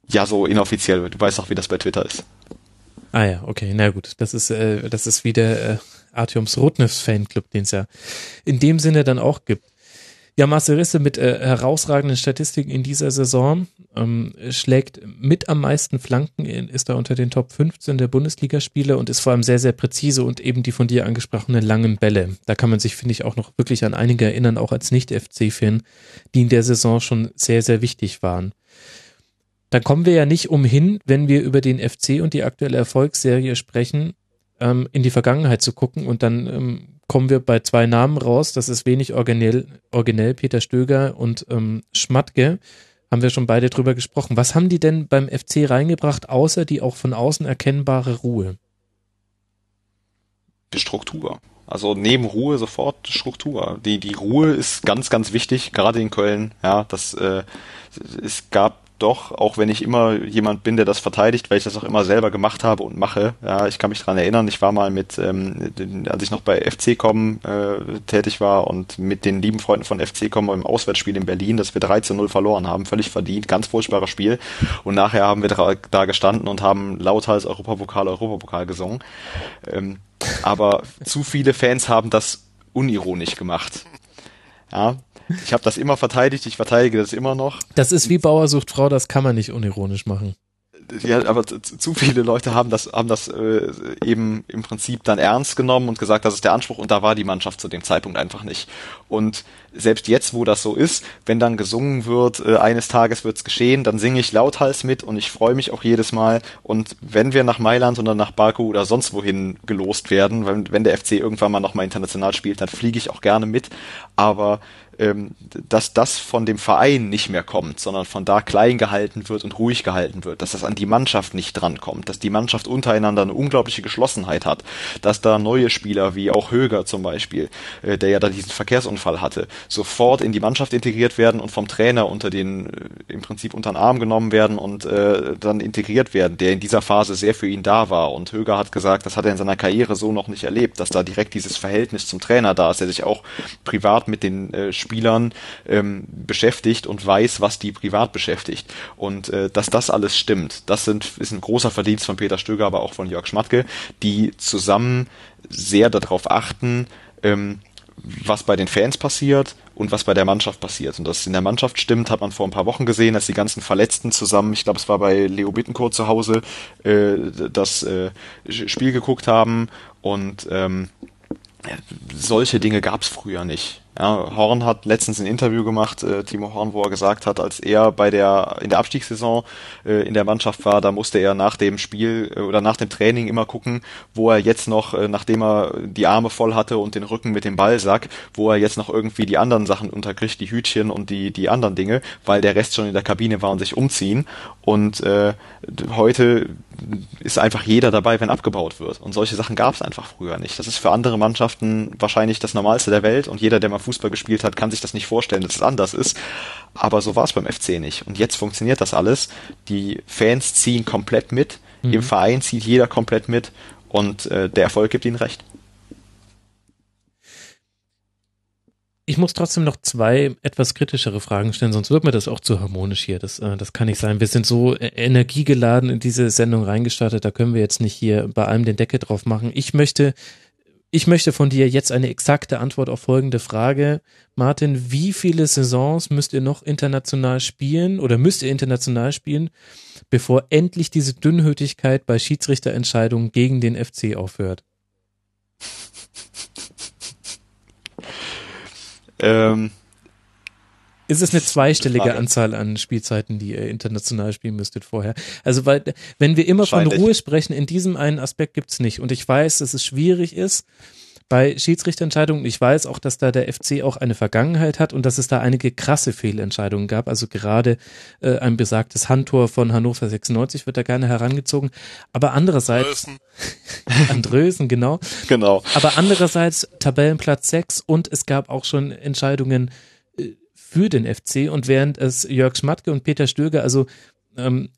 Ja, so inoffiziell. Du weißt auch, wie das bei Twitter ist.
Ah ja, okay, na gut. Das ist, äh, das ist wie der äh, Artyoms Rotnefs Fanclub, den es ja in dem Sinne dann auch gibt. Ja, Marcel Risse mit äh, herausragenden Statistiken in dieser Saison ähm, schlägt mit am meisten Flanken, in, ist da unter den Top 15 der Bundesligaspiele und ist vor allem sehr, sehr präzise und eben die von dir angesprochenen langen Bälle. Da kann man sich, finde ich, auch noch wirklich an einige erinnern, auch als Nicht-FC-Fan, die in der Saison schon sehr, sehr wichtig waren. Dann kommen wir ja nicht umhin, wenn wir über den FC und die aktuelle Erfolgsserie sprechen, ähm, in die Vergangenheit zu gucken und dann ähm, kommen wir bei zwei Namen raus. Das ist wenig originell, originell Peter Stöger und ähm, Schmatke. Haben wir schon beide drüber gesprochen. Was haben die denn beim FC reingebracht, außer die auch von außen erkennbare Ruhe?
Die Struktur. Also neben Ruhe sofort Struktur. Die, die Ruhe ist ganz, ganz wichtig, gerade in Köln. Ja, das, äh, es gab doch, auch wenn ich immer jemand bin, der das verteidigt, weil ich das auch immer selber gemacht habe und mache. Ja, ich kann mich dran erinnern, ich war mal mit, ähm, als ich noch bei FC.com äh, tätig war und mit den lieben Freunden von FC.com im Auswärtsspiel in Berlin, dass wir 3 zu 0 verloren haben, völlig verdient, ganz furchtbares Spiel. Und nachher haben wir da gestanden und haben lauthals Europapokal, Europapokal gesungen. Ähm, aber zu viele Fans haben das unironisch gemacht. Ja, ich habe das immer verteidigt, ich verteidige das immer noch.
Das ist wie Bauer sucht Frau, das kann man nicht unironisch machen.
Ja, aber zu viele Leute haben das, haben das äh, eben im Prinzip dann ernst genommen und gesagt, das ist der Anspruch und da war die Mannschaft zu dem Zeitpunkt einfach nicht. Und selbst jetzt, wo das so ist, wenn dann gesungen wird, äh, eines Tages wird's geschehen, dann singe ich lauthals mit und ich freue mich auch jedes Mal. Und wenn wir nach Mailand oder nach Baku oder sonst wohin gelost werden, wenn, wenn der FC irgendwann mal nochmal international spielt, dann fliege ich auch gerne mit. Aber ähm, dass das von dem Verein nicht mehr kommt, sondern von da klein gehalten wird und ruhig gehalten wird, dass das an die Mannschaft nicht drankommt, dass die Mannschaft untereinander eine unglaubliche Geschlossenheit hat, dass da neue Spieler wie auch Höger zum Beispiel, äh, der ja da diesen Verkehrsunfall hatte, sofort in die Mannschaft integriert werden und vom Trainer unter den äh, im Prinzip unter den Arm genommen werden und äh, dann integriert werden, der in dieser Phase sehr für ihn da war. Und Höger hat gesagt, das hat er in seiner Karriere so noch nicht erlebt, dass da direkt dieses Verhältnis zum Trainer da ist, der sich auch privat mit den äh, Spielern ähm, beschäftigt und weiß, was die privat beschäftigt. Und äh, dass das alles stimmt, das sind, ist ein großer Verdienst von Peter Stöger, aber auch von Jörg Schmatke, die zusammen sehr darauf achten, ähm, was bei den Fans passiert und was bei der Mannschaft passiert. Und dass es in der Mannschaft stimmt, hat man vor ein paar Wochen gesehen, dass die ganzen Verletzten zusammen, ich glaube, es war bei Leo Bittencourt zu Hause, äh, das äh, Spiel geguckt haben und ähm, solche Dinge gab es früher nicht. Ja, Horn hat letztens ein Interview gemacht, äh, Timo Horn, wo er gesagt hat, als er bei der in der Abstiegssaison äh, in der Mannschaft war, da musste er nach dem Spiel äh, oder nach dem Training immer gucken, wo er jetzt noch, äh, nachdem er die Arme voll hatte und den Rücken mit dem Ballsack, wo er jetzt noch irgendwie die anderen Sachen unterkriegt, die Hütchen und die die anderen Dinge, weil der Rest schon in der Kabine war und sich umziehen. Und äh, heute ist einfach jeder dabei, wenn abgebaut wird. Und solche Sachen gab es einfach früher nicht. Das ist für andere Mannschaften wahrscheinlich das Normalste der Welt und jeder, der mal Fußball gespielt hat, kann sich das nicht vorstellen, dass es anders ist. Aber so war es beim FC nicht. Und jetzt funktioniert das alles. Die Fans ziehen komplett mit, mhm. im Verein zieht jeder komplett mit und äh, der Erfolg gibt ihnen recht.
Ich muss trotzdem noch zwei etwas kritischere Fragen stellen, sonst wird mir das auch zu harmonisch hier. Das, äh, das kann nicht sein. Wir sind so äh, energiegeladen in diese Sendung reingestartet, da können wir jetzt nicht hier bei allem den Deckel drauf machen. Ich möchte ich möchte von dir jetzt eine exakte Antwort auf folgende Frage. Martin, wie viele Saisons müsst ihr noch international spielen oder müsst ihr international spielen, bevor endlich diese Dünnhütigkeit bei Schiedsrichterentscheidungen gegen den FC aufhört? Ähm, ist es eine zweistellige Anzahl an Spielzeiten, die ihr international spielen müsstet vorher? Also, weil, wenn wir immer von Ruhe sprechen, in diesem einen Aspekt gibt's nicht. Und ich weiß, dass es schwierig ist bei Schiedsrichterentscheidungen. Ich weiß auch, dass da der FC auch eine Vergangenheit hat und dass es da einige krasse Fehlentscheidungen gab. Also gerade äh, ein besagtes Handtor von Hannover 96 wird da gerne herangezogen. Aber andererseits Andrösen, [laughs] Andrösen genau.
Genau.
Aber andererseits Tabellenplatz 6 und es gab auch schon Entscheidungen für den FC und während es Jörg Schmatke und Peter Stöger, also ähm,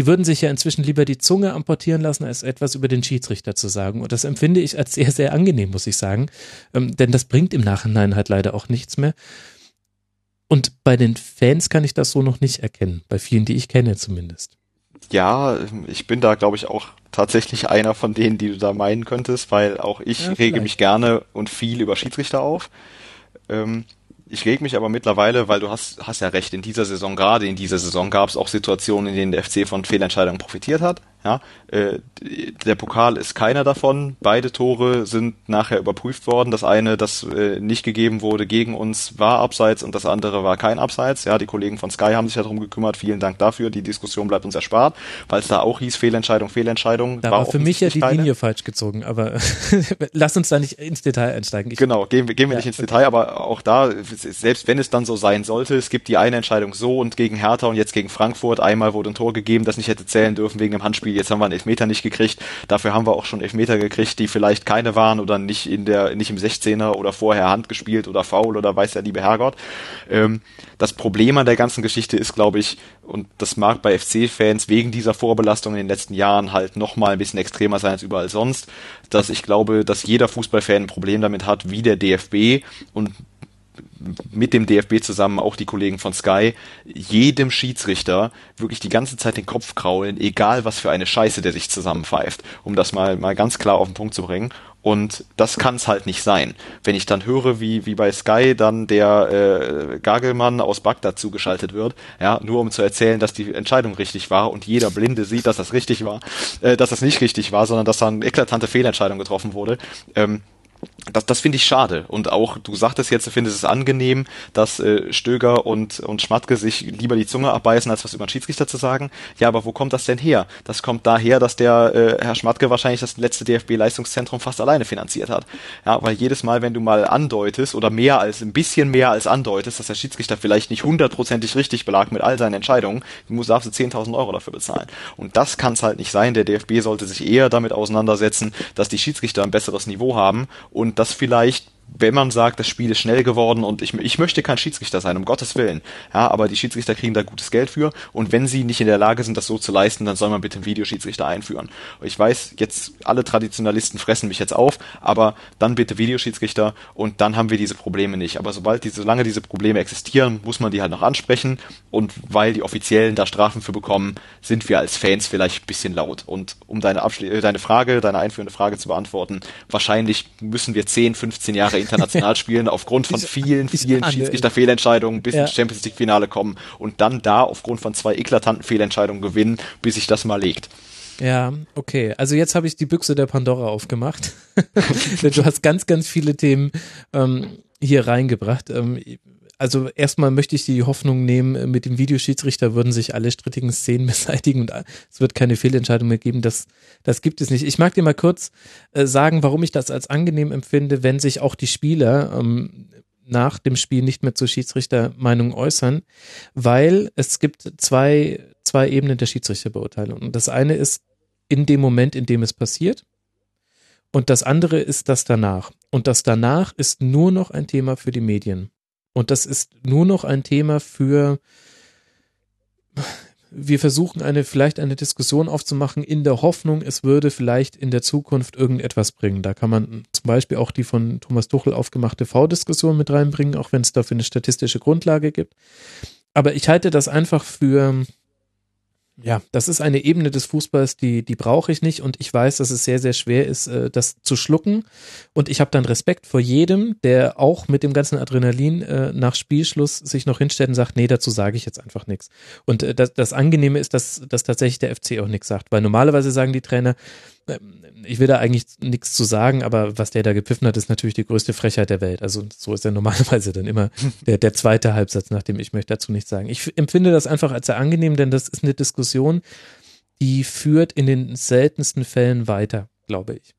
die würden sich ja inzwischen lieber die Zunge amportieren lassen, als etwas über den Schiedsrichter zu sagen. Und das empfinde ich als sehr, sehr angenehm, muss ich sagen. Ähm, denn das bringt im Nachhinein halt leider auch nichts mehr. Und bei den Fans kann ich das so noch nicht erkennen. Bei vielen, die ich kenne zumindest.
Ja, ich bin da, glaube ich, auch tatsächlich einer von denen, die du da meinen könntest, weil auch ich ja, rege mich gerne und viel über Schiedsrichter auf. Ähm, Ich reg mich aber mittlerweile, weil du hast, hast ja recht, in dieser Saison, gerade in dieser Saison gab es auch Situationen, in denen der FC von Fehlentscheidungen profitiert hat. Ja, äh, der Pokal ist keiner davon. Beide Tore sind nachher überprüft worden. Das eine, das äh, nicht gegeben wurde gegen uns, war abseits und das andere war kein Abseits. Ja, die Kollegen von Sky haben sich ja darum gekümmert. Vielen Dank dafür. Die Diskussion bleibt uns erspart, weil es da auch hieß Fehlentscheidung, Fehlentscheidung.
Da war, war für mich ja die keine. Linie falsch gezogen, aber [laughs] lass uns da nicht ins Detail einsteigen.
Ich genau, gehen wir, gehen wir ja, nicht ins okay. Detail, aber auch da, selbst wenn es dann so sein sollte, es gibt die eine Entscheidung so und gegen Hertha und jetzt gegen Frankfurt. Einmal wurde ein Tor gegeben, das nicht hätte zählen dürfen wegen dem Handspiel Spiel. Jetzt haben wir einen Elfmeter nicht gekriegt. Dafür haben wir auch schon Elfmeter gekriegt, die vielleicht keine waren oder nicht in der, nicht im 16er oder vorher Hand gespielt oder faul oder weiß der liebe Herrgott. Ähm, das Problem an der ganzen Geschichte ist, glaube ich, und das mag bei FC-Fans wegen dieser Vorbelastung in den letzten Jahren halt nochmal ein bisschen extremer sein als überall sonst, dass ich glaube, dass jeder Fußballfan ein Problem damit hat, wie der DFB und mit dem DFB zusammen auch die Kollegen von Sky jedem Schiedsrichter wirklich die ganze Zeit den Kopf kraulen, egal was für eine Scheiße der sich zusammenpfeift, um das mal mal ganz klar auf den Punkt zu bringen. Und das kann es halt nicht sein. Wenn ich dann höre, wie, wie bei Sky dann der äh, Gagelmann aus Bagdad zugeschaltet wird, ja, nur um zu erzählen, dass die Entscheidung richtig war und jeder Blinde sieht, dass das richtig war, äh, dass das nicht richtig war, sondern dass da eine eklatante Fehlentscheidung getroffen wurde, ähm, das, das finde ich schade. Und auch, du sagtest jetzt, du findest es angenehm, dass äh, Stöger und, und Schmatke sich lieber die Zunge abbeißen, als was über den Schiedsrichter zu sagen. Ja, aber wo kommt das denn her? Das kommt daher, dass der äh, Herr Schmatke wahrscheinlich das letzte DFB-Leistungszentrum fast alleine finanziert hat. Ja, weil jedes Mal, wenn du mal andeutest oder mehr als, ein bisschen mehr als andeutest, dass der Schiedsrichter vielleicht nicht hundertprozentig richtig belag mit all seinen Entscheidungen, du darfst du 10.000 Euro dafür bezahlen. Und das kann es halt nicht sein. Der DFB sollte sich eher damit auseinandersetzen, dass die Schiedsrichter ein besseres Niveau haben und das vielleicht wenn man sagt, das Spiel ist schnell geworden und ich, ich möchte kein Schiedsrichter sein, um Gottes Willen. Ja, aber die Schiedsrichter kriegen da gutes Geld für und wenn sie nicht in der Lage sind, das so zu leisten, dann soll man bitte einen Videoschiedsrichter einführen. Ich weiß, jetzt alle Traditionalisten fressen mich jetzt auf, aber dann bitte Videoschiedsrichter und dann haben wir diese Probleme nicht. Aber sobald diese, solange diese Probleme existieren, muss man die halt noch ansprechen und weil die Offiziellen da Strafen für bekommen, sind wir als Fans vielleicht ein bisschen laut. Und um deine, Abschli äh, deine Frage, deine einführende Frage zu beantworten, wahrscheinlich müssen wir 10, 15 Jahre international [laughs] spielen, aufgrund von vielen, vielen Schiedsrichter-Fehlentscheidungen bis ja. ins Champions League-Finale kommen und dann da aufgrund von zwei eklatanten Fehlentscheidungen gewinnen, bis sich das mal legt.
Ja, okay. Also jetzt habe ich die Büchse der Pandora aufgemacht. [laughs] du hast ganz, ganz viele Themen ähm, hier reingebracht. Ähm, also erstmal möchte ich die Hoffnung nehmen, mit dem Videoschiedsrichter würden sich alle strittigen Szenen [laughs] beseitigen und es wird keine Fehlentscheidung mehr geben. Das, das gibt es nicht. Ich mag dir mal kurz äh, sagen, warum ich das als angenehm empfinde, wenn sich auch die Spieler ähm, nach dem Spiel nicht mehr zur Schiedsrichtermeinung äußern, weil es gibt zwei, zwei Ebenen der Schiedsrichterbeurteilung. Und das eine ist in dem Moment, in dem es passiert. Und das andere ist das danach. Und das danach ist nur noch ein Thema für die Medien. Und das ist nur noch ein Thema für, wir versuchen eine, vielleicht eine Diskussion aufzumachen in der Hoffnung, es würde vielleicht in der Zukunft irgendetwas bringen. Da kann man zum Beispiel auch die von Thomas Tuchel aufgemachte V-Diskussion mit reinbringen, auch wenn es dafür eine statistische Grundlage gibt. Aber ich halte das einfach für, ja, das ist eine Ebene des Fußballs, die, die brauche ich nicht und ich weiß, dass es sehr, sehr schwer ist, äh, das zu schlucken. Und ich habe dann Respekt vor jedem, der auch mit dem ganzen Adrenalin äh, nach Spielschluss sich noch hinstellt und sagt, nee, dazu sage ich jetzt einfach nichts. Und äh, das, das Angenehme ist, dass, dass tatsächlich der FC auch nichts sagt, weil normalerweise sagen die Trainer, ich will da eigentlich nichts zu sagen, aber was der da gepfiffen hat, ist natürlich die größte Frechheit der Welt. Also so ist er normalerweise dann immer [laughs] der, der zweite Halbsatz, nachdem ich möchte dazu nichts sagen. Ich empfinde das einfach als sehr angenehm, denn das ist eine Diskussion, die führt in den seltensten Fällen weiter, glaube ich.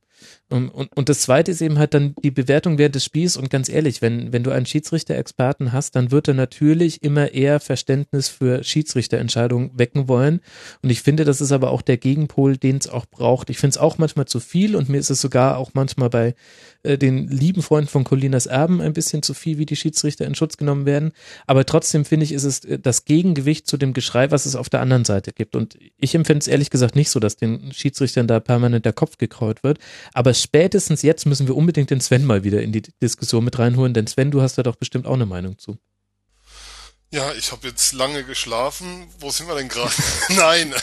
Und, und, und das zweite ist eben halt dann die Bewertung während des Spiels und ganz ehrlich, wenn, wenn du einen Schiedsrichter-Experten hast, dann wird er natürlich immer eher Verständnis für Schiedsrichterentscheidungen wecken wollen. Und ich finde, das ist aber auch der Gegenpol, den es auch braucht. Ich finde es auch manchmal zu viel und mir ist es sogar auch manchmal bei äh, den lieben Freunden von Colinas Erben ein bisschen zu viel, wie die Schiedsrichter in Schutz genommen werden. Aber trotzdem finde ich, ist es äh, das Gegengewicht zu dem Geschrei, was es auf der anderen Seite gibt. Und ich empfinde es ehrlich gesagt nicht so, dass den Schiedsrichtern da permanent der Kopf gekraut wird. Aber spätestens jetzt müssen wir unbedingt den Sven mal wieder in die Diskussion mit reinholen, denn Sven, du hast da doch bestimmt auch eine Meinung zu.
Ja, ich habe jetzt lange geschlafen. Wo sind wir denn gerade? [laughs] Nein.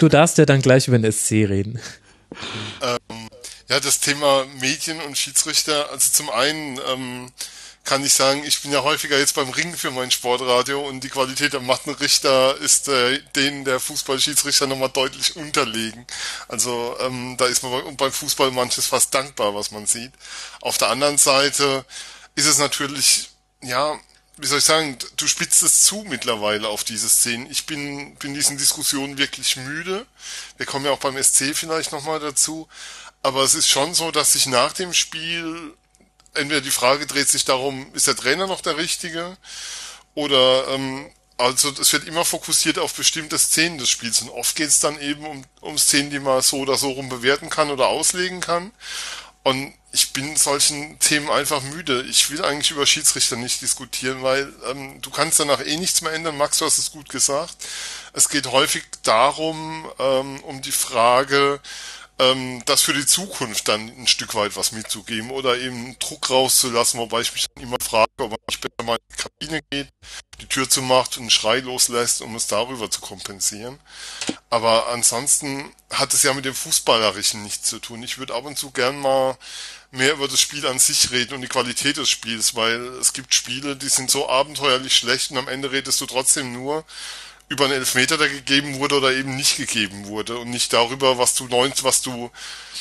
du darfst ja dann gleich über den SC reden.
Ähm, ja, das Thema Medien und Schiedsrichter, also zum einen ähm, kann ich sagen, ich bin ja häufiger jetzt beim Ringen für mein Sportradio und die Qualität der Mattenrichter ist äh, denen der Fußballschiedsrichter nochmal deutlich unterlegen. Also ähm, da ist man beim Fußball manches fast dankbar, was man sieht. Auf der anderen Seite ist es natürlich, ja, wie soll ich sagen, du spitzt es zu mittlerweile auf diese Szenen. Ich bin, bin diesen Diskussionen wirklich müde. Wir kommen ja auch beim SC vielleicht nochmal dazu. Aber es ist schon so, dass sich nach dem Spiel entweder die Frage dreht sich darum, ist der Trainer noch der Richtige? Oder ähm, also es wird immer fokussiert auf bestimmte Szenen des Spiels und oft geht es dann eben um, um Szenen, die man so oder so rum bewerten kann oder auslegen kann. Und ich bin solchen Themen einfach müde. Ich will eigentlich über Schiedsrichter nicht diskutieren, weil ähm, du kannst danach eh nichts mehr ändern. Max, du hast es gut gesagt. Es geht häufig darum, ähm, um die Frage, ähm, das für die Zukunft dann ein Stück weit was mitzugeben oder eben Druck rauszulassen, wobei ich mich dann immer frage, ob man nicht besser mal in die Kabine geht, die Tür zumacht und einen Schrei loslässt, um es darüber zu kompensieren. Aber ansonsten hat es ja mit dem Fußballerischen nichts zu tun. Ich würde ab und zu gern mal mehr über das Spiel an sich reden und die Qualität des Spiels, weil es gibt Spiele, die sind so abenteuerlich schlecht und am Ende redest du trotzdem nur über einen Elfmeter, der gegeben wurde oder eben nicht gegeben wurde und nicht darüber, was du neun, was du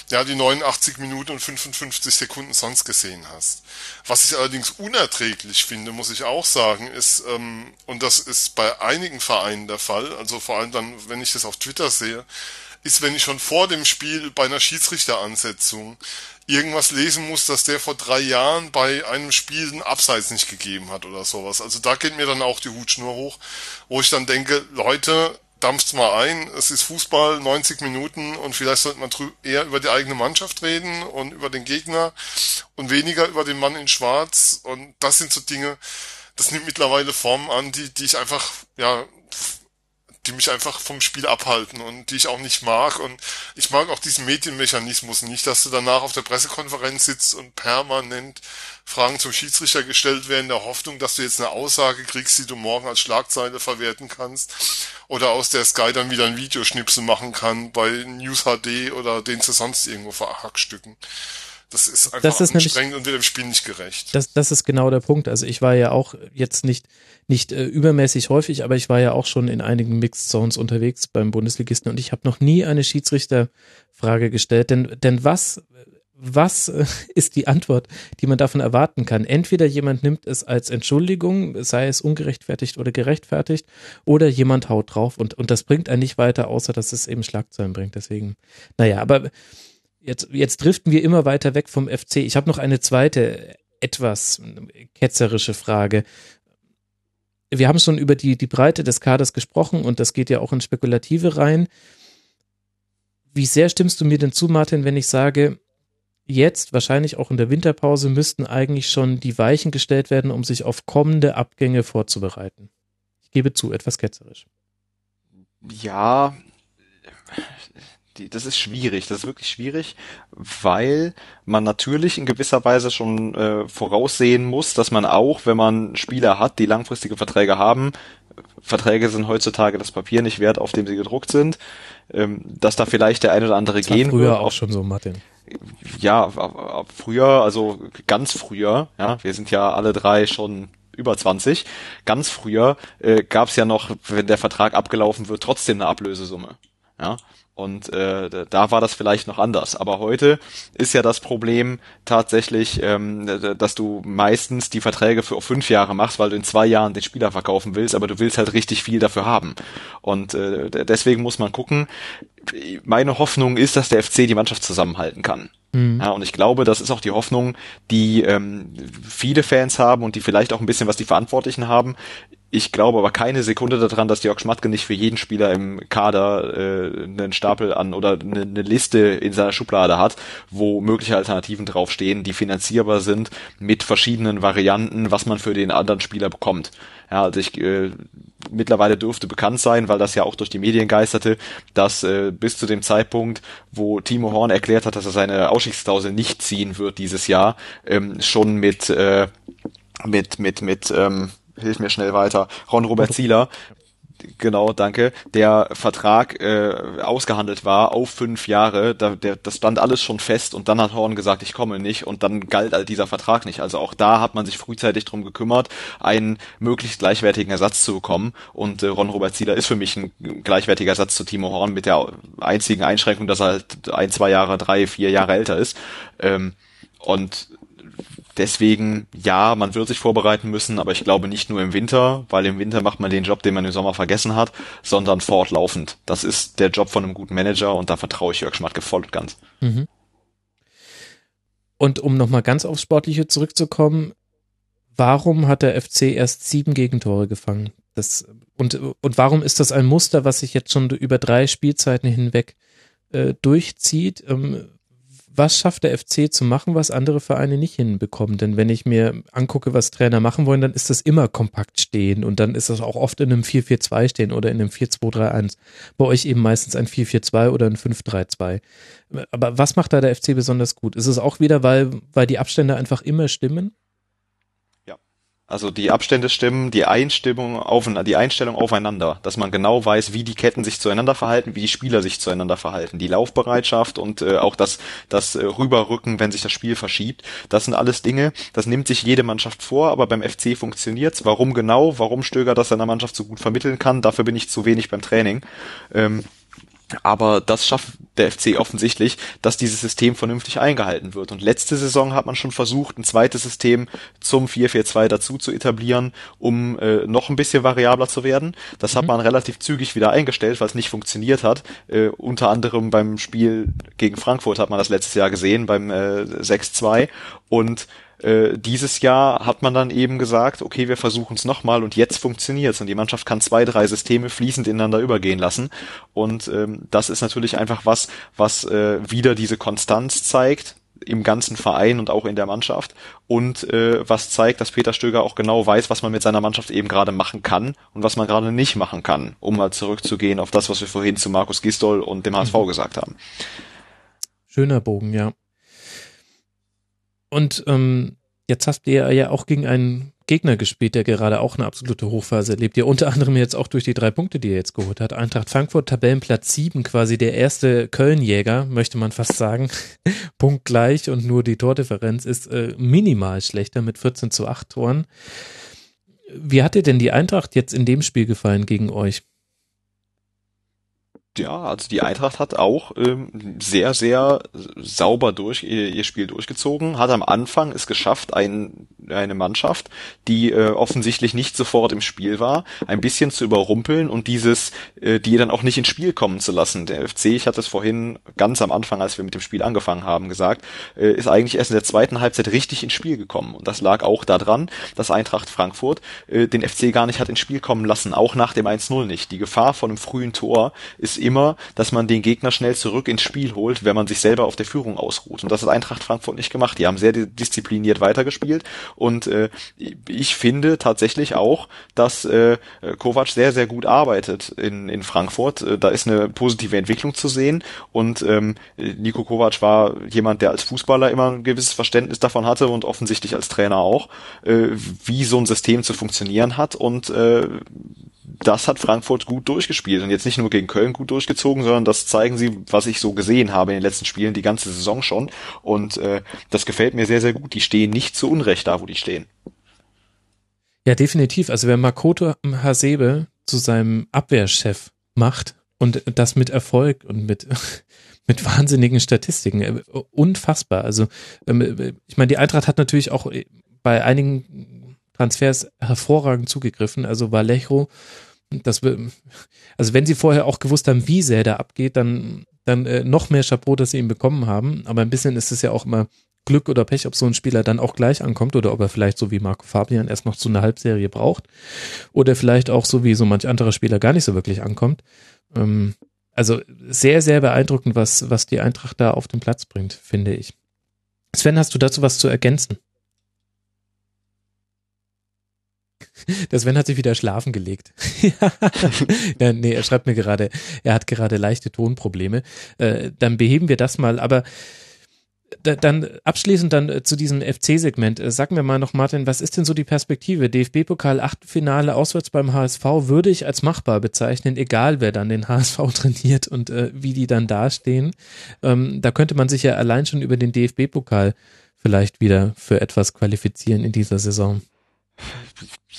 ja die 89 Minuten und 55 Sekunden sonst gesehen hast. Was ich allerdings unerträglich finde, muss ich auch sagen, ist ähm, und das ist bei einigen Vereinen der Fall, also vor allem dann, wenn ich das auf Twitter sehe, ist, wenn ich schon vor dem Spiel bei einer Schiedsrichteransetzung irgendwas lesen muss, dass der vor drei Jahren bei einem Spiel einen Abseits nicht gegeben hat oder sowas. Also da geht mir dann auch die Hutschnur hoch, wo ich dann denke, Leute, dampft's mal ein, es ist Fußball, 90 Minuten und vielleicht sollte man eher über die eigene Mannschaft reden und über den Gegner und weniger über den Mann in Schwarz und das sind so Dinge, das nimmt mittlerweile Formen an, die, die ich einfach, ja, die mich einfach vom Spiel abhalten und die ich auch nicht mag. Und ich mag auch diesen Medienmechanismus nicht, dass du danach auf der Pressekonferenz sitzt und permanent Fragen zum Schiedsrichter gestellt werden, in der Hoffnung, dass du jetzt eine Aussage kriegst, die du morgen als Schlagzeile verwerten kannst. Oder aus der Sky dann wieder ein Videoschnipsel machen kann bei News HD oder den sie sonst irgendwo verhackstücken. Das ist einfach
das ist
anstrengend und wird dem Spiel nicht gerecht.
Das, das ist genau der Punkt. Also ich war ja auch jetzt nicht, nicht äh, übermäßig häufig, aber ich war ja auch schon in einigen Mixed Zones unterwegs beim Bundesligisten und ich habe noch nie eine Schiedsrichterfrage gestellt. Denn, denn was, was äh, ist die Antwort, die man davon erwarten kann? Entweder jemand nimmt es als Entschuldigung, sei es ungerechtfertigt oder gerechtfertigt, oder jemand haut drauf und, und das bringt einen nicht weiter, außer dass es eben Schlagzeilen bringt. Deswegen, naja, aber jetzt, jetzt driften wir immer weiter weg vom FC. Ich habe noch eine zweite, etwas ketzerische Frage. Wir haben schon über die, die Breite des Kaders gesprochen und das geht ja auch in Spekulative rein. Wie sehr stimmst du mir denn zu, Martin, wenn ich sage, jetzt, wahrscheinlich auch in der Winterpause, müssten eigentlich schon die Weichen gestellt werden, um sich auf kommende Abgänge vorzubereiten? Ich gebe zu, etwas ketzerisch.
Ja, die, das ist schwierig, das ist wirklich schwierig, weil man natürlich in gewisser Weise schon äh, voraussehen muss, dass man auch, wenn man Spieler hat, die langfristige Verträge haben, Verträge sind heutzutage das Papier nicht wert, auf dem sie gedruckt sind, ähm, dass da vielleicht der eine oder andere das gehen
früher wird. auch schon so, Martin.
Ja, früher, also ganz früher, ja, wir sind ja alle drei schon über 20. Ganz früher äh, gab es ja noch, wenn der Vertrag abgelaufen wird, trotzdem eine Ablösesumme. Ja, und äh, da war das vielleicht noch anders. Aber heute ist ja das Problem tatsächlich, ähm, dass du meistens die Verträge für fünf Jahre machst, weil du in zwei Jahren den Spieler verkaufen willst, aber du willst halt richtig viel dafür haben. Und äh, deswegen muss man gucken. Meine Hoffnung ist, dass der FC die Mannschaft zusammenhalten kann. Mhm. Ja, und ich glaube, das ist auch die Hoffnung, die ähm, viele Fans haben und die vielleicht auch ein bisschen was die Verantwortlichen haben. Ich glaube aber keine Sekunde daran, dass Jörg Schmatke nicht für jeden Spieler im Kader äh, einen Stapel an oder eine, eine Liste in seiner Schublade hat, wo mögliche Alternativen draufstehen, die finanzierbar sind mit verschiedenen Varianten, was man für den anderen Spieler bekommt. Ja, also ich äh, mittlerweile dürfte bekannt sein, weil das ja auch durch die Medien geisterte, dass äh, bis zu dem Zeitpunkt, wo Timo Horn erklärt hat, dass er seine Ausstiegsklausel nicht ziehen wird dieses Jahr, ähm, schon mit äh, mit mit mit ähm, hilf mir schnell weiter, Ron Robert Zieler, genau, danke, der Vertrag äh, ausgehandelt war auf fünf Jahre, da, der, das stand alles schon fest und dann hat Horn gesagt, ich komme nicht und dann galt all dieser Vertrag nicht. Also auch da hat man sich frühzeitig drum gekümmert, einen möglichst gleichwertigen Ersatz zu bekommen und äh, Ron Robert Zieler ist für mich ein gleichwertiger Ersatz zu Timo Horn mit der einzigen Einschränkung, dass er halt ein, zwei Jahre, drei, vier Jahre älter ist. Ähm, und Deswegen, ja, man wird sich vorbereiten müssen, aber ich glaube nicht nur im Winter, weil im Winter macht man den Job, den man im Sommer vergessen hat, sondern fortlaufend. Das ist der Job von einem guten Manager und da vertraue ich Jörg Schmatke voll und ganz. Mhm.
Und um nochmal ganz aufs Sportliche zurückzukommen, warum hat der FC erst sieben Gegentore gefangen? Das, und, und warum ist das ein Muster, was sich jetzt schon über drei Spielzeiten hinweg äh, durchzieht? Ähm, was schafft der FC zu machen, was andere Vereine nicht hinbekommen? Denn wenn ich mir angucke, was Trainer machen wollen, dann ist das immer kompakt stehen und dann ist das auch oft in einem 4-4-2 stehen oder in einem 4-2-3-1. Bei euch eben meistens ein 4-4-2 oder ein 5-3-2. Aber was macht da der FC besonders gut? Ist es auch wieder, weil, weil die Abstände einfach immer stimmen?
Also die Abstände stimmen, die Einstimmung auf, die Einstellung aufeinander, dass man genau weiß, wie die Ketten sich zueinander verhalten, wie die Spieler sich zueinander verhalten, die Laufbereitschaft und äh, auch das, das äh, Rüberrücken, wenn sich das Spiel verschiebt. Das sind alles Dinge, das nimmt sich jede Mannschaft vor, aber beim FC funktioniert's. Warum genau? Warum Stöger das seiner Mannschaft so gut vermitteln kann? Dafür bin ich zu wenig beim Training. Ähm, aber das schafft der FC offensichtlich, dass dieses System vernünftig eingehalten wird. Und letzte Saison hat man schon versucht, ein zweites System zum 4-4-2 dazu zu etablieren, um äh, noch ein bisschen variabler zu werden. Das mhm. hat man relativ zügig wieder eingestellt, weil es nicht funktioniert hat. Äh, unter anderem beim Spiel gegen Frankfurt hat man das letztes Jahr gesehen, beim äh, 6-2. Und äh, dieses Jahr hat man dann eben gesagt, okay, wir versuchen es nochmal und jetzt funktioniert's und die Mannschaft kann zwei, drei Systeme fließend ineinander übergehen lassen und ähm, das ist natürlich einfach was, was äh, wieder diese Konstanz zeigt im ganzen Verein und auch in der Mannschaft und äh, was zeigt, dass Peter Stöger auch genau weiß, was man mit seiner Mannschaft eben gerade machen kann und was man gerade nicht machen kann, um mal zurückzugehen auf das, was wir vorhin zu Markus Gistol und dem HSV gesagt haben.
Schöner Bogen, ja. Und ähm, jetzt hast ihr ja auch gegen einen Gegner gespielt, der gerade auch eine absolute Hochphase erlebt. Ja, unter anderem jetzt auch durch die drei Punkte, die er jetzt geholt hat. Eintracht Frankfurt, Tabellenplatz 7, quasi der erste Kölnjäger, möchte man fast sagen. [laughs] Punkt gleich und nur die Tordifferenz ist äh, minimal schlechter mit 14 zu 8 Toren. Wie hat dir denn die Eintracht jetzt in dem Spiel gefallen gegen euch?
Ja, also die Eintracht hat auch ähm, sehr, sehr sauber durch ihr, ihr Spiel durchgezogen, hat am Anfang es geschafft, ein, eine Mannschaft, die äh, offensichtlich nicht sofort im Spiel war, ein bisschen zu überrumpeln und dieses, äh, die dann auch nicht ins Spiel kommen zu lassen. Der FC, ich hatte es vorhin ganz am Anfang, als wir mit dem Spiel angefangen haben, gesagt, äh, ist eigentlich erst in der zweiten Halbzeit richtig ins Spiel gekommen. Und das lag auch daran, dass Eintracht Frankfurt äh, den FC gar nicht hat ins Spiel kommen lassen, auch nach dem 1-0 nicht. Die Gefahr von einem frühen Tor ist immer, dass man den Gegner schnell zurück ins Spiel holt, wenn man sich selber auf der Führung ausruht. Und das hat Eintracht Frankfurt nicht gemacht. Die haben sehr diszipliniert weitergespielt und äh, ich finde tatsächlich auch, dass äh, Kovac sehr, sehr gut arbeitet in, in Frankfurt. Äh, da ist eine positive Entwicklung zu sehen und ähm, Nico Kovac war jemand, der als Fußballer immer ein gewisses Verständnis davon hatte und offensichtlich als Trainer auch, äh, wie so ein System zu funktionieren hat und äh, das hat Frankfurt gut durchgespielt und jetzt nicht nur gegen Köln gut durchgezogen, sondern das zeigen sie, was ich so gesehen habe in den letzten Spielen, die ganze Saison schon. Und äh, das gefällt mir sehr, sehr gut. Die stehen nicht zu Unrecht da, wo die stehen.
Ja, definitiv. Also wer Makoto Hasebe zu seinem Abwehrchef macht und das mit Erfolg und mit [laughs] mit wahnsinnigen Statistiken, äh, unfassbar. Also ähm, ich meine, die Eintracht hat natürlich auch bei einigen Transfers hervorragend zugegriffen. Also Vallejo das, also wenn sie vorher auch gewusst haben, wie sehr der abgeht, dann, dann äh, noch mehr Chapeau, dass sie ihn bekommen haben. Aber ein bisschen ist es ja auch immer Glück oder Pech, ob so ein Spieler dann auch gleich ankommt oder ob er vielleicht so wie Marco Fabian erst noch so eine Halbserie braucht oder vielleicht auch so wie so manch anderer Spieler gar nicht so wirklich ankommt. Ähm, also sehr, sehr beeindruckend, was, was die Eintracht da auf den Platz bringt, finde ich. Sven, hast du dazu was zu ergänzen? Der Sven hat sich wieder schlafen gelegt. [laughs] ja, nee, er schreibt mir gerade, er hat gerade leichte Tonprobleme. Äh, dann beheben wir das mal. Aber dann abschließend dann äh, zu diesem FC-Segment. Äh, sag mir mal noch, Martin, was ist denn so die Perspektive? DFB-Pokal, Achtelfinale, auswärts beim HSV würde ich als machbar bezeichnen, egal wer dann den HSV [laughs] trainiert und äh, wie die dann dastehen. Ähm, da könnte man sich ja allein schon über den DFB-Pokal vielleicht wieder für etwas qualifizieren in dieser Saison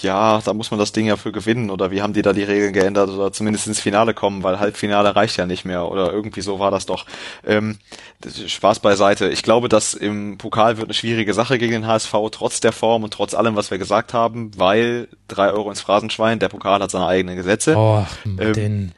ja, da muss man das Ding ja für gewinnen oder wie haben die da die Regeln geändert oder zumindest ins Finale kommen, weil Halbfinale reicht ja nicht mehr oder irgendwie so war das doch. Ähm, Spaß beiseite. Ich glaube, dass im Pokal wird eine schwierige Sache gegen den HSV, trotz der Form und trotz allem, was wir gesagt haben, weil drei Euro ins Phrasenschwein, der Pokal hat seine eigenen Gesetze.
Oh, ähm,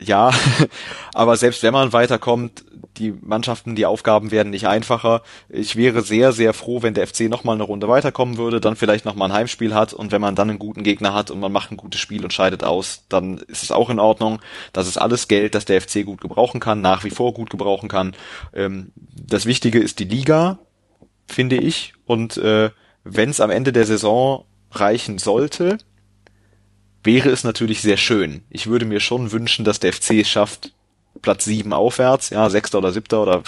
ja, [laughs] aber selbst wenn man weiterkommt, die Mannschaften, die Aufgaben werden nicht einfacher. Ich wäre sehr, sehr froh, wenn der FC nochmal eine Runde weiterkommen würde, dann vielleicht nochmal ein Heimspiel hat und wenn man dann einen guten Gegner hat und man macht ein gutes Spiel und scheidet aus, dann ist es auch in Ordnung. Das ist alles Geld, das der FC gut gebrauchen kann, nach wie vor gut gebrauchen kann. Ähm, das Wichtige ist die Liga, finde ich. Und äh, wenn es am Ende der Saison reichen sollte, wäre es natürlich sehr schön. Ich würde mir schon wünschen, dass der FC es schafft, Platz sieben aufwärts, ja, sechster oder siebter oder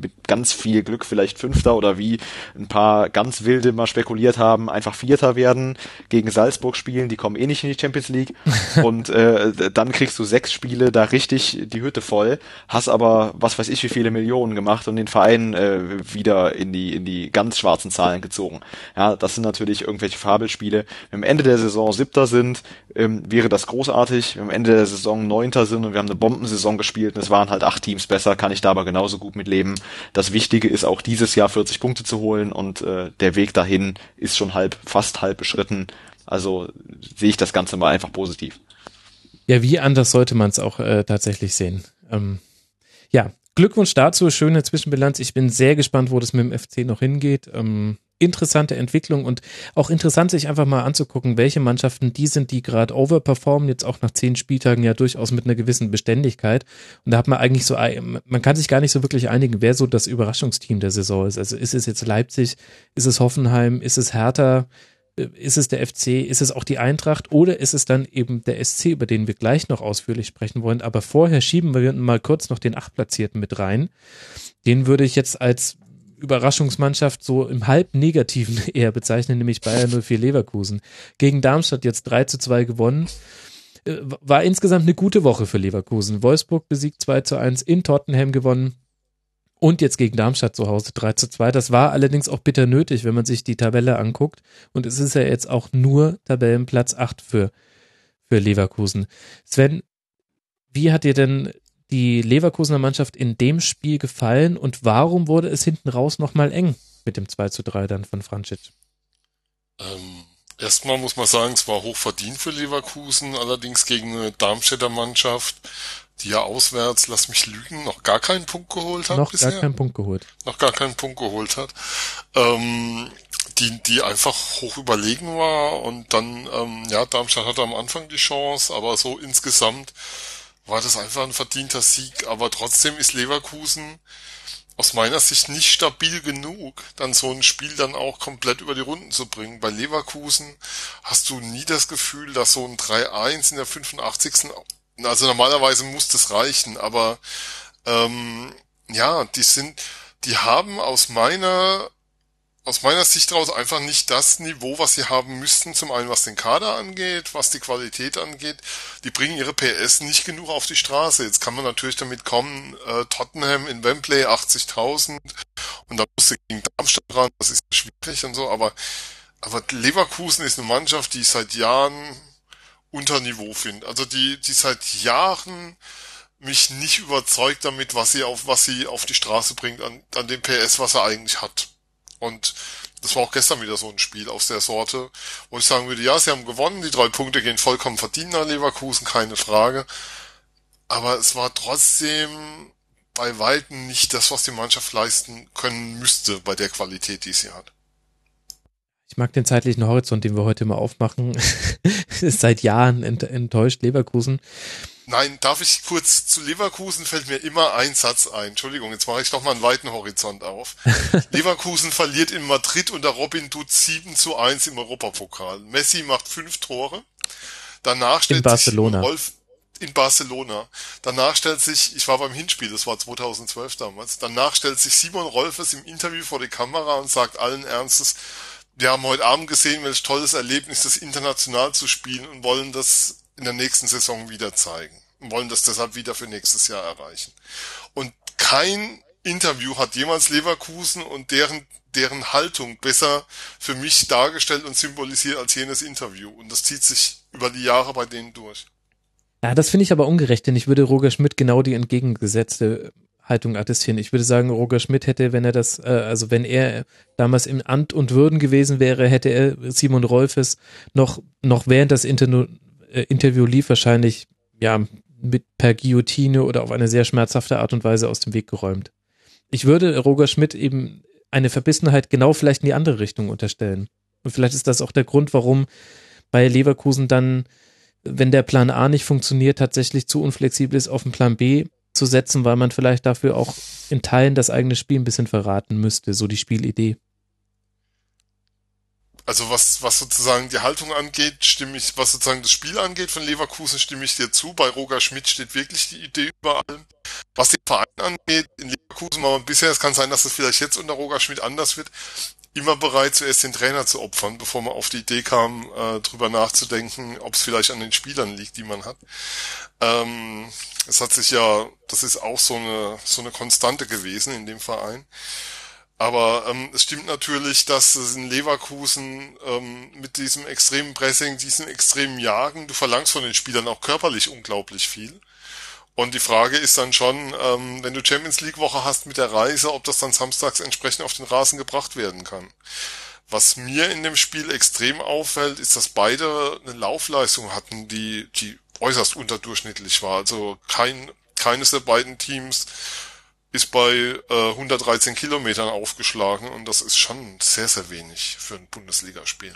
mit ganz viel Glück vielleicht fünfter oder wie ein paar ganz wilde mal spekuliert haben, einfach vierter werden, gegen Salzburg spielen, die kommen eh nicht in die Champions League [laughs] und äh, dann kriegst du sechs Spiele da richtig die Hütte voll, hast aber was weiß ich wie viele Millionen gemacht und den Verein äh, wieder in die in die ganz schwarzen Zahlen gezogen. Ja, das sind natürlich irgendwelche Fabelspiele. Wenn wir am Ende der Saison siebter sind, ähm, wäre das großartig. Wenn wir am Ende der Saison neunter sind und wir haben eine Bombensaison gespielt, es waren halt acht Teams besser, kann ich da aber genauso gut mit leben. Das Wichtige ist auch dieses Jahr 40 Punkte zu holen und äh, der Weg dahin ist schon halb, fast halb beschritten. Also sehe ich das Ganze mal einfach positiv.
Ja, wie anders sollte man es auch äh, tatsächlich sehen. Ähm, ja, Glückwunsch dazu, schöne Zwischenbilanz. Ich bin sehr gespannt, wo das mit dem FC noch hingeht. Ähm, interessante Entwicklung und auch interessant, sich einfach mal anzugucken, welche Mannschaften die sind, die gerade overperformen, jetzt auch nach zehn Spieltagen ja durchaus mit einer gewissen Beständigkeit. Und da hat man eigentlich so, man kann sich gar nicht so wirklich einigen, wer so das Überraschungsteam der Saison ist. Also ist es jetzt Leipzig, ist es Hoffenheim, ist es Hertha, ist es der FC, ist es auch die Eintracht oder ist es dann eben der SC, über den wir gleich noch ausführlich sprechen wollen. Aber vorher schieben wir mal kurz noch den Achtplatzierten mit rein. Den würde ich jetzt als Überraschungsmannschaft so im halb negativen [laughs] eher bezeichnen, nämlich Bayern 04 Leverkusen. Gegen Darmstadt jetzt 3 zu 2 gewonnen. Äh, war insgesamt eine gute Woche für Leverkusen. Wolfsburg besiegt 2 zu 1, in Tottenham gewonnen. Und jetzt gegen Darmstadt zu Hause 3 zu 2. Das war allerdings auch bitter nötig, wenn man sich die Tabelle anguckt. Und es ist ja jetzt auch nur Tabellenplatz 8 für, für Leverkusen. Sven, wie hat dir denn die Leverkusener Mannschaft in dem Spiel gefallen und warum wurde es hinten raus nochmal eng mit dem 2 zu 3 dann von Francic?
Ähm, erstmal muss man sagen, es war hoch verdient für Leverkusen, allerdings gegen eine Darmstädter Mannschaft, die ja auswärts, lass mich lügen, noch gar keinen Punkt geholt hat.
Noch bisher. gar keinen Punkt geholt.
Noch gar keinen Punkt geholt hat. Ähm, die, die einfach hoch überlegen war und dann, ähm, ja, Darmstadt hatte am Anfang die Chance, aber so insgesamt war das einfach ein verdienter Sieg, aber trotzdem ist Leverkusen aus meiner Sicht nicht stabil genug, dann so ein Spiel dann auch komplett über die Runden zu bringen. Bei Leverkusen hast du nie das Gefühl, dass so ein 3-1 in der 85. Also normalerweise muss das reichen, aber ähm, ja, die sind, die haben aus meiner aus meiner Sicht daraus einfach nicht das Niveau, was sie haben müssten, zum einen was den Kader angeht, was die Qualität angeht. Die bringen ihre PS nicht genug auf die Straße. Jetzt kann man natürlich damit kommen, äh, Tottenham in Wembley 80.000 und da musste gegen Darmstadt ran, das ist schwierig und so, aber, aber Leverkusen ist eine Mannschaft, die ich seit Jahren unter Niveau finde. Also die, die seit Jahren mich nicht überzeugt damit, was sie auf, was sie auf die Straße bringt, an, an dem PS, was er eigentlich hat. Und das war auch gestern wieder so ein Spiel aus der Sorte, wo ich sagen würde, ja, sie haben gewonnen, die drei Punkte gehen vollkommen verdient an Leverkusen, keine Frage. Aber es war trotzdem bei Weitem nicht das, was die Mannschaft leisten können müsste bei der Qualität, die sie hat.
Ich mag den zeitlichen Horizont, den wir heute mal aufmachen. [laughs] seit Jahren enttäuscht Leverkusen.
Nein, darf ich kurz zu Leverkusen fällt mir immer ein Satz ein. Entschuldigung, jetzt mache ich doch mal einen weiten Horizont auf. [laughs] Leverkusen verliert in Madrid unter Robin Dutz 7 zu 1 im Europapokal. Messi macht fünf Tore. Danach stellt
in Barcelona.
Rolf in Barcelona. Danach stellt sich, ich war beim Hinspiel, das war 2012 damals, danach stellt sich Simon Rolfes im Interview vor die Kamera und sagt allen Ernstes, wir haben heute Abend gesehen, welch tolles Erlebnis das international zu spielen und wollen das in der nächsten Saison wieder zeigen und wollen das deshalb wieder für nächstes Jahr erreichen. Und kein Interview hat jemals Leverkusen und deren, deren Haltung besser für mich dargestellt und symbolisiert als jenes Interview. Und das zieht sich über die Jahre bei denen durch.
Ja, das finde ich aber ungerecht, denn ich würde Roger Schmidt genau die entgegengesetzte Haltung attestieren. Ich würde sagen, Roger Schmidt hätte, wenn er das, äh, also wenn er damals im Amt und Würden gewesen wäre, hätte er Simon Rolfes noch, noch während das Interno, äh, Interview lief wahrscheinlich, ja, mit per Guillotine oder auf eine sehr schmerzhafte Art und Weise aus dem Weg geräumt. Ich würde Roger Schmidt eben eine Verbissenheit genau vielleicht in die andere Richtung unterstellen. Und vielleicht ist das auch der Grund, warum bei Leverkusen dann wenn der Plan A nicht funktioniert, tatsächlich zu unflexibel ist, auf den Plan B zu setzen, weil man vielleicht dafür auch in Teilen das eigene Spiel ein bisschen verraten müsste, so die Spielidee.
Also was, was sozusagen die Haltung angeht, stimme ich, was sozusagen das Spiel angeht von Leverkusen, stimme ich dir zu. Bei Roger Schmidt steht wirklich die Idee über allem. Was den Verein angeht, in Leverkusen war man bisher, es kann sein, dass es vielleicht jetzt unter Roger Schmidt anders wird, immer bereit, zuerst den Trainer zu opfern, bevor man auf die Idee kam, äh, drüber nachzudenken, ob es vielleicht an den Spielern liegt, die man hat. Ähm, es hat sich ja, das ist auch so eine, so eine Konstante gewesen in dem Verein. Aber ähm, es stimmt natürlich, dass es in Leverkusen ähm, mit diesem extremen Pressing, diesen extremen Jagen, du verlangst von den Spielern auch körperlich unglaublich viel. Und die Frage ist dann schon, ähm, wenn du Champions League Woche hast mit der Reise, ob das dann samstags entsprechend auf den Rasen gebracht werden kann. Was mir in dem Spiel extrem auffällt, ist, dass beide eine Laufleistung hatten, die, die äußerst unterdurchschnittlich war. Also kein, keines der beiden Teams ist bei äh, 113 Kilometern aufgeschlagen und das ist schon sehr, sehr wenig für ein Bundesligaspiel.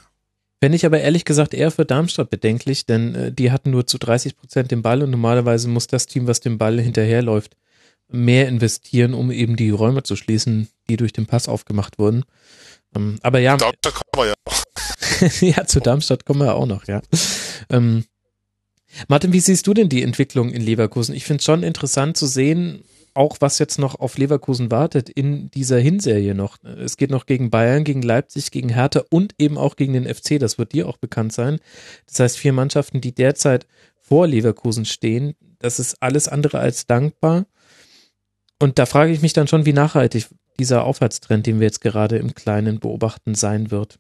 Fände ich aber ehrlich gesagt eher für Darmstadt bedenklich, denn äh, die hatten nur zu 30 Prozent den Ball und normalerweise muss das Team, was dem Ball hinterherläuft, mehr investieren, um eben die Räume zu schließen, die durch den Pass aufgemacht wurden. Ähm, aber ja. Darmstadt kommen wir ja noch. [laughs] ja, zu Darmstadt kommen wir auch noch, ja. Ähm, Martin, wie siehst du denn die Entwicklung in Leverkusen? Ich finde es schon interessant zu sehen, auch was jetzt noch auf Leverkusen wartet in dieser Hinserie noch. Es geht noch gegen Bayern, gegen Leipzig, gegen Hertha und eben auch gegen den FC. Das wird dir auch bekannt sein. Das heißt, vier Mannschaften, die derzeit vor Leverkusen stehen. Das ist alles andere als dankbar. Und da frage ich mich dann schon, wie nachhaltig dieser Aufwärtstrend, den wir jetzt gerade im Kleinen beobachten, sein wird.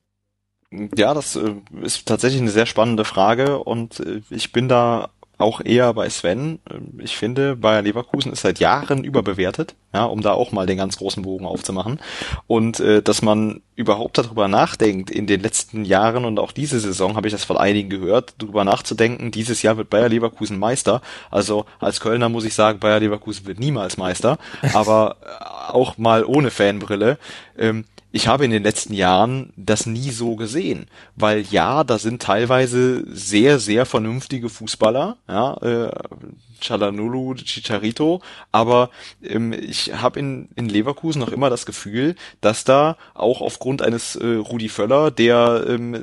Ja, das äh, ist tatsächlich eine sehr spannende Frage und äh, ich bin da auch eher bei Sven. Ich finde, Bayer Leverkusen ist seit Jahren überbewertet, ja, um da auch mal den ganz großen Bogen aufzumachen. Und äh, dass man überhaupt darüber nachdenkt, in den letzten Jahren und auch diese Saison habe ich das von einigen gehört, darüber nachzudenken, dieses Jahr wird Bayer Leverkusen Meister. Also als Kölner muss ich sagen, Bayer Leverkusen wird niemals Meister, aber äh, auch mal ohne Fanbrille. Ähm, ich habe in den letzten Jahren das nie so gesehen, weil ja, da sind teilweise sehr, sehr vernünftige Fußballer, ja, äh, Chalanulu, Chicharito, aber ähm, ich habe in, in Leverkusen noch immer das Gefühl, dass da auch aufgrund eines äh, Rudi Völler, der ähm,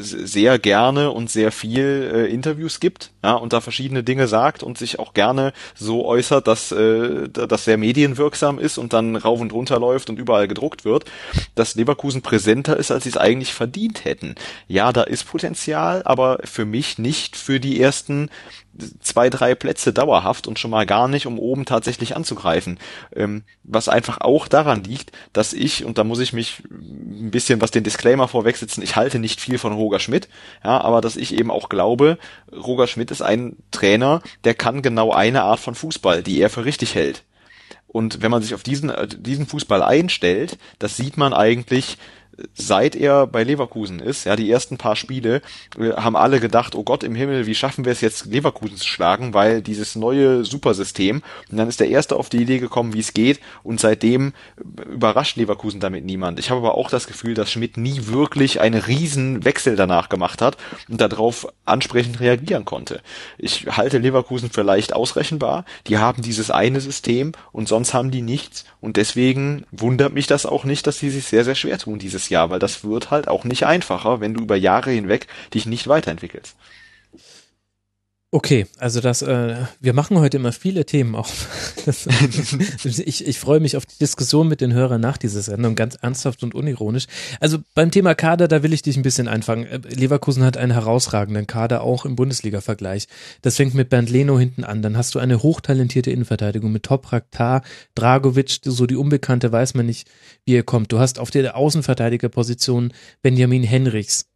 sehr gerne und sehr viel äh, Interviews gibt, ja, und da verschiedene Dinge sagt und sich auch gerne so äußert, dass äh, das sehr medienwirksam ist und dann rauf und runter läuft und überall gedruckt wird, dass Leverkusen präsenter ist, als sie es eigentlich verdient hätten. Ja, da ist Potenzial, aber für mich nicht für die ersten zwei, drei Plätze dauerhaft und schon mal gar nicht, um oben tatsächlich anzugreifen. Ähm, was einfach auch daran liegt, dass ich, und da muss ich mich ein bisschen was den Disclaimer vorwegsetzen, ich halte nicht viel von Roger Schmidt, ja, aber dass ich eben auch glaube, Roger Schmidt ist ein Trainer, der kann genau eine Art von Fußball, die er für richtig hält. Und wenn man sich auf diesen, äh, diesen Fußball einstellt, das sieht man eigentlich seit er bei Leverkusen ist, ja, die ersten paar Spiele, äh, haben alle gedacht, oh Gott im Himmel, wie schaffen wir es jetzt, Leverkusen zu schlagen, weil dieses neue Supersystem, und dann ist der Erste auf die Idee gekommen, wie es geht, und seitdem überrascht Leverkusen damit niemand. Ich habe aber auch das Gefühl, dass Schmidt nie wirklich einen riesen Wechsel danach gemacht hat und darauf ansprechend reagieren konnte. Ich halte Leverkusen für leicht ausrechenbar, die haben dieses eine System und sonst haben die nichts, und deswegen wundert mich das auch nicht, dass sie sich sehr, sehr schwer tun dieses Jahr, weil das wird halt auch nicht einfacher, wenn du über Jahre hinweg dich nicht weiterentwickelst.
Okay, also das, äh, wir machen heute immer viele Themen auf. Das, [laughs] ich, ich freue mich auf die Diskussion mit den Hörern nach dieser Sendung, ganz ernsthaft und unironisch. Also beim Thema Kader, da will ich dich ein bisschen einfangen. Äh, Leverkusen hat einen herausragenden Kader, auch im Bundesliga-Vergleich. Das fängt mit Bernd Leno hinten an. Dann hast du eine hochtalentierte Innenverteidigung mit Toprak, Tar, Dragovic, so die Unbekannte, weiß man nicht, wie er kommt. Du hast auf der Außenverteidigerposition Benjamin Henrichs,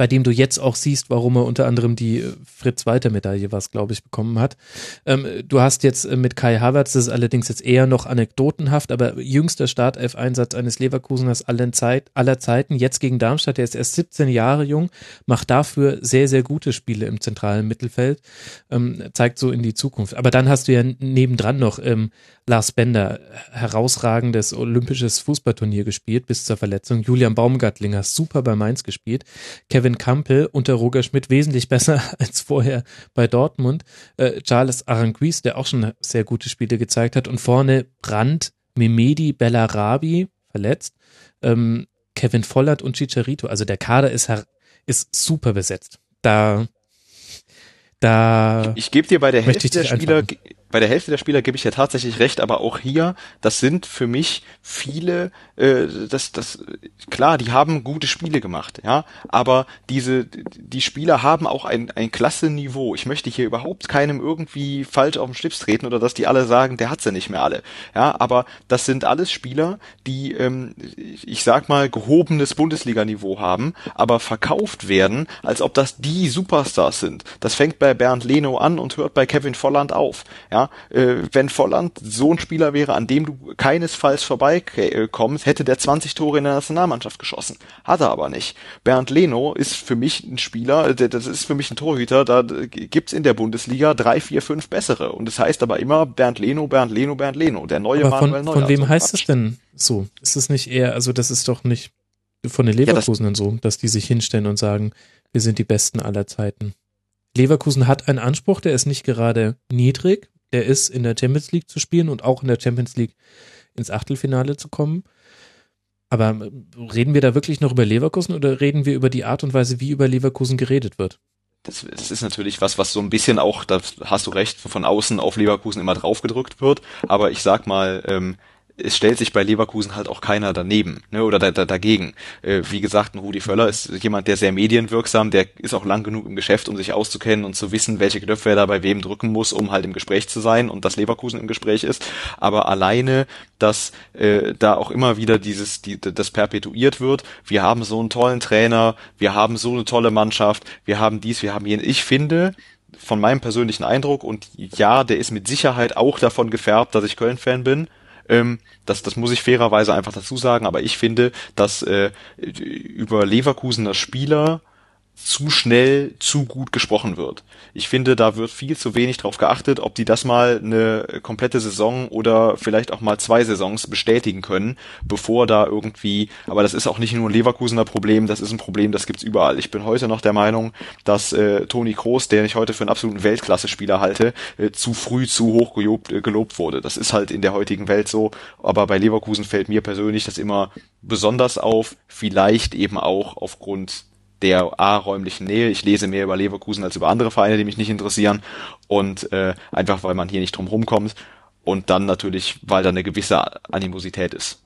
bei dem du jetzt auch siehst, warum er unter anderem die äh, Fritz-Walter-Medaille, was glaube ich, bekommen hat. Ähm, du hast jetzt äh, mit Kai Havertz, das ist allerdings jetzt eher noch anekdotenhaft, aber jüngster Startelf-Einsatz eines Leverkuseners allen Zeit, aller Zeiten, jetzt gegen Darmstadt, der ist erst 17 Jahre jung, macht dafür sehr, sehr gute Spiele im zentralen Mittelfeld, ähm, zeigt so in die Zukunft. Aber dann hast du ja nebendran noch ähm, Lars Bender, herausragendes olympisches Fußballturnier gespielt bis zur Verletzung. Julian Baumgartlinger, super bei Mainz gespielt. Kevin Campbell unter Roger Schmidt wesentlich besser [laughs] als vorher bei Dortmund. Äh, Charles Aranguiz, der auch schon sehr gute Spiele gezeigt hat. Und vorne Brandt, Memedi, Bellarabi, verletzt. Ähm, Kevin Vollert und Chicharito. Also der Kader ist, ist super besetzt. Da, da.
Ich, ich gebe dir bei der Hälfte der Spieler, bei der Hälfte der Spieler gebe ich ja tatsächlich recht, aber auch hier, das sind für mich viele, äh, das, das, klar, die haben gute Spiele gemacht, ja, aber diese, die Spieler haben auch ein, ein klasse Niveau. Ich möchte hier überhaupt keinem irgendwie falsch auf den Schlips treten oder dass die alle sagen, der hat sie nicht mehr alle, ja, aber das sind alles Spieler, die, ähm, ich sag mal, gehobenes Bundesliga-Niveau haben, aber verkauft werden, als ob das die Superstars sind. Das fängt bei Bernd Leno an und hört bei Kevin Volland auf, ja, äh, wenn Volland so ein Spieler wäre, an dem du keinesfalls vorbeikommst, hätte der 20 Tore in der Nationalmannschaft geschossen. Hat er aber nicht. Bernd Leno ist für mich ein Spieler, das ist für mich ein Torhüter, da gibt's in der Bundesliga drei, vier, fünf bessere. Und das heißt aber immer Bernd Leno, Bernd Leno, Bernd Leno. Der neue
aber Manuel von, Neuer. Von wem heißt es denn so? Ist es nicht eher, also das ist doch nicht von den Leverkusenern ja, so, dass die sich hinstellen und sagen, wir sind die Besten aller Zeiten. Leverkusen hat einen Anspruch, der ist nicht gerade niedrig, der ist, in der Champions League zu spielen und auch in der Champions League ins Achtelfinale zu kommen. Aber äh, reden wir da wirklich noch über Leverkusen oder reden wir über die Art und Weise, wie über Leverkusen geredet wird?
Das, das ist natürlich was, was so ein bisschen auch, da hast du recht, von außen auf Leverkusen immer draufgedrückt wird. Aber ich sag mal, ähm, es stellt sich bei Leverkusen halt auch keiner daneben ne, oder da, da, dagegen. Äh, wie gesagt, ein Rudi Völler ist jemand, der sehr medienwirksam, der ist auch lang genug im Geschäft, um sich auszukennen und zu wissen, welche Knöpfe er da bei wem drücken muss, um halt im Gespräch zu sein und dass Leverkusen im Gespräch ist. Aber alleine, dass äh, da auch immer wieder dieses, die, das perpetuiert wird, wir haben so einen tollen Trainer, wir haben so eine tolle Mannschaft, wir haben dies, wir haben jenen. Ich finde, von meinem persönlichen Eindruck und ja, der ist mit Sicherheit auch davon gefärbt, dass ich Köln-Fan bin, ähm, das, das muss ich fairerweise einfach dazu sagen, aber ich finde, dass äh, über Leverkusener Spieler zu schnell zu gut gesprochen wird. Ich finde, da wird viel zu wenig drauf geachtet, ob die das mal eine komplette Saison oder vielleicht auch mal zwei Saisons bestätigen können, bevor da irgendwie, aber das ist auch nicht nur ein Leverkusener Problem, das ist ein Problem, das gibt's überall. Ich bin heute noch der Meinung, dass äh, Toni Kroos, der ich heute für einen absoluten Weltklasse-Spieler halte, äh, zu früh zu hoch gelobt, äh, gelobt wurde. Das ist halt in der heutigen Welt so, aber bei Leverkusen fällt mir persönlich das immer besonders auf, vielleicht eben auch aufgrund der A-räumlichen Nähe. Ich lese mehr über Leverkusen als über andere Vereine, die mich nicht interessieren. Und äh, einfach, weil man hier nicht drum rumkommt. Und dann natürlich, weil da eine gewisse Animosität ist.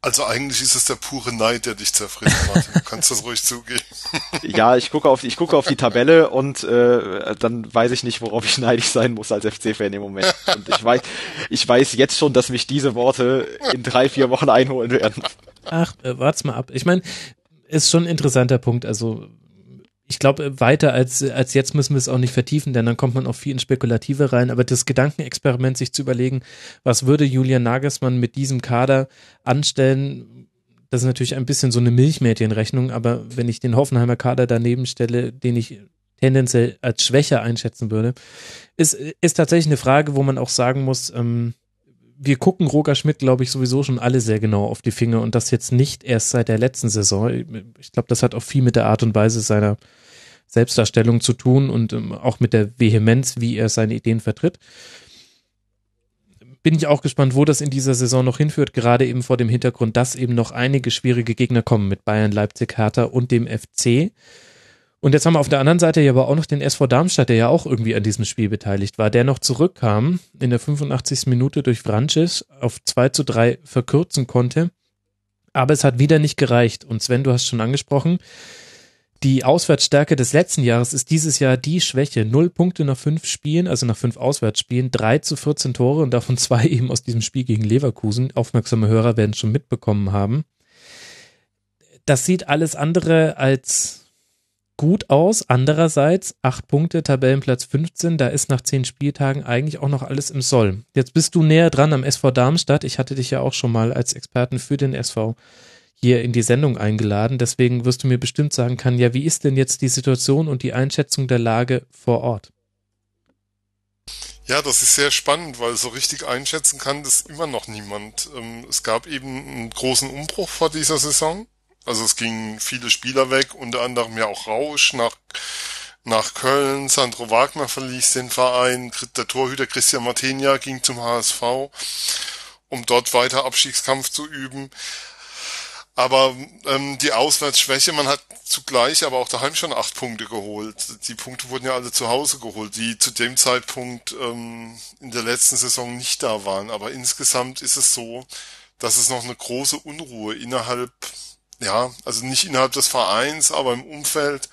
Also eigentlich ist es der pure Neid, der dich zerfrisst, Martin. Du kannst das ruhig zugeben. [laughs]
ja, ich gucke auf, ich gucke auf die Tabelle und äh, dann weiß ich nicht, worauf ich neidisch sein muss als FC-Fan im Moment. Und ich weiß, ich weiß jetzt schon, dass mich diese Worte in drei, vier Wochen einholen werden.
Ach, äh, wart's mal ab. Ich meine, ist schon ein interessanter Punkt. Also ich glaube, weiter als, als jetzt müssen wir es auch nicht vertiefen, denn dann kommt man auch viel in Spekulative rein. Aber das Gedankenexperiment, sich zu überlegen, was würde Julian Nagelsmann mit diesem Kader anstellen, das ist natürlich ein bisschen so eine Milchmädchenrechnung, aber wenn ich den Hoffenheimer Kader daneben stelle, den ich tendenziell als schwächer einschätzen würde, ist, ist tatsächlich eine Frage, wo man auch sagen muss, ähm, wir gucken Roger Schmidt, glaube ich, sowieso schon alle sehr genau auf die Finger und das jetzt nicht erst seit der letzten Saison. Ich glaube, das hat auch viel mit der Art und Weise seiner Selbstdarstellung zu tun und ähm, auch mit der Vehemenz, wie er seine Ideen vertritt. Bin ich auch gespannt, wo das in dieser Saison noch hinführt, gerade eben vor dem Hintergrund, dass eben noch einige schwierige Gegner kommen mit Bayern, Leipzig, Hertha und dem FC. Und jetzt haben wir auf der anderen Seite ja aber auch noch den SV Darmstadt, der ja auch irgendwie an diesem Spiel beteiligt war, der noch zurückkam in der 85. Minute durch Francis auf 2 zu 3 verkürzen konnte. Aber es hat wieder nicht gereicht. Und Sven, du hast schon angesprochen, die Auswärtsstärke des letzten Jahres ist dieses Jahr die Schwäche. Null Punkte nach fünf Spielen, also nach fünf Auswärtsspielen, drei zu 14 Tore und davon zwei [laughs] eben aus diesem Spiel gegen Leverkusen. Aufmerksame Hörer werden schon mitbekommen haben. Das sieht alles andere als gut aus. Andererseits, acht Punkte, Tabellenplatz 15, da ist nach zehn Spieltagen eigentlich auch noch alles im Soll. Jetzt bist du näher dran am SV Darmstadt. Ich hatte dich ja auch schon mal als Experten für den SV hier in die Sendung eingeladen. Deswegen wirst du mir bestimmt sagen können, ja, wie ist denn jetzt die Situation und die Einschätzung der Lage vor Ort?
Ja, das ist sehr spannend, weil so richtig einschätzen kann das immer noch niemand. Ähm, es gab eben einen großen Umbruch vor dieser Saison. Also es gingen viele Spieler weg, unter anderem ja auch Rausch nach, nach Köln. Sandro Wagner verließ den Verein. Der Torhüter Christian Martenia ging zum HSV, um dort weiter Abstiegskampf zu üben. Aber ähm, die Auswärtsschwäche, man hat zugleich aber auch daheim schon acht Punkte geholt. Die Punkte wurden ja alle zu Hause geholt, die zu dem Zeitpunkt ähm, in der letzten Saison nicht da waren. Aber insgesamt ist es so, dass es noch eine große Unruhe innerhalb, ja, also nicht innerhalb des Vereins, aber im Umfeld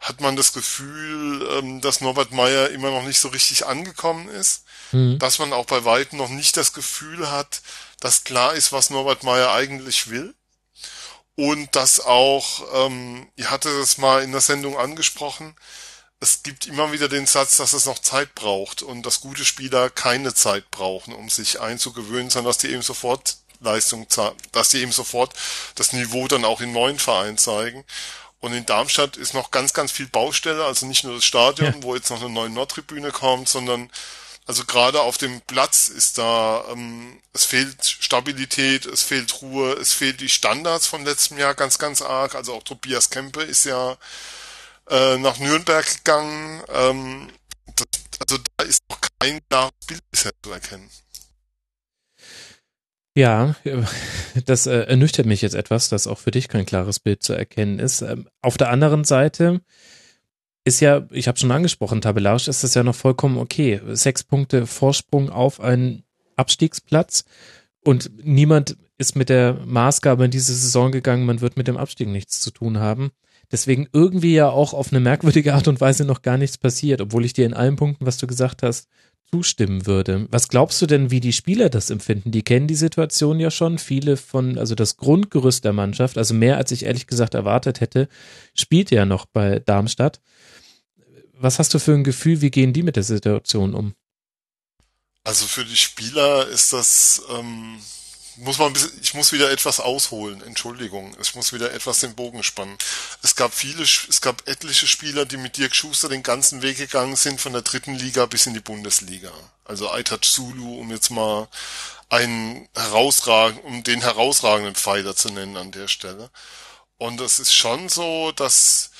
hat man das Gefühl, ähm, dass Norbert Meyer immer noch nicht so richtig angekommen ist. Mhm. Dass man auch bei Weitem noch nicht das Gefühl hat, dass klar ist, was Norbert Meyer eigentlich will und dass auch, ähm, ihr hatte es mal in der Sendung angesprochen, es gibt immer wieder den Satz, dass es noch Zeit braucht und dass gute Spieler keine Zeit brauchen, um sich einzugewöhnen, sondern dass die eben sofort Leistung, dass die eben sofort das Niveau dann auch im neuen Verein zeigen. Und in Darmstadt ist noch ganz, ganz viel Baustelle, also nicht nur das Stadion, ja. wo jetzt noch eine neue Nordtribüne kommt, sondern also gerade auf dem Platz ist da, ähm, es fehlt Stabilität, es fehlt Ruhe, es fehlt die Standards vom letzten Jahr ganz, ganz arg. Also auch Tobias Kempe ist ja äh, nach Nürnberg gegangen. Ähm, das, also da ist noch kein klares Bild bisher zu erkennen.
Ja, [laughs] das äh, ernüchtert mich jetzt etwas, dass auch für dich kein klares Bild zu erkennen ist. Ähm, auf der anderen Seite ist ja, ich habe schon angesprochen, tabellarisch ist das ja noch vollkommen okay. Sechs Punkte Vorsprung auf einen Abstiegsplatz und niemand ist mit der Maßgabe in diese Saison gegangen, man wird mit dem Abstieg nichts zu tun haben. Deswegen irgendwie ja auch auf eine merkwürdige Art und Weise noch gar nichts passiert, obwohl ich dir in allen Punkten, was du gesagt hast, zustimmen würde. Was glaubst du denn, wie die Spieler das empfinden? Die kennen die Situation ja schon. Viele von, also das Grundgerüst der Mannschaft, also mehr als ich ehrlich gesagt erwartet hätte, spielt ja noch bei Darmstadt was hast du für ein Gefühl, wie gehen die mit der Situation um?
Also für die Spieler ist das, ähm, muss man ein bisschen, ich muss wieder etwas ausholen, Entschuldigung, ich muss wieder etwas den Bogen spannen. Es gab viele, es gab etliche Spieler, die mit Dirk Schuster den ganzen Weg gegangen sind, von der dritten Liga bis in die Bundesliga. Also Aitat Zulu, um jetzt mal einen herausragenden, um den herausragenden Pfeiler zu nennen an der Stelle. Und es ist schon so, dass,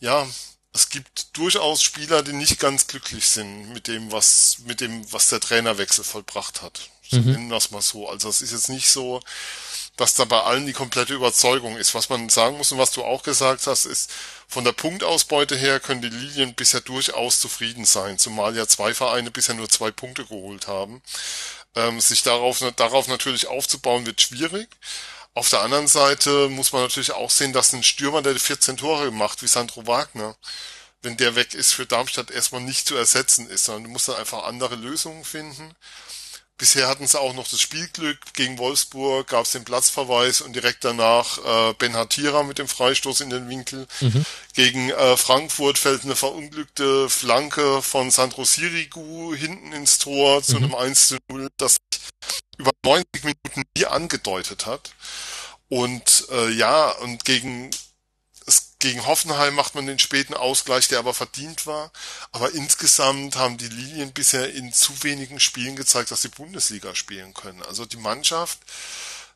ja, es gibt durchaus Spieler, die nicht ganz glücklich sind mit dem, was, mit dem, was der Trainerwechsel vollbracht hat. Mhm. nennen wir es mal so. Also es ist jetzt nicht so, dass da bei allen die komplette Überzeugung ist. Was man sagen muss und was du auch gesagt hast, ist, von der Punktausbeute her können die Lilien bisher durchaus zufrieden sein, zumal ja zwei Vereine bisher nur zwei Punkte geholt haben. Ähm, sich darauf, darauf natürlich aufzubauen wird schwierig. Auf der anderen Seite muss man natürlich auch sehen, dass ein Stürmer, der 14 Tore macht, wie Sandro Wagner, wenn der weg ist, für Darmstadt erstmal nicht zu ersetzen ist, sondern du musst dann einfach andere Lösungen finden. Bisher hatten sie auch noch das Spielglück. Gegen Wolfsburg gab es den Platzverweis und direkt danach äh, Ben Hatira mit dem Freistoß in den Winkel. Mhm. Gegen äh, Frankfurt fällt eine verunglückte Flanke von Sandro Sirigu hinten ins Tor zu mhm. einem 1 zu 0, das über 90 Minuten nie angedeutet hat. Und äh, ja, und gegen gegen Hoffenheim macht man den späten Ausgleich, der aber verdient war. Aber insgesamt haben die Lilien bisher in zu wenigen Spielen gezeigt, dass sie Bundesliga spielen können. Also die Mannschaft,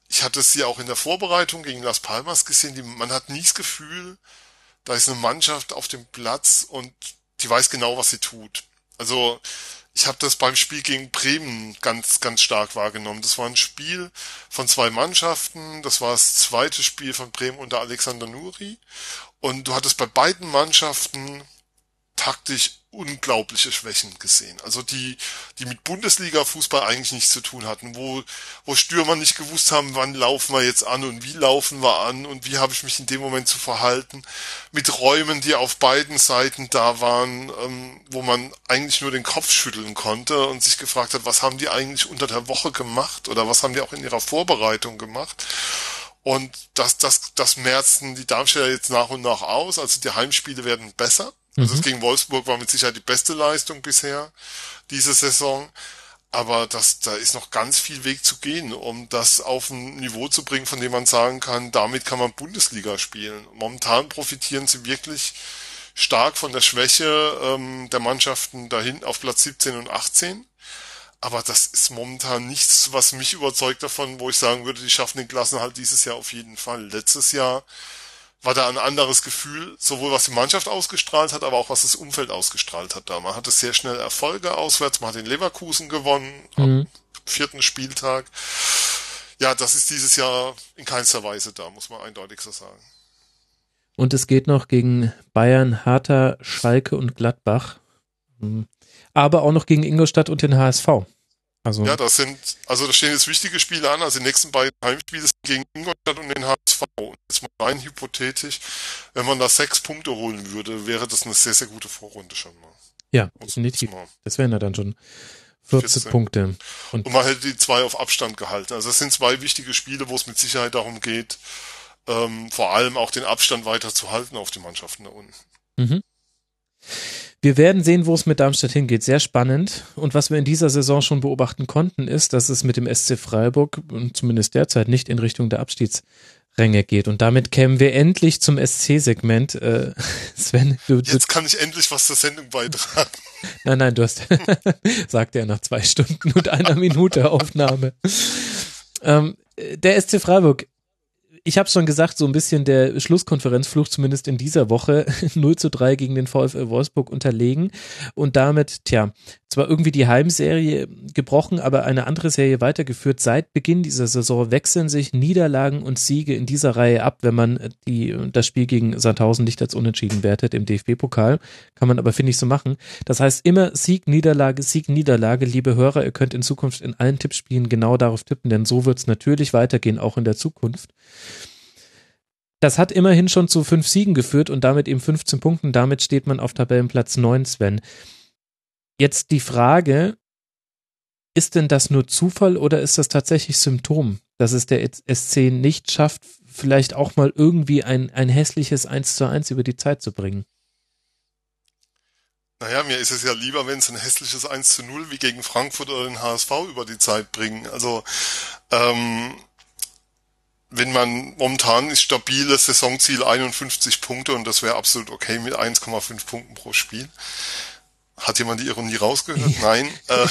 ich hatte sie auch in der Vorbereitung gegen Las Palmas gesehen, die, man hat nie das Gefühl, da ist eine Mannschaft auf dem Platz und die weiß genau, was sie tut. Also ich habe das beim Spiel gegen Bremen ganz, ganz stark wahrgenommen. Das war ein Spiel von zwei Mannschaften. Das war das zweite Spiel von Bremen unter Alexander Nuri. Und du hattest bei beiden Mannschaften taktisch unglaubliche Schwächen gesehen. Also die, die mit Bundesliga-Fußball eigentlich nichts zu tun hatten, wo, wo Stürmer nicht gewusst haben, wann laufen wir jetzt an und wie laufen wir an und wie habe ich mich in dem Moment zu verhalten. Mit Räumen, die auf beiden Seiten da waren, ähm, wo man eigentlich nur den Kopf schütteln konnte und sich gefragt hat, was haben die eigentlich unter der Woche gemacht oder was haben die auch in ihrer Vorbereitung gemacht. Und das, das, das merzen die Darmstädter jetzt nach und nach aus. Also die Heimspiele werden besser. Also mhm. das gegen Wolfsburg war mit Sicherheit die beste Leistung bisher diese Saison. Aber das, da ist noch ganz viel Weg zu gehen, um das auf ein Niveau zu bringen, von dem man sagen kann, damit kann man Bundesliga spielen. Momentan profitieren sie wirklich stark von der Schwäche ähm, der Mannschaften dahin auf Platz 17 und 18. Aber das ist momentan nichts, was mich überzeugt davon, wo ich sagen würde, die schaffen den Klassenhalt dieses Jahr auf jeden Fall. Letztes Jahr war da ein anderes Gefühl, sowohl was die Mannschaft ausgestrahlt hat, aber auch was das Umfeld ausgestrahlt hat da. Man hatte sehr schnell Erfolge auswärts, man hat den Leverkusen gewonnen mhm. am vierten Spieltag. Ja, das ist dieses Jahr in keinster Weise da, muss man eindeutig so sagen.
Und es geht noch gegen Bayern, Hertha, Schalke und Gladbach. Mhm. Aber auch noch gegen Ingolstadt und den HSV.
Also ja, das sind, also da stehen jetzt wichtige Spiele an. Also die nächsten beiden Heimspiele sind gegen Ingolstadt und den HSV. Und jetzt mal rein hypothetisch, wenn man da sechs Punkte holen würde, wäre das eine sehr, sehr gute Vorrunde schon mal.
Ja, definitiv. Das wären ja dann schon 14, 14. Punkte.
Und, und, man hätte die zwei auf Abstand gehalten. Also das sind zwei wichtige Spiele, wo es mit Sicherheit darum geht, ähm, vor allem auch den Abstand weiter zu halten auf die Mannschaften da unten. Mhm.
Wir werden sehen, wo es mit Darmstadt hingeht. Sehr spannend. Und was wir in dieser Saison schon beobachten konnten, ist, dass es mit dem SC Freiburg zumindest derzeit nicht in Richtung der Abstiegsränge geht. Und damit kämen wir endlich zum SC-Segment. Äh, [laughs]
Sven, du, du, Jetzt kann ich endlich was zur Sendung beitragen.
Nein, nein, du hast, [laughs] sagte er nach zwei Stunden und einer Minute Aufnahme. Ähm, der SC Freiburg ich habe schon gesagt, so ein bisschen der Schlusskonferenzfluch zumindest in dieser Woche [laughs] 0 zu 3 gegen den VfL Wolfsburg unterlegen und damit, tja, zwar irgendwie die Heimserie gebrochen, aber eine andere Serie weitergeführt. Seit Beginn dieser Saison wechseln sich Niederlagen und Siege in dieser Reihe ab, wenn man die, das Spiel gegen Sandhausen nicht als unentschieden wertet im DFB-Pokal. Kann man aber, finde ich, so machen. Das heißt immer Sieg, Niederlage, Sieg, Niederlage. Liebe Hörer, ihr könnt in Zukunft in allen Tippspielen genau darauf tippen, denn so wird es natürlich weitergehen, auch in der Zukunft. Das hat immerhin schon zu fünf Siegen geführt und damit eben 15 Punkten. Damit steht man auf Tabellenplatz 9, Sven. Jetzt die Frage, ist denn das nur Zufall oder ist das tatsächlich Symptom, dass es der SC nicht schafft, vielleicht auch mal irgendwie ein, ein hässliches 1 zu 1 über die Zeit zu bringen?
Naja, mir ist es ja lieber, wenn es ein hässliches 1 zu 0 wie gegen Frankfurt oder den HSV über die Zeit bringen. Also ähm, wenn man momentan ist stabiles Saisonziel 51 Punkte und das wäre absolut okay mit 1,5 Punkten pro Spiel. Hat jemand die Ironie rausgehört? [laughs] Nein. Äh.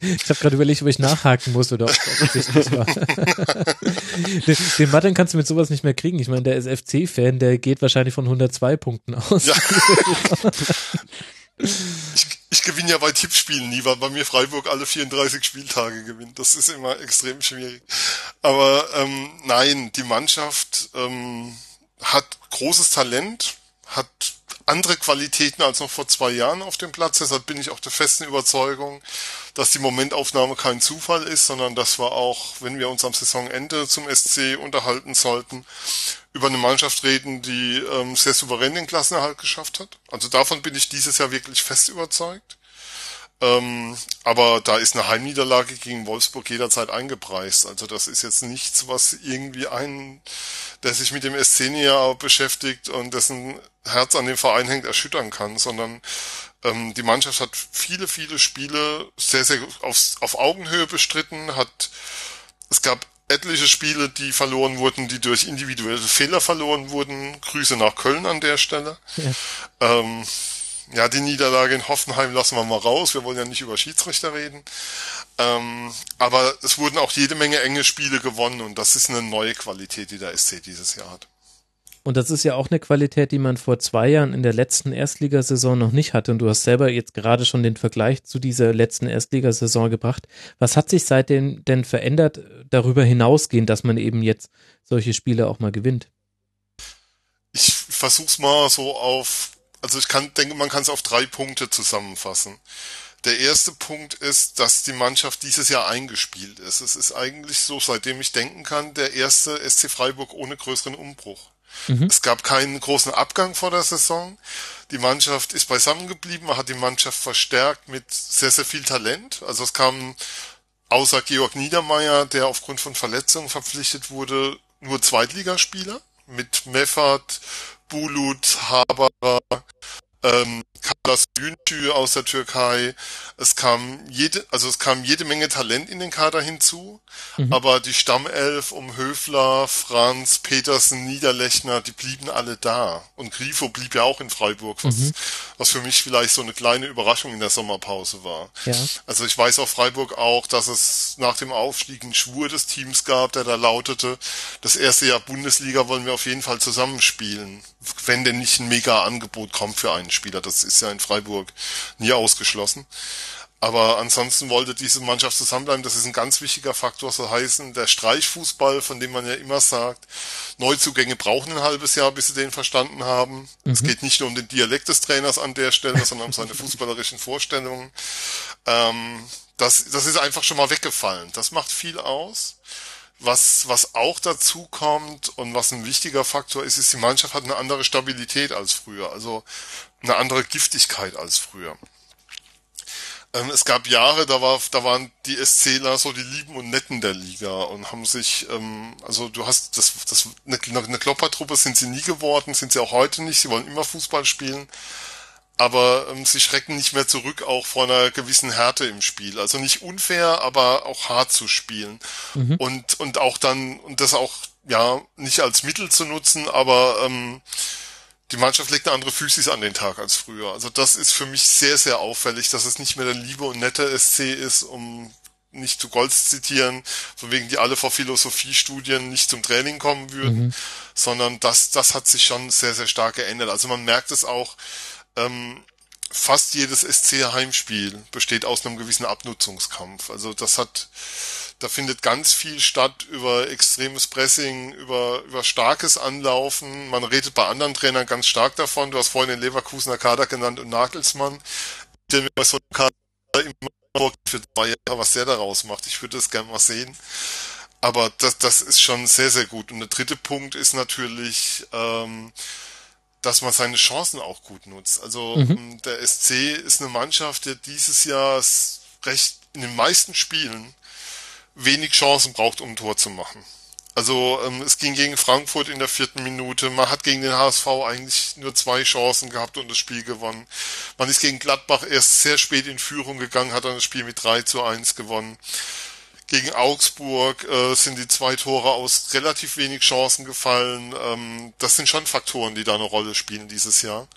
ich habe gerade überlegt, ob ich nachhaken muss oder ob es nicht war. den, den Martin kannst du mit sowas nicht mehr kriegen. Ich meine, der ist FC-Fan, der geht wahrscheinlich von 102 Punkten aus. Ja. [laughs]
ich, ich gewinne ja bei Tippspielen nie, weil bei mir Freiburg alle 34 Spieltage gewinnt. Das ist immer extrem schwierig. Aber ähm, nein, die Mannschaft ähm, hat großes Talent, hat andere Qualitäten als noch vor zwei Jahren auf dem Platz. Deshalb bin ich auch der festen Überzeugung, dass die Momentaufnahme kein Zufall ist, sondern dass wir auch, wenn wir uns am Saisonende zum SC unterhalten sollten, über eine Mannschaft reden, die ähm, sehr souverän den Klassenerhalt geschafft hat. Also davon bin ich dieses Jahr wirklich fest überzeugt. Ähm, aber da ist eine Heimniederlage gegen Wolfsburg jederzeit eingepreist. Also das ist jetzt nichts, was irgendwie einen, der sich mit dem SC näher beschäftigt und dessen Herz an dem Verein hängt, erschüttern kann, sondern ähm, die Mannschaft hat viele, viele Spiele sehr, sehr aufs, auf Augenhöhe bestritten, hat, es gab etliche Spiele, die verloren wurden, die durch individuelle Fehler verloren wurden. Grüße nach Köln an der Stelle. Ja. Ähm, ja, die Niederlage in Hoffenheim lassen wir mal raus. Wir wollen ja nicht über Schiedsrichter reden. Ähm, aber es wurden auch jede Menge enge Spiele gewonnen und das ist eine neue Qualität, die der SC dieses Jahr hat.
Und das ist ja auch eine Qualität, die man vor zwei Jahren in der letzten Erstligasaison noch nicht hatte. Und du hast selber jetzt gerade schon den Vergleich zu dieser letzten Erstligasaison gebracht. Was hat sich seitdem denn verändert, darüber hinausgehend, dass man eben jetzt solche Spiele auch mal gewinnt?
versuch's mal so auf, also ich kann, denke, man kann es auf drei Punkte zusammenfassen. Der erste Punkt ist, dass die Mannschaft dieses Jahr eingespielt ist. Es ist eigentlich so, seitdem ich denken kann, der erste SC Freiburg ohne größeren Umbruch. Mhm. Es gab keinen großen Abgang vor der Saison. Die Mannschaft ist beisammen geblieben. Man hat die Mannschaft verstärkt mit sehr, sehr viel Talent. Also es kam außer Georg Niedermeyer, der aufgrund von Verletzungen verpflichtet wurde, nur Zweitligaspieler mit Meffert, Bulut, Haberer, ähm, Carlos Güntü aus der Türkei. Es kam jede, also es kam jede Menge Talent in den Kader hinzu, mhm. aber die Stammelf um Höfler, Franz, Petersen, Niederlechner, die blieben alle da. Und Grifo blieb ja auch in Freiburg, was, mhm. was für mich vielleicht so eine kleine Überraschung in der Sommerpause war. Ja. Also ich weiß auf Freiburg auch, dass es nach dem Aufstieg einen Schwur des Teams gab, der da lautete, das erste Jahr Bundesliga wollen wir auf jeden Fall zusammenspielen, wenn denn nicht ein mega Angebot kommt für einen Spieler. Das ist ja in Freiburg nie ausgeschlossen. Aber ansonsten wollte diese Mannschaft zusammenbleiben. Das ist ein ganz wichtiger Faktor. So heißen, der Streichfußball, von dem man ja immer sagt, Neuzugänge brauchen ein halbes Jahr, bis sie den verstanden haben. Mhm. Es geht nicht nur um den Dialekt des Trainers an der Stelle, [laughs] sondern um seine fußballerischen Vorstellungen. Ähm, das, das ist einfach schon mal weggefallen. Das macht viel aus. Was, was auch dazu kommt und was ein wichtiger Faktor ist, ist, die Mannschaft hat eine andere Stabilität als früher. Also eine andere Giftigkeit als früher. Ähm, es gab Jahre, da war, da waren die SCler so die Lieben und Netten der Liga und haben sich, ähm, also du hast das, das eine, eine Kloppertruppe sind sie nie geworden, sind sie auch heute nicht. Sie wollen immer Fußball spielen, aber ähm, sie schrecken nicht mehr zurück auch vor einer gewissen Härte im Spiel. Also nicht unfair, aber auch hart zu spielen mhm. und und auch dann und das auch ja nicht als Mittel zu nutzen, aber ähm, die Mannschaft legt eine andere Physis an den Tag als früher. Also das ist für mich sehr, sehr auffällig, dass es nicht mehr der liebe und nette SC ist, um nicht zu Gold zu zitieren, von wegen die alle vor Philosophiestudien nicht zum Training kommen würden, mhm. sondern das, das hat sich schon sehr, sehr stark geändert. Also man merkt es auch, ähm, fast jedes SC-Heimspiel besteht aus einem gewissen Abnutzungskampf. Also das hat da findet ganz viel statt über extremes Pressing, über, über starkes Anlaufen. Man redet bei anderen Trainern ganz stark davon. Du hast vorhin den Leverkusener Kader genannt und Nagelsmann. Der bei so einem Kader immer für zwei Jahre, was der daraus macht. Ich würde das gerne mal sehen. Aber das, das ist schon sehr, sehr gut. Und der dritte Punkt ist natürlich, ähm, dass man seine Chancen auch gut nutzt. Also mhm. der SC ist eine Mannschaft, der dieses Jahr recht in den meisten Spielen wenig Chancen braucht, um ein Tor zu machen. Also ähm, es ging gegen Frankfurt in der vierten Minute. Man hat gegen den HSV eigentlich nur zwei Chancen gehabt und das Spiel gewonnen. Man ist gegen Gladbach erst sehr spät in Führung gegangen, hat dann das Spiel mit 3 zu 1 gewonnen. Gegen Augsburg äh, sind die zwei Tore aus relativ wenig Chancen gefallen. Ähm, das sind schon Faktoren, die da eine Rolle spielen dieses Jahr.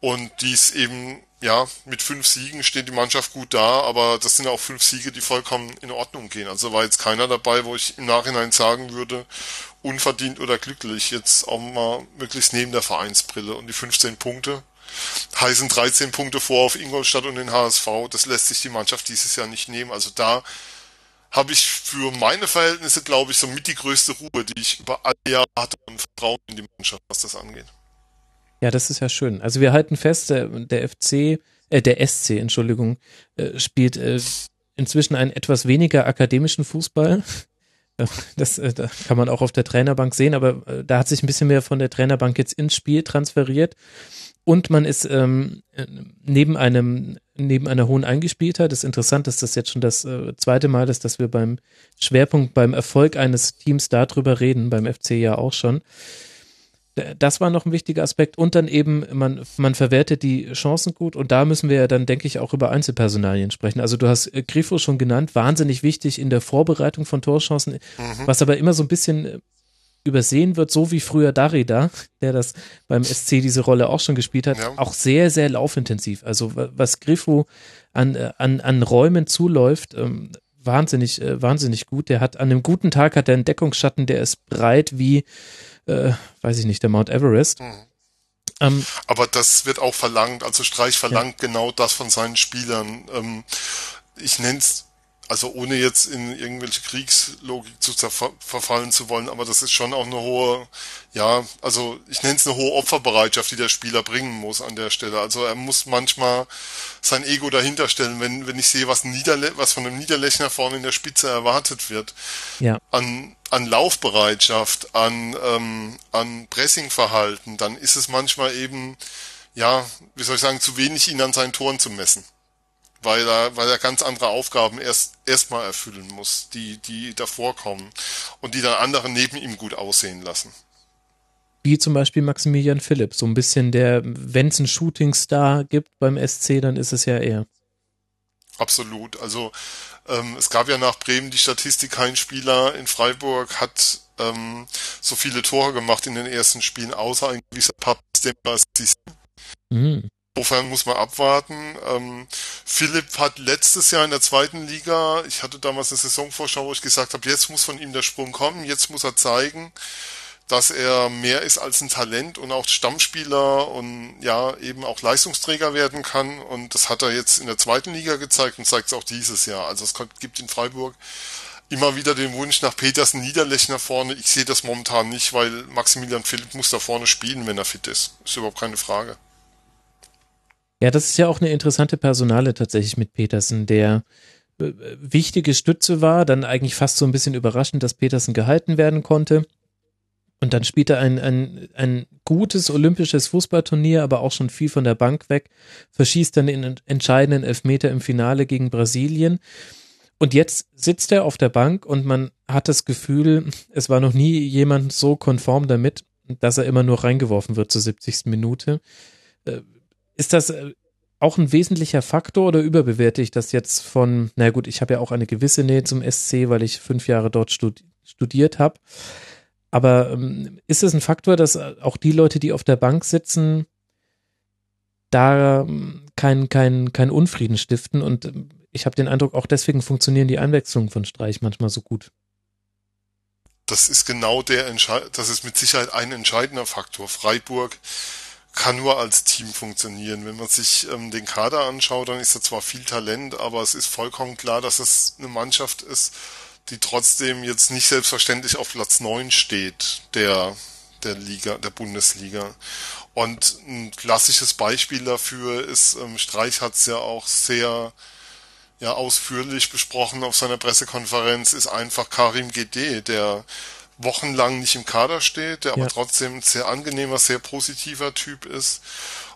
Und dies eben ja, mit fünf Siegen steht die Mannschaft gut da, aber das sind auch fünf Siege, die vollkommen in Ordnung gehen. Also war jetzt keiner dabei, wo ich im Nachhinein sagen würde, unverdient oder glücklich, jetzt auch mal möglichst neben der Vereinsbrille. Und die 15 Punkte heißen 13 Punkte vor auf Ingolstadt und den HSV. Das lässt sich die Mannschaft dieses Jahr nicht nehmen. Also da habe ich für meine Verhältnisse, glaube ich, so mit die größte Ruhe, die ich über alle Jahre hatte und Vertrauen in die Mannschaft, was das angeht.
Ja, das ist ja schön. Also wir halten fest, der, FC, äh, der SC, Entschuldigung, äh, spielt äh, inzwischen einen etwas weniger akademischen Fußball. [laughs] Das äh, da kann man auch auf der Trainerbank sehen, aber da hat sich ein bisschen mehr von der Trainerbank jetzt ins Spiel transferiert. Und man ist ähm, neben einem neben einer hohen Eingespieltheit. Das ist interessant, dass das jetzt schon das äh, zweite Mal ist, dass wir beim Schwerpunkt, beim Erfolg eines Teams darüber reden, beim FC ja auch schon das war noch ein wichtiger Aspekt. Und dann eben, man, man verwertet die Chancen gut. Und da müssen wir ja dann, denke ich, auch über Einzelpersonalien sprechen. Also du hast äh, Grifo schon genannt, wahnsinnig wichtig in der Vorbereitung von Torchancen, mhm. was aber immer so ein bisschen äh, übersehen wird, so wie früher Darida, der das beim SC diese Rolle auch schon gespielt hat, ja. auch sehr, sehr laufintensiv. Also was Grifo an, äh, an, an Räumen zuläuft, ähm, wahnsinnig, äh, wahnsinnig gut. Der hat an einem guten Tag hat er einen Deckungsschatten, der ist breit wie äh, weiß ich nicht, der Mount Everest. Mhm.
Ähm, Aber das wird auch verlangt, also Streich verlangt ja. genau das von seinen Spielern. Ähm, ich nenne es Also ohne jetzt in irgendwelche Kriegslogik zu verfallen zu wollen, aber das ist schon auch eine hohe, ja, also ich nenne es eine hohe Opferbereitschaft, die der Spieler bringen muss an der Stelle. Also er muss manchmal sein Ego dahinter stellen, wenn, wenn ich sehe, was, Niederle was von einem Niederlechner vorne in der Spitze erwartet wird.
Ja.
An, an Laufbereitschaft, an, ähm, an Pressingverhalten, dann ist es manchmal eben, ja, wie soll ich sagen, zu wenig ihn an seinen Toren zu messen weil er, weil er ganz andere Aufgaben erst erstmal erfüllen muss, die, die davor kommen und die dann andere neben ihm gut aussehen lassen.
Wie zum Beispiel Maximilian Philipp, so ein bisschen der, wenn es einen Shootingstar gibt beim SC, dann ist es ja er.
Absolut. Also ähm, es gab ja nach Bremen die Statistik, kein Spieler in Freiburg hat ähm, so viele Tore gemacht in den ersten Spielen, außer ein gewisser Pappstemper. Mhm. Insofern muss man abwarten. Ähm, Philipp hat letztes Jahr in der zweiten Liga, ich hatte damals eine Saisonvorschau, wo ich gesagt habe, jetzt muss von ihm der Sprung kommen, jetzt muss er zeigen, dass er mehr ist als ein Talent und auch Stammspieler und ja, eben auch Leistungsträger werden kann. Und das hat er jetzt in der zweiten Liga gezeigt und zeigt es auch dieses Jahr. Also es gibt in Freiburg immer wieder den Wunsch nach Petersen Niederlechner vorne. Ich sehe das momentan nicht, weil Maximilian Philipp muss da vorne spielen, wenn er fit ist. Ist überhaupt keine Frage.
Ja, das ist ja auch eine interessante Personale tatsächlich mit Petersen, der äh, wichtige Stütze war, dann eigentlich fast so ein bisschen überraschend, dass Petersen gehalten werden konnte. Und dann spielt er ein, ein, ein gutes olympisches Fußballturnier, aber auch schon viel von der Bank weg, verschießt dann den entscheidenden Elfmeter im Finale gegen Brasilien. Und jetzt sitzt er auf der Bank und man hat das Gefühl, es war noch nie jemand so konform damit, dass er immer nur reingeworfen wird zur 70. Minute. Äh, ist das äh, auch ein wesentlicher Faktor oder überbewerte ich das jetzt von, na gut, ich habe ja auch eine gewisse Nähe zum SC, weil ich fünf Jahre dort studiert habe. Aber ähm, ist es ein Faktor, dass auch die Leute, die auf der Bank sitzen, da ähm, kein, kein, kein Unfrieden stiften? Und ähm, ich habe den Eindruck, auch deswegen funktionieren die Einwechslungen von Streich manchmal so gut.
Das ist genau der Entscheid, das ist mit Sicherheit ein entscheidender Faktor. Freiburg kann nur als Team funktionieren. Wenn man sich ähm, den Kader anschaut, dann ist da zwar viel Talent, aber es ist vollkommen klar, dass es eine Mannschaft ist, die trotzdem jetzt nicht selbstverständlich auf Platz neun steht, der, der Liga, der Bundesliga. Und ein klassisches Beispiel dafür ist, ähm, Streich hat es ja auch sehr ja, ausführlich besprochen auf seiner Pressekonferenz, ist einfach Karim GD, der wochenlang nicht im Kader steht, der ja. aber trotzdem ein sehr angenehmer, sehr positiver Typ ist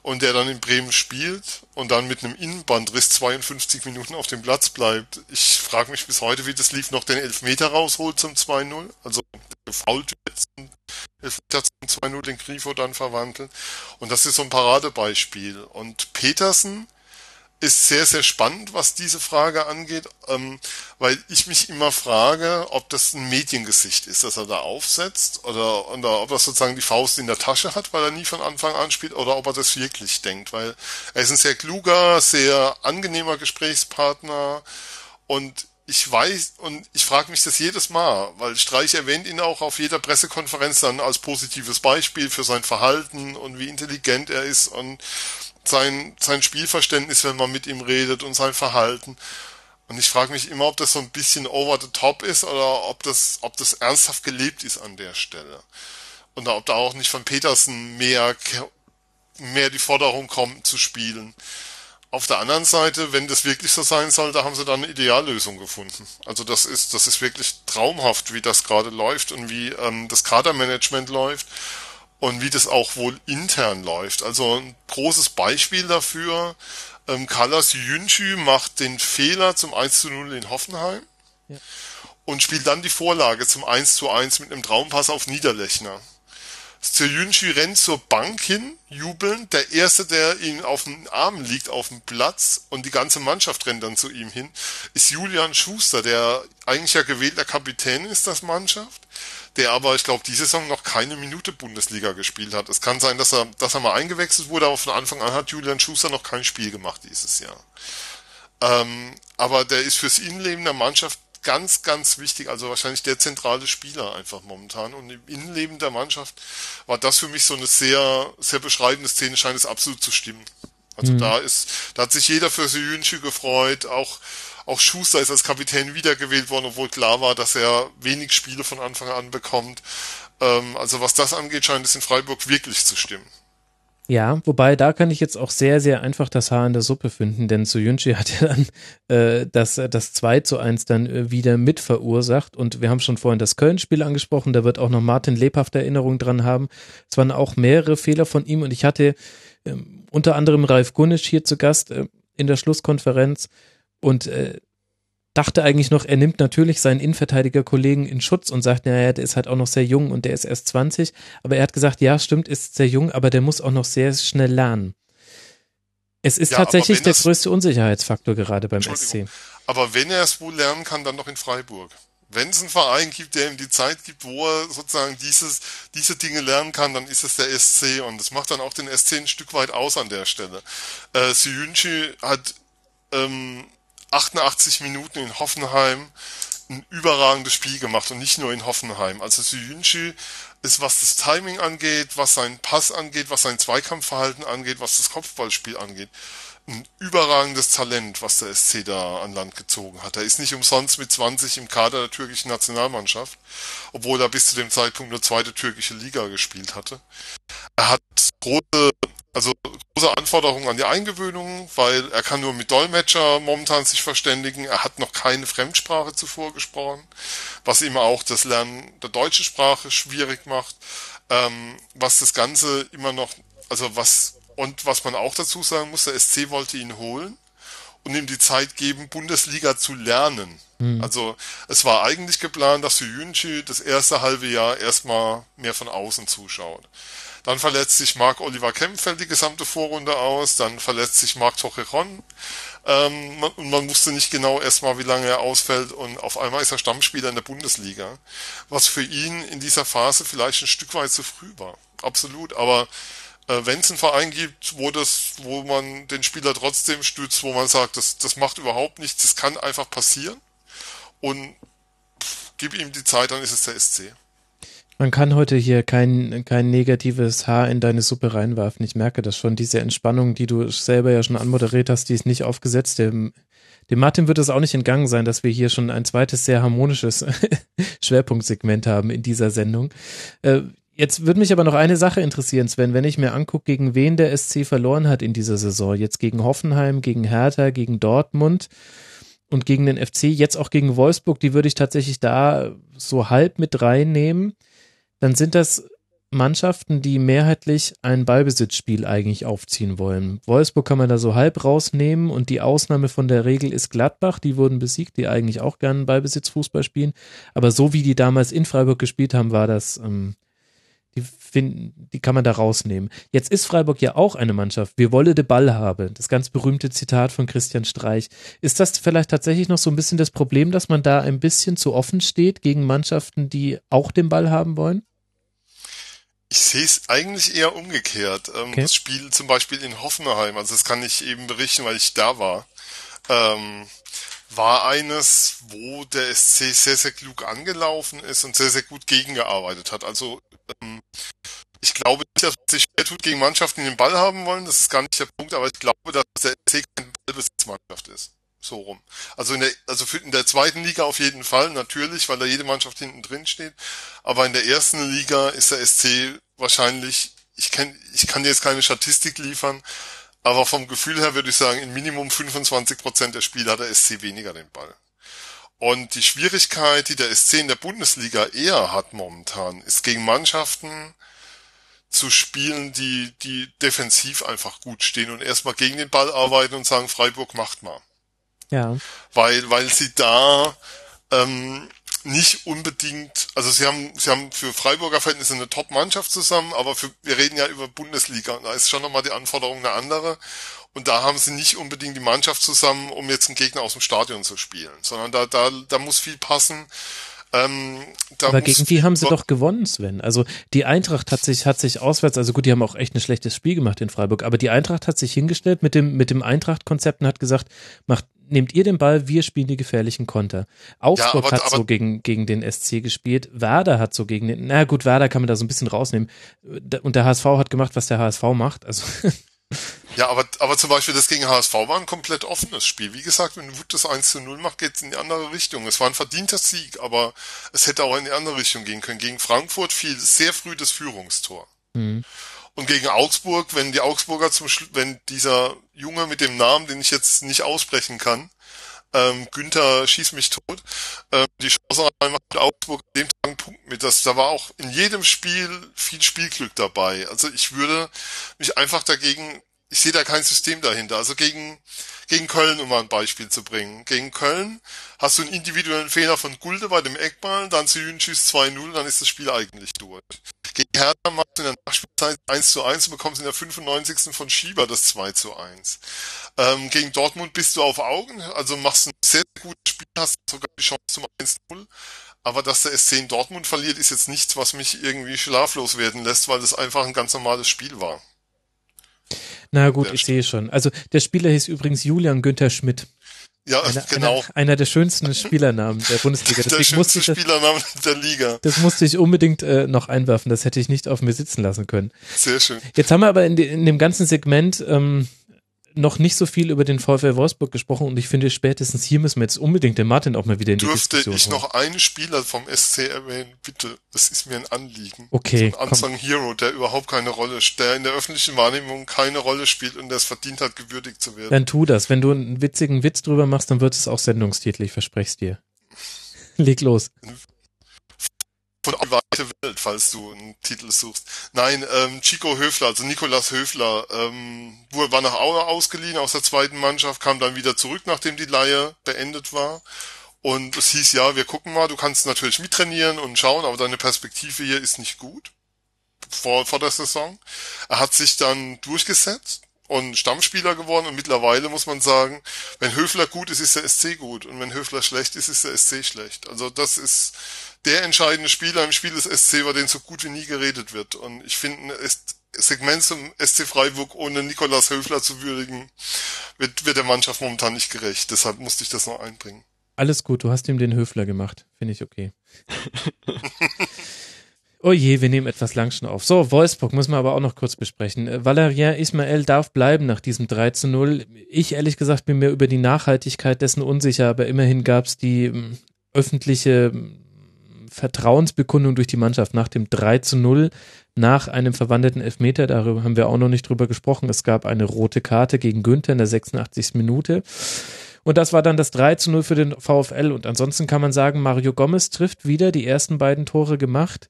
und der dann in Bremen spielt und dann mit einem Innenbandriss 52 Minuten auf dem Platz bleibt. Ich frage mich bis heute, wie das lief, noch den Elfmeter rausholt zum 2-0, also gefault wird zum Elfmeter zum 2-0 den Grifo dann verwandelt und das ist so ein Paradebeispiel und Petersen ist sehr, sehr spannend, was diese Frage angeht, ähm, weil ich mich immer frage, ob das ein Mediengesicht ist, das er da aufsetzt, oder, oder ob er sozusagen die Faust in der Tasche hat, weil er nie von Anfang an spielt, oder ob er das wirklich denkt, weil er ist ein sehr kluger, sehr angenehmer Gesprächspartner und ich weiß und ich frage mich das jedes Mal, weil Streich erwähnt ihn auch auf jeder Pressekonferenz dann als positives Beispiel für sein Verhalten und wie intelligent er ist und sein, sein Spielverständnis, wenn man mit ihm redet und sein Verhalten. Und ich frage mich immer, ob das so ein bisschen over the top ist oder ob das, ob das ernsthaft gelebt ist an der Stelle. Und ob da auch nicht von Petersen mehr, mehr die Forderung kommt zu spielen. Auf der anderen Seite, wenn das wirklich so sein soll, da haben sie dann eine Ideallösung gefunden. Also das ist, das ist wirklich traumhaft, wie das gerade läuft und wie ähm, das Kadermanagement läuft und wie das auch wohl intern läuft. Also ein großes Beispiel dafür, ähm, Kalas Jünschü macht den Fehler zum 1 zu 0 in Hoffenheim ja. und spielt dann die Vorlage zum 1 zu 1 mit einem Traumpass auf Niederlechner. Stojunchi rennt zur Bank hin, jubelnd. Der Erste, der ihm auf dem Arm liegt auf dem Platz und die ganze Mannschaft rennt dann zu ihm hin, ist Julian Schuster, der eigentlich ja gewählter Kapitän ist, das Mannschaft der aber, ich glaube, diese Saison noch keine Minute Bundesliga gespielt hat. Es kann sein, dass er, dass er mal eingewechselt wurde, aber von Anfang an hat Julian Schuster noch kein Spiel gemacht dieses Jahr. Ähm, aber der ist fürs Innenleben der Mannschaft ganz, ganz wichtig, also wahrscheinlich der zentrale Spieler einfach momentan. Und im Innenleben der Mannschaft war das für mich so eine sehr, sehr beschreibende Szene, scheint es absolut zu stimmen. Also mhm. da ist, da hat sich jeder für Suyunchi gefreut, auch auch Schuster ist als Kapitän wiedergewählt worden, obwohl klar war, dass er wenig Spiele von Anfang an bekommt. Ähm, also was das angeht, scheint es in Freiburg wirklich zu stimmen.
Ja, wobei da kann ich jetzt auch sehr, sehr einfach das Haar in der Suppe finden, denn Soyunchi [laughs] hat ja dann äh, das, das 2 zu 1 dann äh, wieder mit verursacht und wir haben schon vorhin das Köln-Spiel angesprochen, da wird auch noch Martin lebhafte Erinnerungen dran haben. Es waren auch mehrere Fehler von ihm und ich hatte äh, unter anderem Ralf Gunnisch hier zu Gast äh, in der Schlusskonferenz und äh, dachte eigentlich noch, er nimmt natürlich seinen Innenverteidiger-Kollegen in Schutz und sagt, naja, der ist halt auch noch sehr jung und der ist erst 20. Aber er hat gesagt, ja, stimmt, ist sehr jung, aber der muss auch noch sehr schnell lernen. Es ist ja, tatsächlich der größte Unsicherheitsfaktor gerade beim SC.
Aber wenn er es wohl lernen kann, dann noch in Freiburg. Wenn es einen Verein gibt, der ihm die Zeit gibt, wo er sozusagen dieses, diese Dinge lernen kann, dann ist es der SC und das macht dann auch den SC ein Stück weit aus an der Stelle. Äh, Siyunchi hat ähm, 88 Minuten in Hoffenheim ein überragendes Spiel gemacht und nicht nur in Hoffenheim. Also Suyunchi ist, was das Timing angeht, was seinen Pass angeht, was sein Zweikampfverhalten angeht, was das Kopfballspiel angeht, ein überragendes Talent, was der SC da an Land gezogen hat. Er ist nicht umsonst mit 20 im Kader der türkischen Nationalmannschaft, obwohl er bis zu dem Zeitpunkt nur zweite türkische Liga gespielt hatte. Er hat große also große Anforderungen an die Eingewöhnung, weil er kann nur mit Dolmetscher momentan sich verständigen. Er hat noch keine Fremdsprache zuvor gesprochen, was ihm auch das Lernen der deutschen Sprache schwierig macht. Ähm, was das Ganze immer noch, also was, und was man auch dazu sagen muss, der SC wollte ihn holen und ihm die Zeit geben, Bundesliga zu lernen. Mhm. Also es war eigentlich geplant, dass Yunchi das erste halbe Jahr erstmal mehr von außen zuschaut. Dann verletzt sich Marc Oliver Kemp, fällt die gesamte Vorrunde aus. Dann verletzt sich Marc Torrejon. Ähm, und man wusste nicht genau erstmal, wie lange er ausfällt. Und auf einmal ist er Stammspieler in der Bundesliga. Was für ihn in dieser Phase vielleicht ein Stück weit zu früh war. Absolut. Aber äh, wenn es einen Verein gibt, wo das, wo man den Spieler trotzdem stützt, wo man sagt, das, das macht überhaupt nichts, das kann einfach passieren. Und pff, gib ihm die Zeit, dann ist es der SC.
Man kann heute hier kein, kein negatives Haar in deine Suppe reinwerfen. Ich merke das schon. Diese Entspannung, die du selber ja schon anmoderiert hast, die ist nicht aufgesetzt. Dem, dem Martin wird es auch nicht entgangen sein, dass wir hier schon ein zweites sehr harmonisches [laughs] Schwerpunktsegment haben in dieser Sendung. Äh, jetzt würde mich aber noch eine Sache interessieren, Sven, wenn ich mir angucke, gegen wen der SC verloren hat in dieser Saison. Jetzt gegen Hoffenheim, gegen Hertha, gegen Dortmund und gegen den FC, jetzt auch gegen Wolfsburg, die würde ich tatsächlich da so halb mit reinnehmen dann sind das Mannschaften, die mehrheitlich ein Ballbesitzspiel eigentlich aufziehen wollen. Wolfsburg kann man da so halb rausnehmen und die Ausnahme von der Regel ist Gladbach, die wurden besiegt, die eigentlich auch gerne Ballbesitzfußball spielen. Aber so wie die damals in Freiburg gespielt haben, war das, ähm, die, finden, die kann man da rausnehmen. Jetzt ist Freiburg ja auch eine Mannschaft. Wir wolle de Ball haben. Das ganz berühmte Zitat von Christian Streich. Ist das vielleicht tatsächlich noch so ein bisschen das Problem, dass man da ein bisschen zu offen steht gegen Mannschaften, die auch den Ball haben wollen?
Ich sehe es eigentlich eher umgekehrt. Ähm, okay. Das Spiel zum Beispiel in Hoffenheim, also das kann ich eben berichten, weil ich da war, ähm, war eines, wo der SC sehr, sehr klug angelaufen ist und sehr, sehr gut gegengearbeitet hat. Also ähm, ich glaube nicht, dass man sich schwer tut gegen Mannschaften, die den Ball haben wollen. Das ist gar nicht der Punkt, aber ich glaube, dass der SC keine Ballbesitzmannschaft ist. So rum. Also in der, also für, in der zweiten Liga auf jeden Fall, natürlich, weil da jede Mannschaft hinten drin steht. Aber in der ersten Liga ist der SC wahrscheinlich, ich kenn, ich kann dir jetzt keine Statistik liefern, aber vom Gefühl her würde ich sagen, in Minimum 25 Prozent der Spiele hat der SC weniger den Ball. Und die Schwierigkeit, die der SC in der Bundesliga eher hat momentan, ist gegen Mannschaften zu spielen, die, die defensiv einfach gut stehen und erstmal gegen den Ball arbeiten und sagen, Freiburg macht mal.
Ja.
Weil, weil sie da ähm, nicht unbedingt, also sie haben, sie haben für Freiburger Verhältnisse eine Top-Mannschaft zusammen, aber für, wir reden ja über Bundesliga und da ist schon nochmal die Anforderung eine andere. Und da haben sie nicht unbedingt die Mannschaft zusammen, um jetzt einen Gegner aus dem Stadion zu spielen, sondern da, da, da muss viel passen.
Ähm, Aber gegen die haben sie doch gewonnen, Sven. Also die Eintracht hat sich, hat sich auswärts, also gut, die haben auch echt ein schlechtes Spiel gemacht in Freiburg, aber die Eintracht hat sich hingestellt mit dem, mit dem Eintracht-Konzept und hat gesagt, macht, nehmt ihr den Ball, wir spielen die gefährlichen Konter. Augsburg ja, aber, hat aber, so gegen, gegen den SC gespielt, Werder hat so gegen den, na gut, Werder kann man da so ein bisschen rausnehmen. Und der HSV hat gemacht, was der HSV macht, also.
Ja, aber, aber zum Beispiel das gegen HSV war ein komplett offenes Spiel. Wie gesagt, wenn Wut das 1 zu 0 macht, geht es in die andere Richtung. Es war ein verdienter Sieg, aber es hätte auch in die andere Richtung gehen können. Gegen Frankfurt fiel sehr früh das Führungstor. Mhm. Und gegen Augsburg, wenn die Augsburger zum Schluss, wenn dieser Junge mit dem Namen, den ich jetzt nicht aussprechen kann, ähm, Günther schießt mich tot, ähm, die Chance mit Augsburg an dem Tag einen Punkt mit. Das, da war auch in jedem Spiel viel Spielglück dabei. Also ich würde mich einfach dagegen ich sehe da kein System dahinter. Also gegen, gegen Köln, um mal ein Beispiel zu bringen. Gegen Köln hast du einen individuellen Fehler von Gulde bei dem Eckball, dann zu schießt 2-0, dann ist das Spiel eigentlich durch. Gegen Hertha machst du in der Nachspielzeit 1 zu 1 und bekommst in der 95. von Schieber das 2 zu 1. Ähm, gegen Dortmund bist du auf Augen, also machst ein sehr, sehr gutes Spiel, hast sogar die Chance zum 1-0. Aber dass der SC in Dortmund verliert, ist jetzt nichts, was mich irgendwie schlaflos werden lässt, weil das einfach ein ganz normales Spiel war.
Na gut, ich sehe schon. Also der Spieler hieß übrigens Julian Günther Schmidt.
Ja,
einer,
genau.
Einer, einer, der schönsten Spielernamen der Bundesliga.
Deswegen der schönste musste Spielername der Liga.
Das musste ich unbedingt äh, noch einwerfen. Das hätte ich nicht auf mir sitzen lassen können.
Sehr schön.
Jetzt haben wir aber in, de, in dem ganzen Segment ähm, noch nicht so viel über den VfL Wolfsburg gesprochen und ich finde spätestens hier müssen wir jetzt unbedingt den Martin auch mal wieder in die
Dürfte
Diskussion
ich noch einen Spieler vom SC erwähnen? Bitte, das ist mir ein Anliegen.
Okay.
So ein Unsung Hero, der überhaupt keine Rolle, der in der öffentlichen Wahrnehmung keine Rolle spielt und der es verdient hat, gewürdigt zu werden.
Dann tu das. Wenn du einen witzigen Witz drüber machst, dann wird es auch Sendungstitel, ich verspreche es dir. [laughs] Leg los
von die weite Welt, falls du einen Titel suchst. Nein, ähm, Chico Höfler, also Nikolas Höfler, ähm, war nach Aue ausgeliehen aus der zweiten Mannschaft, kam dann wieder zurück, nachdem die Leihe beendet war. Und es hieß, ja, wir gucken mal, du kannst natürlich mittrainieren und schauen, aber deine Perspektive hier ist nicht gut. Vor, vor der Saison. Er hat sich dann durchgesetzt und Stammspieler geworden und mittlerweile muss man sagen, wenn Höfler gut ist, ist der SC gut und wenn Höfler schlecht ist, ist der SC schlecht. Also das ist der entscheidende Spieler im Spiel des SC, über den so gut wie nie geredet wird. Und ich finde, ein Segment zum SC Freiburg ohne Nikolas Höfler zu würdigen, wird, wird der Mannschaft momentan nicht gerecht. Deshalb musste ich das noch einbringen.
Alles gut, du hast ihm den Höfler gemacht. Finde ich okay. [laughs] Oh je, wir nehmen etwas lang schon auf. So, Wolfsburg muss man aber auch noch kurz besprechen. Äh, Valérien Ismael darf bleiben nach diesem 3 zu 0. Ich ehrlich gesagt bin mir über die Nachhaltigkeit dessen unsicher, aber immerhin gab es die ähm, öffentliche ähm, Vertrauensbekundung durch die Mannschaft nach dem 3 zu 0, nach einem verwandelten Elfmeter. Darüber haben wir auch noch nicht drüber gesprochen. Es gab eine rote Karte gegen Günther in der 86. Minute. Und das war dann das 3 zu 0 für den VfL. Und ansonsten kann man sagen, Mario Gomez trifft wieder die ersten beiden Tore gemacht.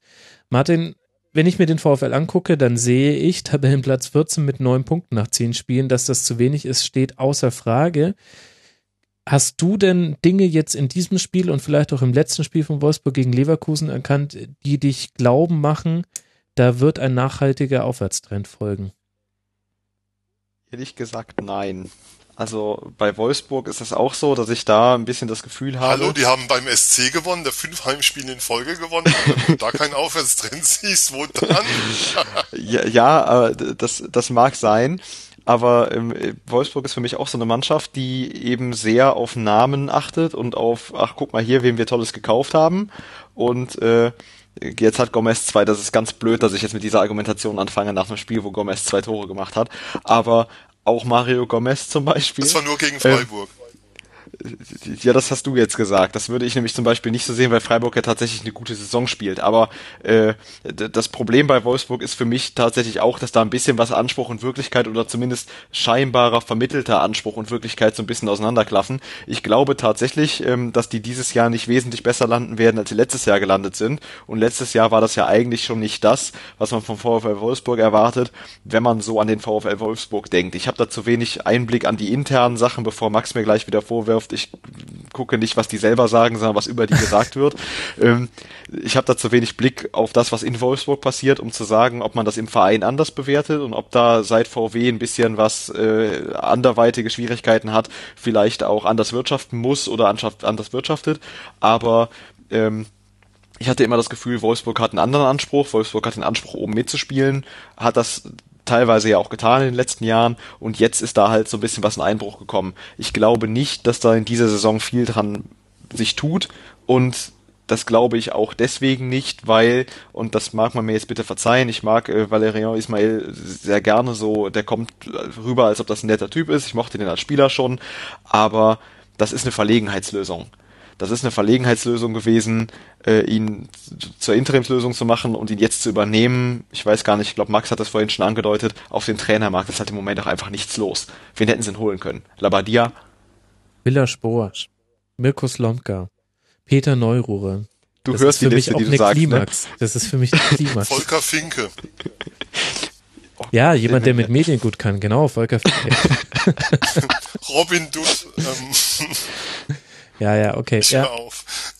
Martin, wenn ich mir den VfL angucke, dann sehe ich Tabellenplatz 14 mit neun Punkten nach zehn Spielen. Dass das zu wenig ist, steht außer Frage. Hast du denn Dinge jetzt in diesem Spiel und vielleicht auch im letzten Spiel von Wolfsburg gegen Leverkusen erkannt, die dich glauben machen, da wird ein nachhaltiger Aufwärtstrend folgen?
Ehrlich gesagt, nein. Also bei Wolfsburg ist es auch so, dass ich da ein bisschen das Gefühl habe.
Hallo, die haben beim SC gewonnen, der fünf Heimspiele in Folge gewonnen. [laughs] Wenn du da kein Aufwärtstrend siehst, wo dann?
ja, ja, das, das mag sein. Aber ähm, Wolfsburg ist für mich auch so eine Mannschaft, die eben sehr auf Namen achtet und auf, ach guck mal hier, wem wir Tolles gekauft haben. Und äh, jetzt hat Gomez zwei, das ist ganz blöd, dass ich jetzt mit dieser Argumentation anfange nach einem Spiel, wo Gomez zwei Tore gemacht hat. Aber auch Mario Gomez zum Beispiel.
Das war nur gegen Freiburg. Ähm,
ja, das hast du jetzt gesagt. Das würde ich nämlich zum Beispiel nicht so sehen, weil Freiburg ja tatsächlich eine gute Saison spielt. Aber äh, das Problem bei Wolfsburg ist für mich tatsächlich auch, dass da ein bisschen was Anspruch und Wirklichkeit oder zumindest scheinbarer vermittelter Anspruch und Wirklichkeit so ein bisschen auseinanderklaffen. Ich glaube tatsächlich, ähm, dass die dieses Jahr nicht wesentlich besser landen werden, als sie letztes Jahr gelandet sind. Und letztes Jahr war das ja eigentlich schon nicht das, was man vom VfL Wolfsburg erwartet, wenn man so an den VfL Wolfsburg denkt. Ich habe da zu wenig Einblick an die internen Sachen, bevor Max mir gleich wieder vorwirft, oft, ich gucke nicht, was die selber sagen, sondern was über die gesagt wird. [laughs] Ähm, ich habe da zu wenig Blick auf das, was in Wolfsburg passiert, um zu sagen, ob man das im Verein anders bewertet und ob da seit VW ein bisschen was äh, anderweitige Schwierigkeiten hat, vielleicht auch anders wirtschaften muss oder anders wirtschaftet. Aber ähm, ich hatte immer das Gefühl, Wolfsburg hat einen anderen Anspruch. Wolfsburg hat den Anspruch, oben mitzuspielen, hat das teilweise ja auch getan in den letzten Jahren und jetzt ist da halt so ein bisschen was in Einbruch gekommen. Ich glaube nicht, dass da in dieser Saison viel dran sich tut und das glaube ich auch deswegen nicht, weil, und das mag man mir jetzt bitte verzeihen, ich mag äh, Valerian Ismail sehr gerne so, der kommt rüber, als ob das ein netter Typ ist, ich mochte den als Spieler schon, aber das ist eine Verlegenheitslösung. Das ist eine Verlegenheitslösung gewesen, äh, ihn zur Interimslösung zu machen und ihn jetzt zu übernehmen. Ich weiß gar nicht, ich glaube, Max hat das vorhin schon angedeutet, auf dem Trainermarkt ist halt im Moment auch einfach nichts los. Wen hätten sie denn holen können? Labadia?
Villa Sporasch, Mirko Slomka, Peter Neururer.
Du
das
hörst die
mich
Liste,
auch
die du
eine
sagst. Ne?
Klimax. Das ist für mich eine Klimax.
Volker Finke. [laughs]
Ja, jemand, der mit Medien gut kann, genau, Volker Finke. [laughs]
Robin Dutt. Ähm, [laughs]
Ja, ja, okay.
ich
Ja,
auf.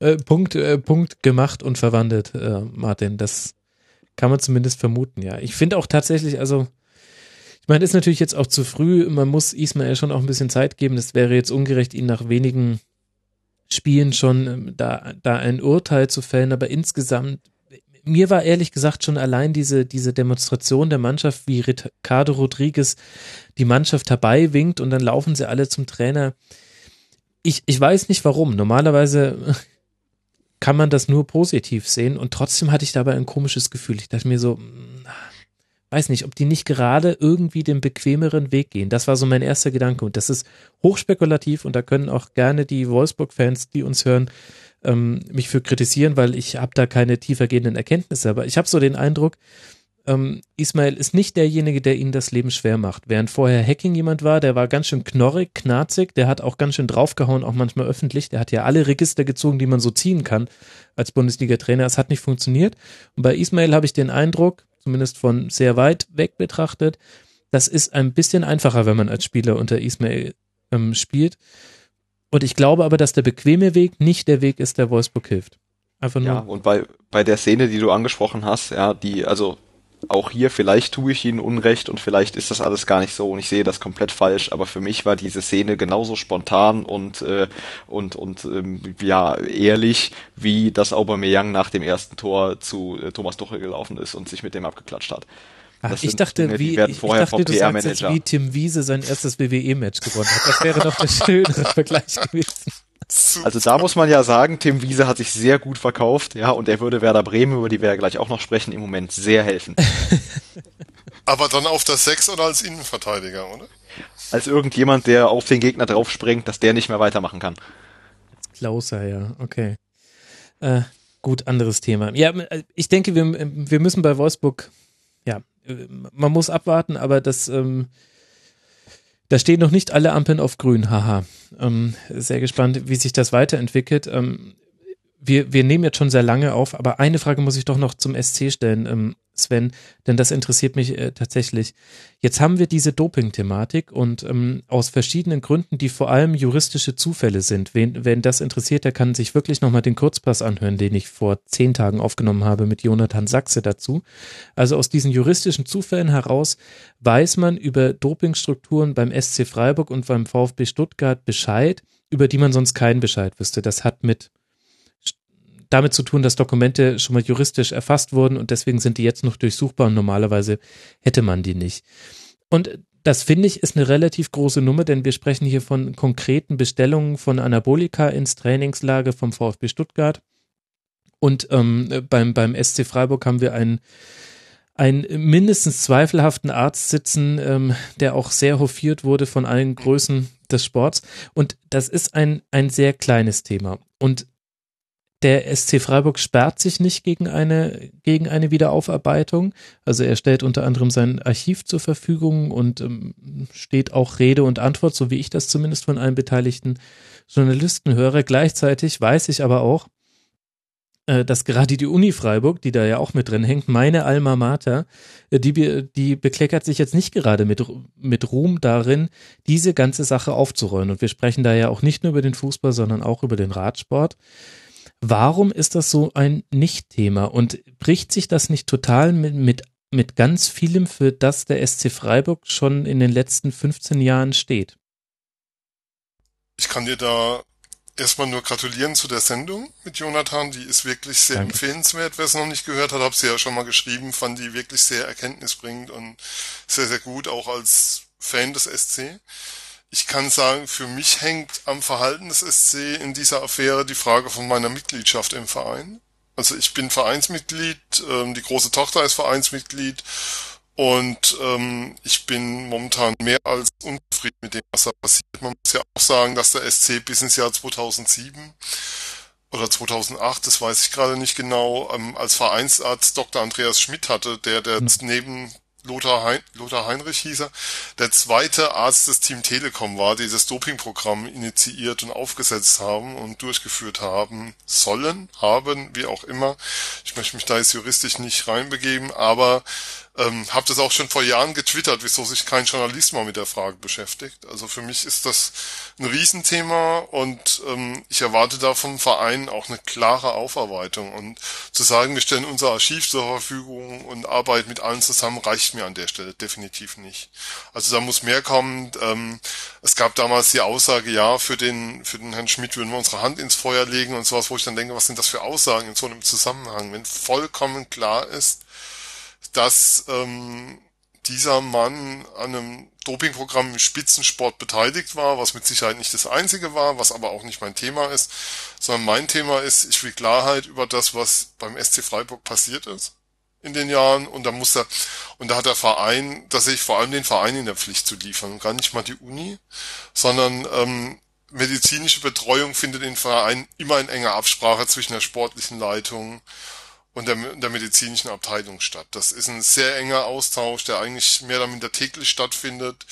äh, Punkt, äh, Punkt gemacht und verwandelt, äh, Martin. Das kann man zumindest vermuten, ja. Ich finde auch tatsächlich, also, ich meine, ist natürlich jetzt auch zu früh. Man muss Ismail schon auch ein bisschen Zeit geben. Das wäre jetzt ungerecht, ihn nach wenigen Spielen schon ähm, da, da ein Urteil zu fällen. Aber insgesamt, mir war ehrlich gesagt schon allein diese, diese Demonstration der Mannschaft, wie Ricardo Rodriguez die Mannschaft herbeiwinkt und dann laufen sie alle zum Trainer. Ich, ich weiß nicht warum. Normalerweise [laughs] kann man das nur positiv sehen und trotzdem hatte ich dabei ein komisches Gefühl. Ich dachte mir so, hm, weiß nicht, ob die nicht gerade irgendwie den bequemeren Weg gehen. Das war so mein erster Gedanke und das ist hochspekulativ und da können auch gerne die Wolfsburg-Fans, die uns hören, ähm, mich für kritisieren, weil ich habe da keine tiefergehenden Erkenntnisse. Aber ich habe so den Eindruck, ähm, Ismail ist nicht derjenige, der ihnen das Leben schwer macht. Während vorher Hacking jemand war, der war ganz schön knorrig, knarzig, der hat auch ganz schön draufgehauen, auch manchmal öffentlich. Der hat ja alle Register gezogen, die man so ziehen kann als Bundesliga-Trainer. Es hat nicht funktioniert. Und bei Ismail habe ich den Eindruck, zumindest von sehr weit weg betrachtet, das ist ein bisschen einfacher, wenn man als Spieler unter Ismail ähm, spielt. Und ich glaube aber, dass der bequeme Weg nicht der Weg ist, der Wolfsburg hilft. Einfach nur.
Ja, und bei, bei der Szene, die du angesprochen hast, ja, die, also auch hier, vielleicht tue ich ihnen Unrecht und vielleicht ist das alles gar nicht so und ich sehe das komplett falsch, aber für mich war diese Szene genauso spontan und äh, und und ähm, ja ehrlich, wie das Aubameyang nach dem ersten Tor zu äh, Thomas Tuchel gelaufen ist und sich mit dem abgeklatscht hat.
Ach, ich dachte,
Dinge,
wie, ich, dachte, du sagst jetzt, wie Tim Wiese sein erstes WWE-Match gewonnen hat. Das wäre doch [laughs] der schönere Vergleich gewesen.
Also da muss man ja sagen, Tim Wiese hat sich sehr gut verkauft, ja, und er würde Werder Bremen, über die wir ja gleich auch noch sprechen, im Moment sehr helfen. [laughs]
Aber dann auf der 6 oder als Innenverteidiger, oder?
Als irgendjemand, der auf den Gegner draufspringt, dass der nicht mehr weitermachen kann.
Klauser, ja, okay. Äh, gut, anderes Thema. Ja, äh, ich denke, wir, wir müssen bei Wolfsburg, ja, äh, man muss abwarten, aber das, ähm, da stehen noch nicht alle Ampeln auf grün, haha. Ähm, sehr gespannt, wie sich das weiterentwickelt. Ähm, wir, wir nehmen jetzt schon sehr lange auf, aber eine Frage muss ich doch noch zum SC stellen, ähm, Sven, denn das interessiert mich äh, tatsächlich. Jetzt haben wir diese Doping-Thematik und ähm, aus verschiedenen Gründen, die vor allem juristische Zufälle sind. Wen, wenn das interessiert, der kann sich wirklich nochmal den Kurzpass anhören, den ich vor zehn Tagen aufgenommen habe mit Jonathan Sachse dazu. Also aus diesen juristischen Zufällen heraus weiß man über Dopingstrukturen beim SC Freiburg und beim VfB Stuttgart Bescheid, über die man sonst keinen Bescheid wüsste. Das hat mit damit zu tun, dass Dokumente schon mal juristisch erfasst wurden und deswegen sind die jetzt noch durchsuchbar und normalerweise hätte man die nicht. Und das finde ich ist eine relativ große Nummer, denn wir sprechen hier von konkreten Bestellungen von Anabolika ins Trainingslager vom VfB Stuttgart. Und ähm, beim, beim SC Freiburg haben wir einen, einen mindestens zweifelhaften Arzt sitzen, ähm, der auch sehr hofiert wurde von allen Größen des Sports. Und das ist ein, ein sehr kleines Thema. Und der SC Freiburg sperrt sich nicht gegen eine, gegen eine Wiederaufarbeitung. Also er stellt unter anderem sein Archiv zur Verfügung und ähm, steht auch Rede und Antwort, so wie ich das zumindest von allen beteiligten Journalisten höre. Gleichzeitig weiß ich aber auch, äh, dass gerade die Uni Freiburg, die da ja auch mit drin hängt, meine Alma Mater, äh, die, die bekleckert sich jetzt nicht gerade mit, mit Ruhm darin, diese ganze Sache aufzurollen. Und wir sprechen da ja auch nicht nur über den Fußball, sondern auch über den Radsport. Warum ist das so ein Nicht-Thema und bricht sich das nicht total mit, mit, mit ganz vielem, für das der SC Freiburg schon in den letzten 15 Jahren steht?
Ich kann dir da erstmal nur gratulieren zu der Sendung mit Jonathan. Die ist wirklich sehr
Danke.
empfehlenswert. Wer es noch nicht gehört hat, habe sie ja schon mal geschrieben, fand die wirklich sehr erkenntnisbringend und sehr, sehr gut, auch als Fan des SC. Ich kann sagen, für mich hängt am Verhalten des SC in dieser Affäre die Frage von meiner Mitgliedschaft im Verein. Also ich bin Vereinsmitglied, ähm, die große Tochter ist Vereinsmitglied und ähm, ich bin momentan mehr als unzufrieden mit dem, was da passiert. Man muss ja auch sagen, dass der SC bis ins Jahr 2007 oder 2008, das weiß ich gerade nicht genau, ähm, als Vereinsarzt Dr. Andreas Schmidt hatte, der der mhm. neben Lothar, hein Lothar Heinrich hieß er, der zweite Arzt des Team Telekom war, die das Dopingprogramm initiiert und aufgesetzt haben und durchgeführt haben sollen, haben, wie auch immer. Ich möchte mich da jetzt juristisch nicht reinbegeben, aber ähm, habe das auch schon vor Jahren getwittert, wieso sich kein Journalist mal mit der Frage beschäftigt. Also für mich ist das ein Riesenthema und ähm, ich erwarte da vom Verein auch eine klare Aufarbeitung. Und zu sagen, wir stellen unser Archiv zur Verfügung und arbeiten mit allen zusammen, reicht mir an der Stelle definitiv nicht. Also da muss mehr kommen. Ähm, es gab damals die Aussage, ja, für den, für den Herrn Schmidt würden wir unsere Hand ins Feuer legen und sowas, wo ich dann denke, was sind das für Aussagen in so einem Zusammenhang? Wenn vollkommen klar ist, dass ähm, dieser Mann an einem Dopingprogramm im Spitzensport beteiligt war, was mit Sicherheit nicht das einzige war, was aber auch nicht mein Thema ist, sondern mein Thema ist, ich will Klarheit über das, was beim SC Freiburg passiert ist in den Jahren. Und da muss er und da hat der Verein, da sehe ich vor allem den Verein in der Pflicht zu liefern, gar nicht mal die Uni, sondern ähm, medizinische Betreuung findet in Verein immer in enger Absprache zwischen der sportlichen Leitung und der, der medizinischen Abteilung statt. Das ist ein sehr enger Austausch, der eigentlich mehr oder minder täglich stattfindet.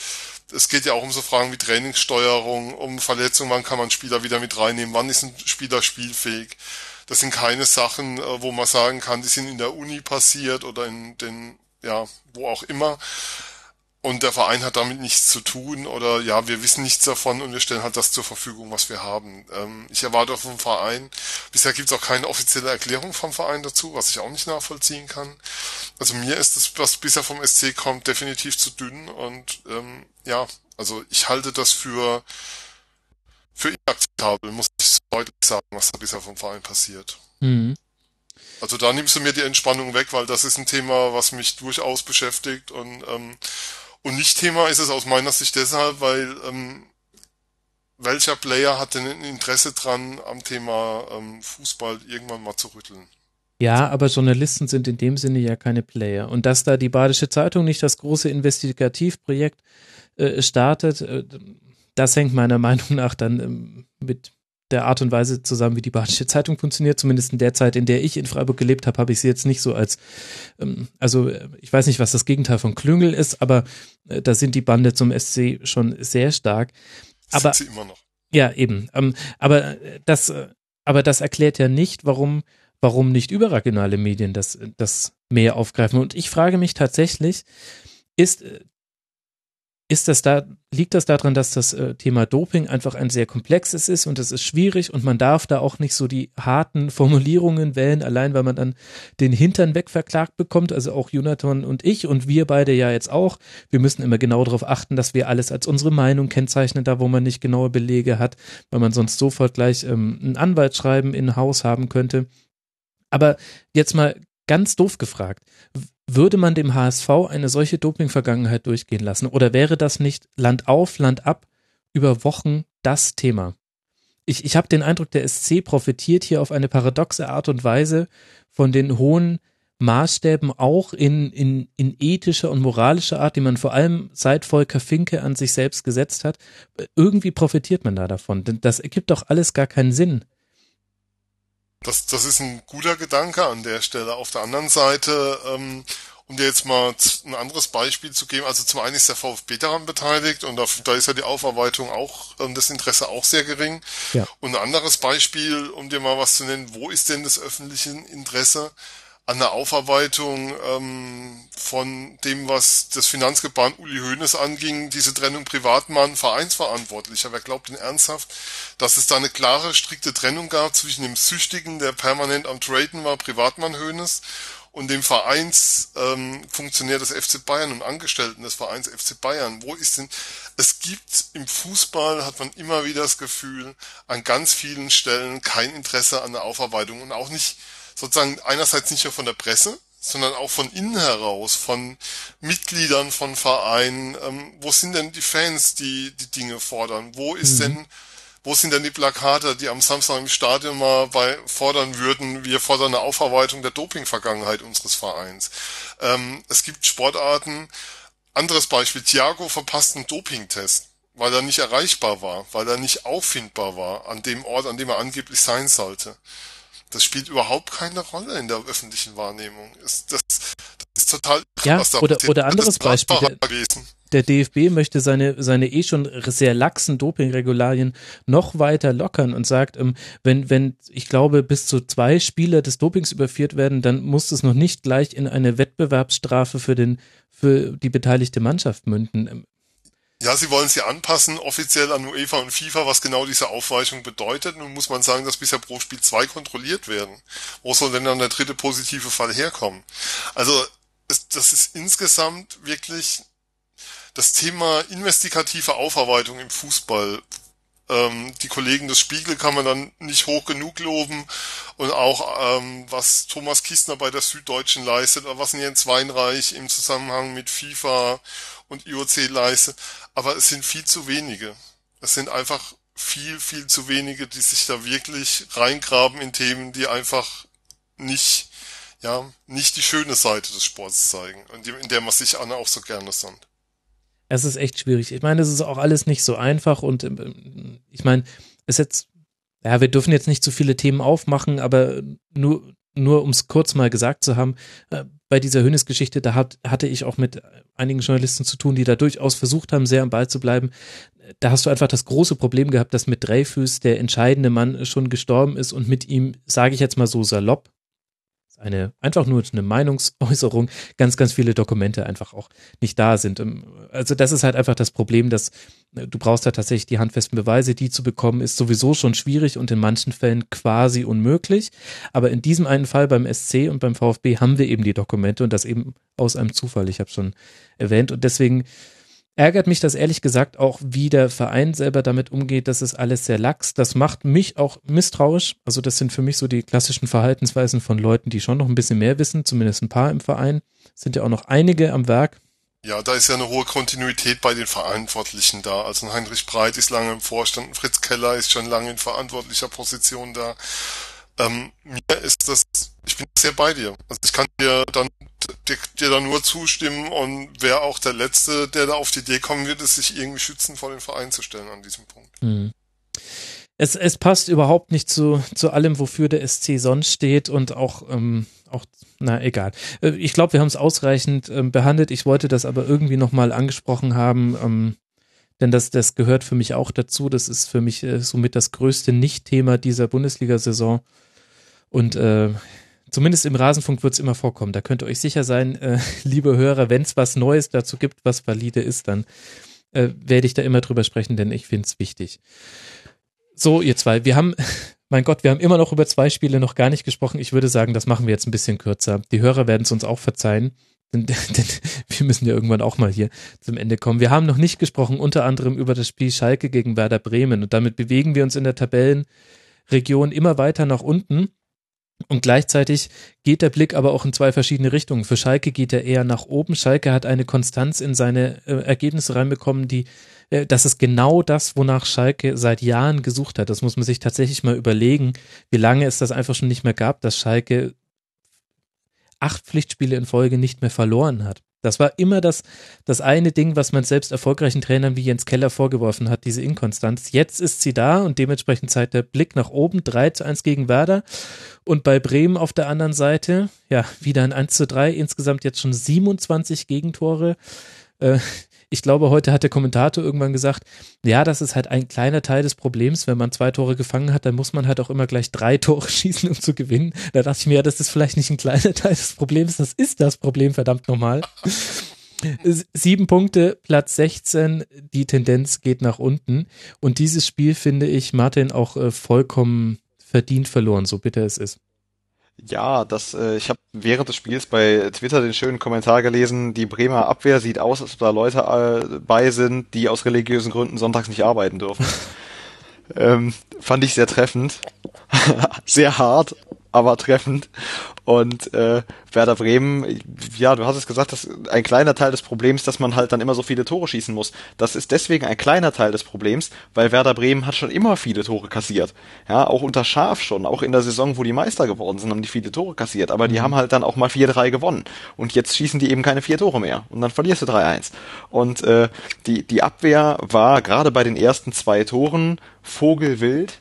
Es geht ja auch um so Fragen wie Trainingssteuerung, um Verletzungen, wann kann man Spieler wieder mit reinnehmen, wann ist ein Spieler spielfähig. Das sind keine Sachen, äh, wo man sagen kann, die sind in der Uni passiert oder in den, ja, wo auch immer und der Verein hat damit nichts zu tun oder ja, wir wissen nichts davon und wir stellen halt das zur Verfügung, was wir haben. Ähm, ich erwarte vom Verein, bisher gibt es auch keine offizielle Erklärung vom Verein dazu, was ich auch nicht nachvollziehen kann. Also mir ist das, was bisher vom SC kommt, definitiv zu dünn und ähm, ja, also ich halte das für für inakzeptabel, muss ich deutlich sagen, was da bisher vom Verein passiert. Mhm. Also da nimmst du mir die Entspannung weg, weil das ist ein Thema, was mich durchaus beschäftigt und ähm, und nicht Thema ist es aus meiner Sicht deshalb, weil ähm, welcher Player hat denn ein Interesse dran, am Thema ähm, Fußball irgendwann mal zu rütteln?
Ja, aber Journalisten sind in dem Sinne ja keine Player. Und dass da die Badische Zeitung nicht das große Investigativprojekt äh, startet, äh, das hängt meiner [laughs] Meinung nach dann ähm, mit der Art und Weise zusammen, wie die Badische Zeitung funktioniert. Zumindest in der Zeit, in der ich in Freiburg gelebt habe, habe ich sie jetzt nicht so als, ähm, also äh, ich weiß nicht, was das Gegenteil von Klüngel ist, aber äh, da sind die Bande zum SC schon sehr stark. Aber
sind sie immer noch.
Ja, eben. Ähm, aber äh, das, äh, aber das erklärt ja nicht, warum, warum nicht überregionale Medien das, das mehr aufgreifen. Und ich frage mich tatsächlich, ist äh, ist das da, liegt das daran, dass das äh, Thema Doping einfach ein sehr komplexes ist und es ist schwierig und man darf da auch nicht so die harten Formulierungen wählen, allein weil man dann den Hintern wegverklagt bekommt, also auch Jonathan und ich und wir beide ja jetzt auch. Wir müssen immer genau darauf achten, dass wir alles als unsere Meinung kennzeichnen, da wo man nicht genaue Belege hat, weil man sonst sofort gleich ähm, ein Anwaltsschreiben in Haus haben könnte. Aber jetzt mal ganz doof gefragt würde man dem HSV eine solche Doping-Vergangenheit durchgehen lassen? Oder wäre das nicht Land auf, Land ab über Wochen das Thema? Ich, ich habe den Eindruck, der SC profitiert hier auf eine paradoxe Art und Weise von den hohen Maßstäben auch in, in, in ethischer und moralischer Art, die man vor allem seit Volker Finke an sich selbst gesetzt hat. Irgendwie profitiert man da davon. Denn das ergibt doch alles gar keinen Sinn.
Das, das ist ein guter Gedanke an der Stelle. Auf der anderen Seite, ähm, um dir jetzt mal ein anderes Beispiel zu geben, also zum einen ist der VfB daran beteiligt und da, da ist ja die Aufarbeitung auch, ähm, das Interesse auch sehr gering. Ja. Und ein anderes Beispiel, um dir mal was zu nennen, wo ist denn das öffentliche Interesse? An der Aufarbeitung ähm, von dem, was das Finanzgebaren Uli Hoeneß anging, diese Trennung Privatmann, Vereinsverantwortlicher. Wer glaubt denn ernsthaft, dass es da eine klare, strikte Trennung gab zwischen dem Süchtigen, der permanent am Traden war, Privatmann Hoeneß, und dem Vereinsfunktionär ähm, des FC Bayern und Angestellten des Vereins FC Bayern. Wo ist denn, es gibt im Fußball, hat man immer wieder das Gefühl, an ganz vielen Stellen kein Interesse an der Aufarbeitung und auch nicht sozusagen einerseits nicht nur von der Presse, sondern auch von innen heraus, von Mitgliedern von Vereinen. Ähm, wo sind denn die Fans, die die Dinge fordern? Wo ist mhm. denn wo sind denn die Plakate, die am Samstag im Stadion mal bei fordern würden, wir fordern eine Aufarbeitung der Doping-Vergangenheit unseres Vereins. Ähm, es gibt Sportarten, anderes Beispiel, Thiago verpasst einen Dopingtest, weil er nicht erreichbar war, weil er nicht auffindbar war an dem Ort, an dem er angeblich sein sollte. Das spielt überhaupt keine Rolle in der öffentlichen Wahrnehmung. Das, das, das ist total
ja, oder, oder anderes Beispiel. Der, der DFB möchte seine, seine eh schon sehr laxen Dopingregularien noch weiter lockern und sagt, ähm, wenn, wenn, ich glaube, bis zu zwei Spieler des Dopings überführt werden, dann muss es noch nicht gleich in eine Wettbewerbsstrafe für den, für die beteiligte Mannschaft münden.
Ja, sie wollen sie anpassen, offiziell an UEFA und FIFA, was genau diese Aufweichung bedeutet. Nun muss man sagen, dass bisher pro Spiel zwei kontrolliert werden. Wo soll denn dann der dritte positive Fall herkommen? Also, das ist insgesamt wirklich das Thema investigative Aufarbeitung im Fußball. Ähm, die Kollegen des Spiegel kann man dann nicht hoch genug loben und auch ähm, was Thomas Kistner bei der Süddeutschen leistet oder was Jens Weinreich im Zusammenhang mit FIFA und IOC leistet. Aber es sind viel zu wenige. Es sind einfach viel, viel zu wenige, die sich da wirklich reingraben in Themen, die einfach nicht, ja, nicht die schöne Seite des Sports zeigen, in der man sich Anne auch so gerne sonnt.
Es ist echt schwierig. Ich meine, es ist auch alles nicht so einfach und ähm, ich meine, es jetzt, ja, wir dürfen jetzt nicht zu viele Themen aufmachen, aber nur, nur um es kurz mal gesagt zu haben, äh, bei dieser Hönes-Geschichte, da hat, hatte ich auch mit einigen Journalisten zu tun, die da durchaus versucht haben, sehr am Ball zu bleiben. Da hast du einfach das große Problem gehabt, dass mit Dreyfus der entscheidende Mann schon gestorben ist und mit ihm, sage ich jetzt mal so salopp, eine, einfach nur eine Meinungsäußerung, ganz, ganz viele Dokumente einfach auch nicht da sind. Ähm, also das ist halt einfach das Problem, dass äh, du brauchst da tatsächlich die handfesten Beweise, die zu bekommen, ist sowieso schon schwierig und in manchen Fällen quasi unmöglich. Aber in diesem einen Fall beim SC und beim VfB haben wir eben die Dokumente und das eben aus einem Zufall. Ich habe schon erwähnt und deswegen ärgert mich das ehrlich gesagt auch, wie der Verein selber damit umgeht. Das ist alles sehr lax. Das macht mich auch misstrauisch. Also das sind für mich so die klassischen Verhaltensweisen von Leuten, die schon noch ein bisschen mehr wissen, zumindest ein paar im Verein. Sind ja auch noch einige am Werk.
Ja, da ist ja eine hohe Kontinuität bei den Verantwortlichen da. Also Heinrich Breit ist lange im Vorstand, Fritz Keller ist schon lange in verantwortlicher Position da. Ähm, mir ist das, ich bin sehr bei dir. Also ich kann dir dann dir, dir da nur zustimmen und wäre auch der Letzte, der da auf die Idee kommen wird, es sich irgendwie schützen vor den Verein zu stellen an diesem Punkt. Mhm.
Es, es passt überhaupt nicht zu, zu allem, wofür der SC sonst steht und auch, ähm, auch na egal. Äh, ich glaube, wir haben es ausreichend ähm, behandelt. Ich wollte das aber irgendwie nochmal angesprochen haben, ähm, denn das, das gehört für mich auch dazu. Das ist für mich äh, somit das größte Nicht-Thema dieser Bundesliga-Saison. Und äh, Zumindest im Rasenfunk wird es immer vorkommen. Da könnt ihr euch sicher sein, äh, [laughs] liebe Hörer, wenn es was Neues dazu gibt, was valide ist, dann äh, werde ich da immer drüber sprechen, denn ich finde es wichtig. So, ihr zwei, wir haben, [laughs] mein Gott, wir haben immer noch über zwei Spiele noch gar nicht gesprochen. Ich würde sagen, das machen wir jetzt ein bisschen kürzer. Die Hörer werden es uns auch verzeihen, [laughs] denn, denn wir müssen ja irgendwann auch mal hier zum Ende kommen. Wir haben noch nicht gesprochen, unter anderem über das Spiel Schalke gegen Werder Bremen und damit bewegen wir uns in der Tabellenregion immer weiter nach unten. Und gleichzeitig geht der Blick aber auch in zwei verschiedene Richtungen. Für Schalke geht er eher nach oben. Schalke hat eine Konstanz in seine äh, Ergebnisse reinbekommen, die, äh, das ist genau das, wonach Schalke seit Jahren gesucht hat. Das muss man sich tatsächlich mal überlegen, wie lange es das einfach schon nicht mehr gab, dass Schalke acht Pflichtspiele in Folge nicht mehr verloren hat. Das war immer das, das eine Ding, was man selbst erfolgreichen Trainern wie Jens Keller vorgeworfen hat, diese Inkonstanz. Jetzt ist sie da und dementsprechend zeigt der Blick nach oben 3 zu 1 gegen Werder. Und bei Bremen auf der anderen Seite, ja, wieder ein 1 zu 3, insgesamt jetzt schon 27 Gegentore. Äh, ich glaube, heute hat der Kommentator irgendwann gesagt, ja, das ist halt ein kleiner Teil des Problems. Wenn man zwei Tore gefangen hat, dann muss man halt auch immer gleich drei [laughs] Tore schießen, um zu gewinnen. Da dachte ich mir, ja, das ist vielleicht nicht ein kleiner Teil des Problems, das ist das Problem, verdammt nochmal. Sieben Punkte, Platz 16, die Tendenz geht nach unten. Und dieses Spiel finde ich, Martin, auch äh, vollkommen verdient verloren, so bitter es ist.
Ja, das, äh, ich habe während des Spiels bei Twitter den schönen Kommentar gelesen, die Bremer Abwehr sieht aus, als ob da Leute äh, bei sind, die aus religiösen Gründen sonntags nicht arbeiten dürfen. [laughs] ähm, fand ich sehr treffend. [laughs] sehr hart, aber treffend. Und äh, Werder Bremen, ja, du hast es gesagt, das ist ein kleiner Teil des Problems, dass man halt dann immer so viele Tore schießen muss. Das ist deswegen ein kleiner Teil des Problems, weil Werder Bremen hat schon immer viele Tore kassiert. Ja, auch unter Schaf schon, auch in der Saison, wo die Meister geworden sind, haben die viele Tore kassiert. Aber die mhm. haben halt dann auch mal 4-3 gewonnen. Und jetzt schießen die eben keine vier Tore mehr. Und dann verlierst du 3-1. Und äh, die, die Abwehr war gerade bei den ersten zwei Toren vogelwild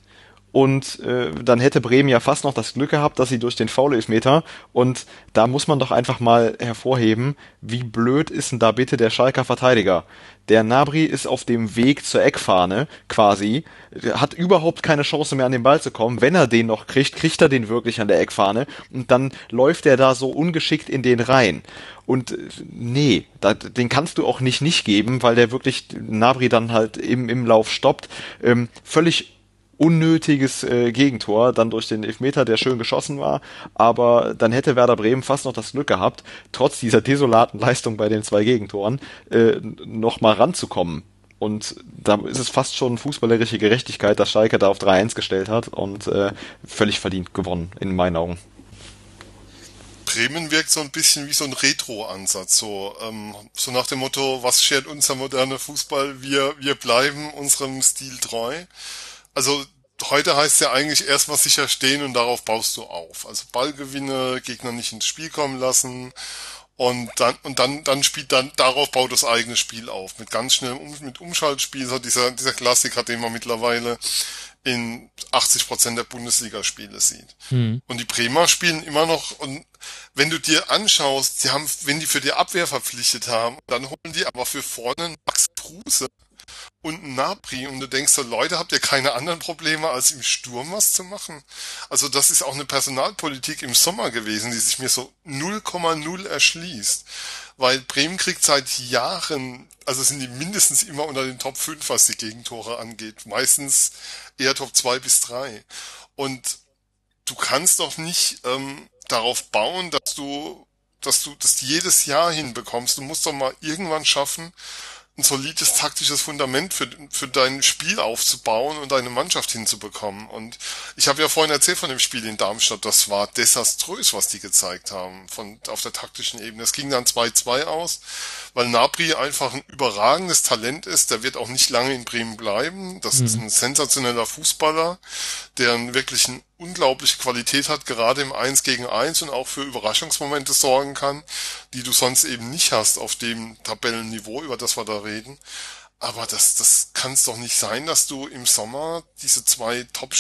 und äh, dann hätte Bremen ja fast noch das Glück gehabt, dass sie durch den Foul-Elfmeter und da muss man doch einfach mal hervorheben, wie blöd ist denn da bitte der Schalker Verteidiger? Der Nabri ist auf dem Weg zur Eckfahne quasi, hat überhaupt keine Chance mehr an den Ball zu kommen. Wenn er den noch kriegt, kriegt er den wirklich an der Eckfahne und dann läuft er da so ungeschickt in den rein. Und äh, nee, da, den kannst du auch nicht nicht geben, weil der wirklich Nabri dann halt im, im Lauf stoppt. Ähm, völlig unnötiges äh, Gegentor, dann durch den Elfmeter, der schön geschossen war, aber dann hätte Werder Bremen fast noch das Glück gehabt, trotz dieser desolaten Leistung bei den zwei Gegentoren, äh, noch mal ranzukommen. Und da ist es fast schon fußballerische Gerechtigkeit, dass Schalke da auf 3-1 gestellt hat und äh, völlig verdient gewonnen, in meinen Augen.
Bremen wirkt so ein bisschen wie so ein Retro-Ansatz, so, ähm, so nach dem Motto, was schert unser moderner Fußball? Wir, wir bleiben unserem Stil treu also heute heißt ja eigentlich erstmal sicher stehen und darauf baust du auf. Also Ballgewinne, Gegner nicht ins Spiel kommen lassen und dann und dann dann spielt dann darauf baut das eigene Spiel auf mit ganz schnellem um, mit Umschaltspiel so dieser dieser Klassiker, den man mittlerweile in 80 Prozent der Bundesligaspiele sieht. Hm. Und die Bremer spielen immer noch und wenn du dir anschaust, die haben, wenn die für die Abwehr verpflichtet haben, dann holen die aber für vorne Max Kruse und ein Napri und du denkst so, Leute, habt ihr keine anderen Probleme, als im Sturm was zu machen? Also das ist auch eine Personalpolitik im Sommer gewesen, die sich mir so 0,0 erschließt. Weil Bremen kriegt seit Jahren, also sind die mindestens immer unter den Top 5, was die Gegentore angeht. Meistens eher Top 2 bis 3. Und du kannst doch nicht ähm, darauf bauen, dass du, dass du das jedes Jahr hinbekommst. Du musst doch mal irgendwann schaffen, ein solides taktisches Fundament für, für dein Spiel aufzubauen und deine Mannschaft hinzubekommen. Und ich habe ja vorhin erzählt von dem Spiel in Darmstadt, das war desaströs, was die gezeigt haben von auf der taktischen Ebene. Es ging dann 2-2 aus, weil Napri einfach ein überragendes Talent ist. Der wird auch nicht lange in Bremen bleiben. Das mhm. ist ein sensationeller Fußballer, der einen wirklichen unglaubliche Qualität hat, gerade im 1 gegen 1 und auch für Überraschungsmomente sorgen kann, die du sonst eben nicht hast auf dem Tabellenniveau, über das wir da reden. Aber das, das kann es doch nicht sein, dass du im Sommer diese zwei Top,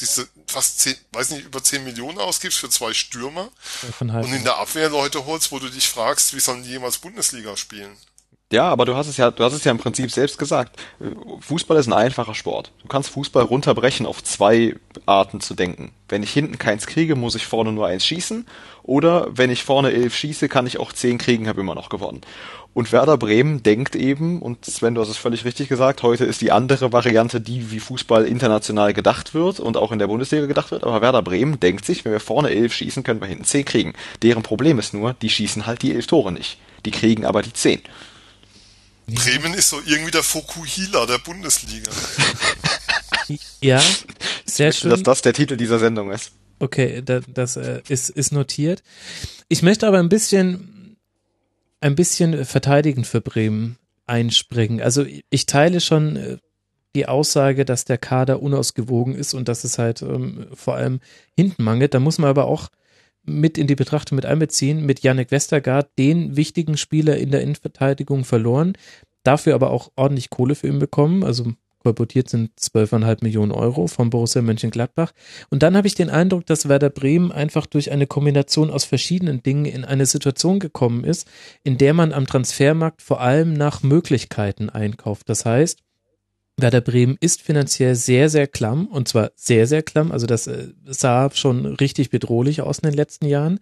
diese fast zehn, weiß nicht, über 10 Millionen ausgibst für zwei Stürmer und in der Abwehr Leute holst, wo du dich fragst, wie sollen die jemals Bundesliga spielen?
Ja, aber du hast es ja, du hast es ja im Prinzip selbst gesagt. Fußball ist ein einfacher Sport. Du kannst Fußball runterbrechen auf zwei Arten zu denken. Wenn ich hinten keins kriege, muss ich vorne nur eins schießen. Oder wenn ich vorne elf schieße, kann ich auch zehn kriegen, habe immer noch gewonnen. Und Werder Bremen denkt eben, und Sven, du hast es völlig richtig gesagt, heute ist die andere Variante die, wie Fußball international gedacht wird und auch in der Bundesliga gedacht wird, aber Werder Bremen denkt sich, wenn wir vorne elf schießen, können wir hinten zehn kriegen. Deren Problem ist nur, die schießen halt die elf Tore nicht. Die kriegen aber die zehn.
Bremen ist so irgendwie der Fokuhila der Bundesliga. [laughs]
ja, sehr schön.
Dass das der Titel dieser Sendung ist.
Okay, das, das äh, ist, ist notiert. Ich möchte aber ein bisschen, ein bisschen verteidigend für Bremen einspringen. Also ich teile schon äh, die Aussage, dass der Kader unausgewogen ist und dass es halt ähm, vor allem hinten mangelt. Da muss man aber auch mit in die Betrachtung mit einbeziehen, mit Yannick Westergaard den wichtigen Spieler in der Innenverteidigung verloren, dafür aber auch ordentlich Kohle für ihn bekommen, also kolportiert sind 12,5 Millionen Euro von Borussia Mönchengladbach. Und dann habe ich den Eindruck, dass Werder Bremen einfach durch eine Kombination aus verschiedenen Dingen in eine Situation gekommen ist, in der man am Transfermarkt vor allem nach Möglichkeiten einkauft. Das heißt, Werder Bremen ist finanziell sehr, sehr klamm und zwar sehr, sehr klamm. Also das äh, sah schon richtig bedrohlich aus in den letzten Jahren.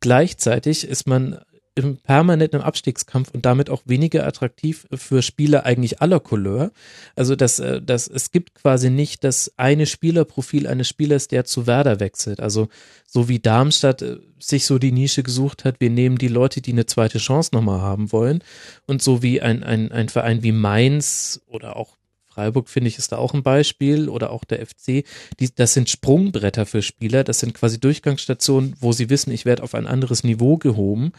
Gleichzeitig ist man im permanenten Abstiegskampf und damit auch weniger attraktiv für Spieler eigentlich aller Couleur. Also das, äh, das, es gibt quasi nicht das eine Spielerprofil eines Spielers, der zu Werder wechselt. Also so wie Darmstadt äh, sich so die Nische gesucht hat, wir nehmen die Leute, die eine zweite Chance nochmal haben wollen. Und so wie ein, ein, ein Verein wie Mainz oder auch Freiburg finde ich ist da auch ein Beispiel oder auch der FC. Die, das sind Sprungbretter für Spieler, das sind quasi Durchgangsstationen, wo sie wissen, ich werde auf ein anderes Niveau gehoben.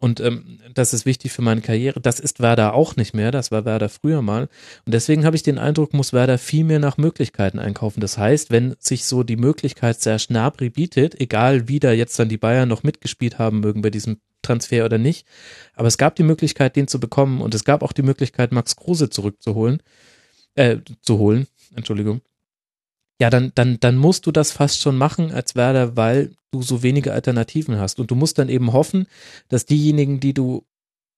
Und ähm, das ist wichtig für meine Karriere. Das ist Werder auch nicht mehr. Das war Werder früher mal. Und deswegen habe ich den Eindruck, muss Werder viel mehr nach Möglichkeiten einkaufen. Das heißt, wenn sich so die Möglichkeit sehr Schnabri bietet, egal wie da jetzt dann die Bayern noch mitgespielt haben mögen bei diesem Transfer oder nicht, aber es gab die Möglichkeit, den zu bekommen und es gab auch die Möglichkeit, Max Kruse zurückzuholen, äh, zu holen, Entschuldigung ja, dann, dann, dann musst du das fast schon machen als Werder, weil du so wenige Alternativen hast. Und du musst dann eben hoffen, dass diejenigen, die du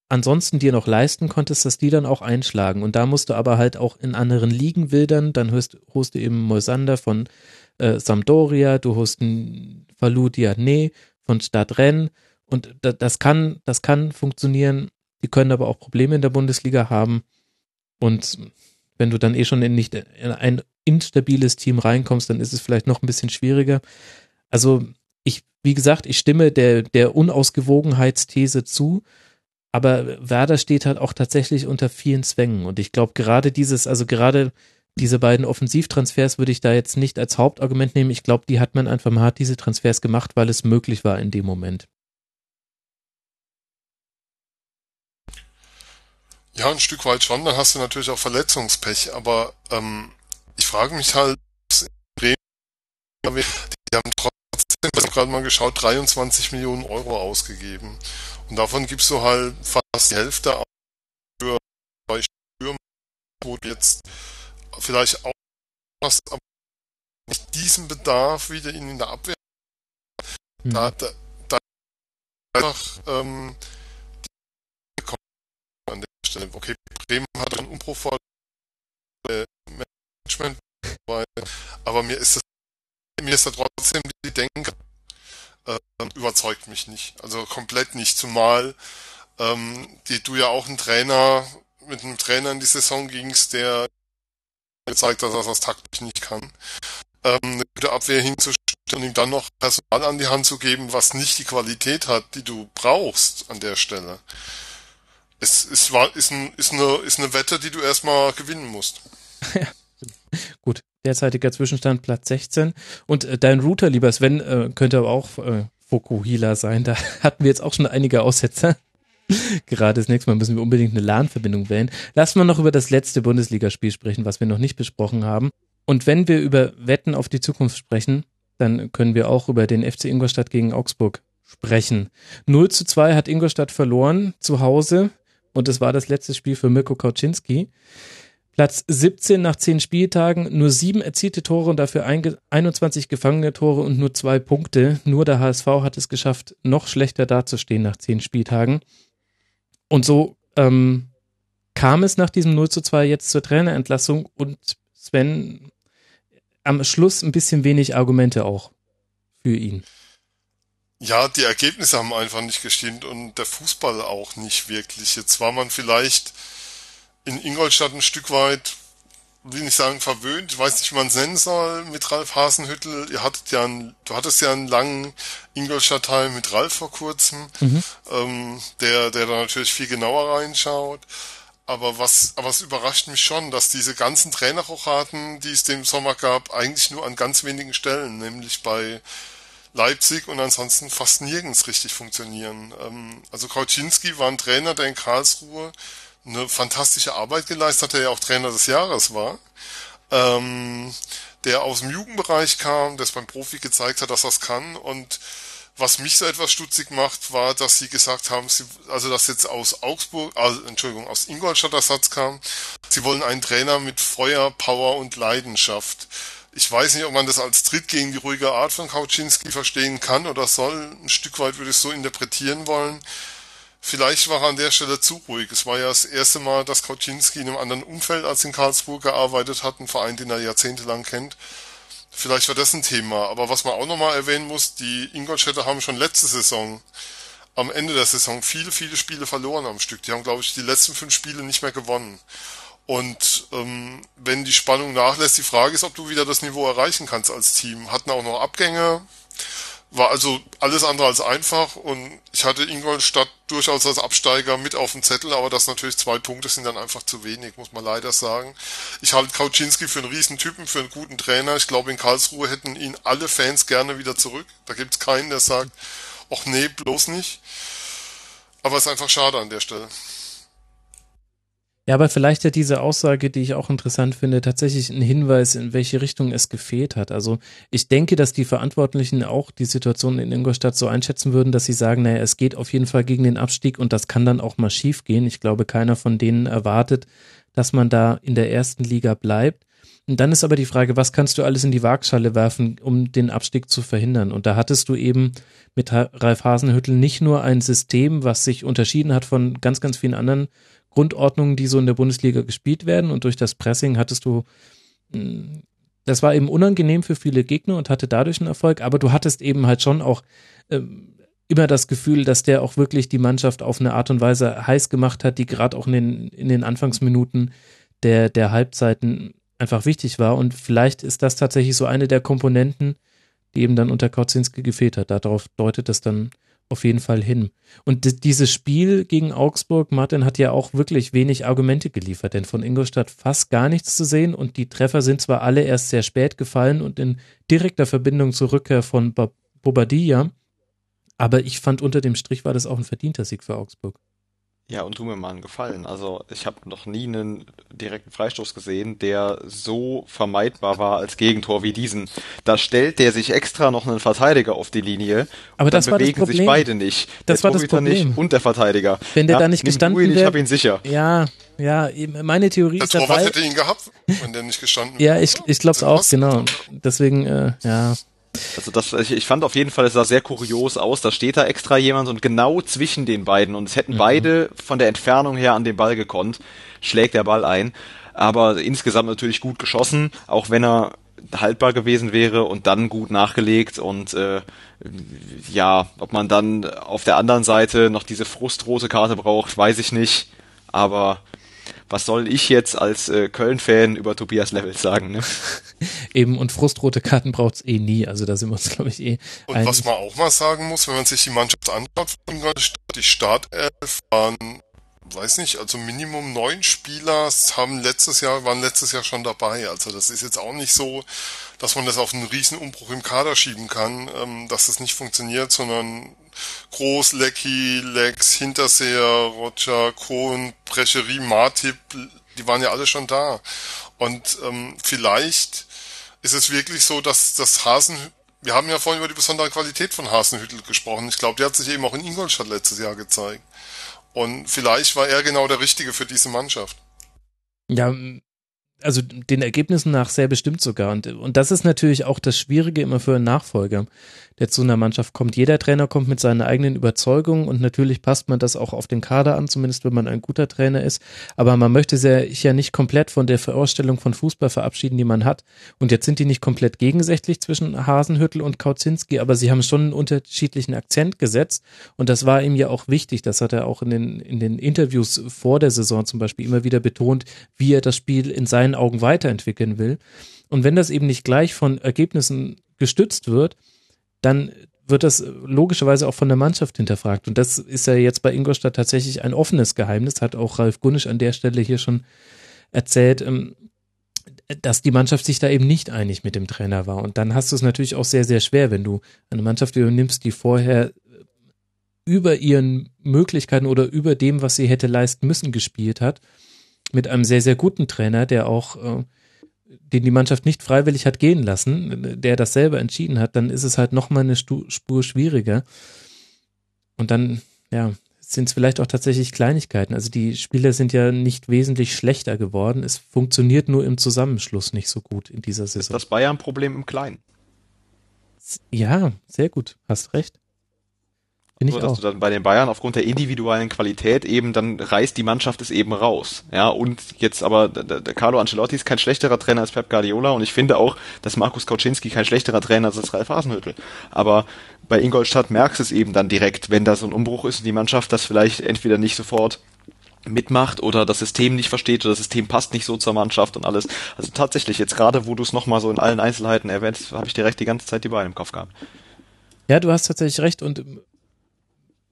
ansonsten dir noch leisten konntest, dass die dann auch einschlagen. Und da musst du aber halt auch in anderen Ligen wildern. Dann hörst, holst du eben Moisander von äh, Sampdoria, du holst einen Falou Diané von Stadtrenn. Und da, das kann, das kann funktionieren. Die können aber auch Probleme in der Bundesliga haben. Und wenn du dann eh schon in nicht in ein instabiles Team reinkommst, dann ist es vielleicht noch ein bisschen schwieriger. Also ich, wie gesagt, ich stimme der, der Unausgewogenheitsthese zu, aber Werder steht halt auch tatsächlich unter vielen Zwängen und ich glaube gerade dieses, also gerade diese beiden Offensivtransfers würde ich da jetzt nicht als Hauptargument nehmen. Ich glaube, die hat man einfach mal hat diese Transfers gemacht, weil es möglich war in dem Moment.
Ja, ein Stück weit schon. Dann hast du natürlich auch Verletzungspech. Aber ähm, ich frage mich halt, die haben trotzdem, ich habe gerade mal geschaut, 23 Millionen Euro ausgegeben. Und davon gibst du halt fast die Hälfte für zwei Stürmer, wo du jetzt vielleicht auch hast, aber nicht diesen Bedarf wieder in der Abwehr. Hm. Da, da, da einfach ähm, Stelle. Okay, Bremen hat einen Umbruch vor Management, aber mir ist das, mir ist da trotzdem die Denke äh, überzeugt mich nicht. Also komplett nicht, zumal ähm, die, du ja auch einen Trainer mit einem Trainer in die Saison gingst, der gezeigt hat, dass er das taktisch nicht kann. Ähm, eine gute Abwehr hinzustellen und ihm dann noch Personal an die Hand zu geben, was nicht die Qualität hat, die du brauchst an der Stelle. Es, es war, ist, ein, ist, eine, ist eine Wette, die du erstmal gewinnen musst. [laughs]
Ja, gut. Derzeitiger Zwischenstand Platz 16. Und äh, dein Router, lieber Sven, äh, könnte aber auch äh, Fokuhila sein. Da [laughs] hatten wir jetzt auch schon einige Aussetzer. [laughs] Gerade das nächste Mal müssen wir unbedingt eine LAN-Verbindung wählen. Lass mal noch über das letzte Bundesligaspiel sprechen, was wir noch nicht besprochen haben. Und wenn wir über Wetten auf die Zukunft sprechen, dann können wir auch über den FC Ingolstadt gegen Augsburg sprechen. 0 zu 2 hat Ingolstadt verloren zu Hause und es war das letzte Spiel für Mirko Kauczynski. Platz 17 nach 10 Spieltagen, nur sieben erzielte Tore und dafür 21 gefangene Tore und nur zwei Punkte. Nur der HSV hat es geschafft, noch schlechter dazustehen nach 10 Spieltagen. Und so ähm, kam es nach diesem 0 zu 2 jetzt zur Trainerentlassung und Sven am Schluss ein bisschen wenig Argumente auch für ihn.
Ja, die Ergebnisse haben einfach nicht gestimmt und der Fußball auch nicht wirklich. Jetzt war man vielleicht in Ingolstadt ein Stück weit, will nicht sagen verwöhnt, ich weiß nicht, wie man es nennen soll, mit Ralf Hasenhüttel. Ihr hattet ja einen, du hattest ja einen langen Ingolstadt-Teil mit Ralf vor kurzem, mhm. ähm, der, der da natürlich viel genauer reinschaut. Aber was, aber es überrascht mich schon, dass diese ganzen Trainerrochaten, die es dem Sommer gab, eigentlich nur an ganz wenigen Stellen, nämlich bei Leipzig und ansonsten fast nirgends richtig funktionieren. Ähm, also Kauczynski war ein Trainer, der in Karlsruhe eine fantastische Arbeit geleistet hat, der ja auch Trainer des Jahres war. Ähm, der aus dem Jugendbereich kam, der es beim Profi gezeigt hat, dass es kann. Und was mich so etwas stutzig macht, war, dass sie gesagt haben, sie, also dass jetzt aus Augsburg, also, Entschuldigung, aus Ingolstadt Ersatz kam, sie wollen einen Trainer mit Feuer, Power und Leidenschaft. Ich weiß nicht, ob man das als Tritt gegen die ruhige Art von Kauczynski verstehen kann oder soll. Ein Stück weit würde ich es so interpretieren wollen. Vielleicht war er an der Stelle zu ruhig. Es war ja das erste Mal, dass Kauczynski in einem anderen Umfeld als in Karlsruhe gearbeitet hat, ein Verein, den er jahrzehntelang kennt. Vielleicht war das ein Thema. Aber was man auch nochmal erwähnen muss, die Ingolstädter haben schon letzte Saison, am Ende der Saison, viele, viele Spiele verloren am Stück. Die haben, glaube ich, die letzten fünf Spiele nicht mehr gewonnen. Und ähm, wenn die Spannung nachlässt, die Frage ist, ob du wieder das Niveau erreichen kannst als Team. Hatten auch noch Abgänge. war also alles andere als einfach und ich hatte Ingolstadt durchaus als Absteiger mit auf dem Zettel, aber das natürlich zwei Punkte sind dann einfach zu wenig, muss man leider sagen. Ich halte Kauczynski für einen Riesentypen, für einen guten Trainer. Ich glaube, in Karlsruhe hätten ihn alle Fans gerne wieder zurück. Da gibt es keinen, der sagt, ach nee, bloß nicht. Aber es ist einfach schade an der Stelle.
Ja, aber vielleicht hat diese Aussage, die ich auch interessant finde, tatsächlich einen Hinweis, in welche Richtung es gefehlt hat. Also ich denke, dass die Verantwortlichen auch die Situation in Ingolstadt so einschätzen würden, dass sie sagen, naja, es geht auf jeden Fall gegen den Abstieg und das kann dann auch mal schief gehen. Ich glaube, keiner von denen erwartet, dass man da in der ersten Liga bleibt. Und dann ist aber die Frage, was kannst du alles in die Waagschale werfen, um den Abstieg zu verhindern? Und da hattest du eben mit Ralf Hasenhüttel nicht nur ein System, was sich unterschieden hat von ganz, ganz vielen anderen Grundordnungen, die so in der Bundesliga gespielt werden. Und durch das Pressing hattest du, hm, das war eben unangenehm für viele Gegner und hatte dadurch einen Erfolg, aber du hattest eben halt schon auch ähm, immer das Gefühl, dass der auch wirklich die Mannschaft auf eine Art und Weise heiß gemacht hat, die gerade auch in den, in den Anfangsminuten der, der Halbzeiten einfach wichtig war. Und vielleicht ist das tatsächlich so eine der Komponenten, die eben dann unter Kautzinski gefehlt hat. Darauf deutet es dann auf jeden Fall hin. Und dieses Spiel gegen Augsburg, Martin hat ja auch wirklich wenig Argumente geliefert, denn von Ingolstadt fast gar nichts zu sehen und die Treffer sind zwar alle erst sehr spät gefallen und in direkter Verbindung zur Rückkehr von Bobadilla, aber ich fand unter dem Strich war das auch ein verdienter Sieg für Augsburg.
Ja, und tu mir mal einen Gefallen. Also ich habe noch nie einen direkten Freistoß gesehen, der so vermeidbar war als Gegentor wie diesen. Da stellt der sich extra noch einen Verteidiger auf die Linie.
Aber das war bewegen das
Problem. sich beide nicht.
Das der war das Problem.
Nicht und der Verteidiger.
Wenn der ja, da nicht gestanden wäre.
Ich habe ihn sicher.
Ja, ja, meine Theorie
der
ist dabei.
Der hätte ihn gehabt, wenn der nicht gestanden
wäre. Ja, ich, ich glaube es auch, genau. Deswegen, äh, ja.
Also das, ich, ich fand auf jeden Fall, es sah sehr kurios aus. Da steht da extra jemand und genau zwischen den beiden und es hätten mhm. beide von der Entfernung her an den Ball gekonnt, schlägt der Ball ein. Aber insgesamt natürlich gut geschossen, auch wenn er haltbar gewesen wäre und dann gut nachgelegt und äh, ja, ob man dann auf der anderen Seite noch diese frustrose Karte braucht, weiß ich nicht. Aber was soll ich jetzt als äh, Köln-Fan über Tobias Levels sagen? Ne? [laughs]
Eben, und frustrote Karten braucht es eh nie. Also da sind wir uns, glaube ich, eh.
Und einig. was man auch mal sagen muss, wenn man sich die Mannschaft anschaut, die Startelf waren, weiß nicht, also Minimum neun Spieler haben letztes Jahr, waren letztes Jahr schon dabei. Also das ist jetzt auch nicht so, dass man das auf einen riesen Umbruch im Kader schieben kann, ähm, dass das nicht funktioniert, sondern Groß, Lecky, Lex, Hinterseher, Roger, Kohn, Brecherie, Martip, die waren ja alle schon da. Und ähm, vielleicht ist es wirklich so, dass das Hasen, wir haben ja vorhin über die besondere Qualität von Hasenhüttel gesprochen. Ich glaube, der hat sich eben auch in Ingolstadt letztes Jahr gezeigt. Und vielleicht war er genau der Richtige für diese Mannschaft.
Ja, also den Ergebnissen nach sehr bestimmt sogar. Und, und das ist natürlich auch das Schwierige immer für einen Nachfolger der zu einer Mannschaft kommt. Jeder Trainer kommt mit seinen eigenen Überzeugungen und natürlich passt man das auch auf den Kader an, zumindest wenn man ein guter Trainer ist. Aber man möchte sich ja nicht komplett von der Vorstellung von Fußball verabschieden, die man hat. Und jetzt sind die nicht komplett gegensätzlich zwischen Hasenhüttel und Kautzinski, aber sie haben schon einen unterschiedlichen Akzent gesetzt. Und das war ihm ja auch wichtig. Das hat er auch in den, in den Interviews vor der Saison zum Beispiel immer wieder betont, wie er das Spiel in seinen Augen weiterentwickeln will. Und wenn das eben nicht gleich von Ergebnissen gestützt wird, dann wird das logischerweise auch von der Mannschaft hinterfragt. Und das ist ja jetzt bei Ingolstadt tatsächlich ein offenes Geheimnis, hat auch Ralf Gunnisch an der Stelle hier schon erzählt, ähm, dass die Mannschaft sich da eben nicht einig mit dem Trainer war. Und dann hast du es natürlich auch sehr, sehr schwer, wenn du eine Mannschaft übernimmst, die vorher über ihren Möglichkeiten oder über dem, was sie hätte leisten müssen, gespielt hat, mit einem sehr, sehr guten Trainer, der auch äh, den die Mannschaft nicht freiwillig hat gehen lassen, der das selber entschieden hat, dann ist es halt nochmal eine Spur schwieriger. Und dann, ja, sind es vielleicht auch tatsächlich Kleinigkeiten. Also die Spieler sind ja nicht wesentlich schlechter geworden. Es funktioniert nur im Zusammenschluss nicht so gut in dieser Saison. Ist
das Bayern-Problem im Kleinen?
Ja, sehr gut. Hast recht.
Finde ich dass auch. du dann bei den Bayern aufgrund der individuellen Qualität eben, dann reißt die Mannschaft es eben raus. Ja, und jetzt aber, der, der Carlo Ancelotti ist kein schlechterer Trainer als Pep Guardiola und ich finde auch, dass Markus Kauczynski kein schlechterer Trainer ist als Ralf Hasenhüttl. Aber bei Ingolstadt merkst du es eben dann direkt, wenn da so ein Umbruch ist und die Mannschaft das vielleicht entweder nicht sofort mitmacht oder das System nicht versteht oder das System passt nicht so zur Mannschaft und alles. Also tatsächlich, jetzt gerade wo du es nochmal so in allen Einzelheiten erwähnst, habe ich direkt die ganze Zeit die Beine im Kopf gehabt.
Ja, du hast tatsächlich recht und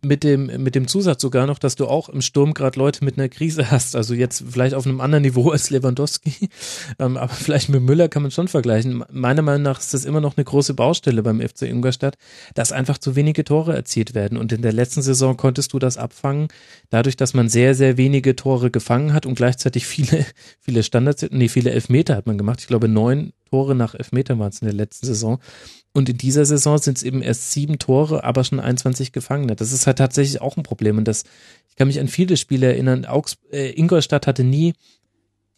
mit dem, mit dem Zusatz sogar noch, dass du auch im Sturm gerade Leute mit einer Krise hast. Also jetzt vielleicht auf einem anderen Niveau als Lewandowski, [laughs] ähm, aber vielleicht mit Müller kann man schon vergleichen. Meiner Meinung nach ist das immer noch eine große Baustelle beim FC Ingolstadt, dass einfach zu wenige Tore erzielt werden. Und in der letzten Saison konntest du das abfangen, dadurch, dass man sehr, sehr wenige Tore gefangen hat und gleichzeitig viele, [laughs] viele Standards, nee, viele Elfmeter hat man gemacht. Ich glaube, neun Tore nach Elfmeter waren es in der letzten Saison. Und in dieser Saison sind es eben erst sieben Tore, aber schon 21 Gefangene. Das ist halt tatsächlich auch ein Problem. Und das, ich kann mich an viele Spiele erinnern. Augs äh, Ingolstadt hatte nie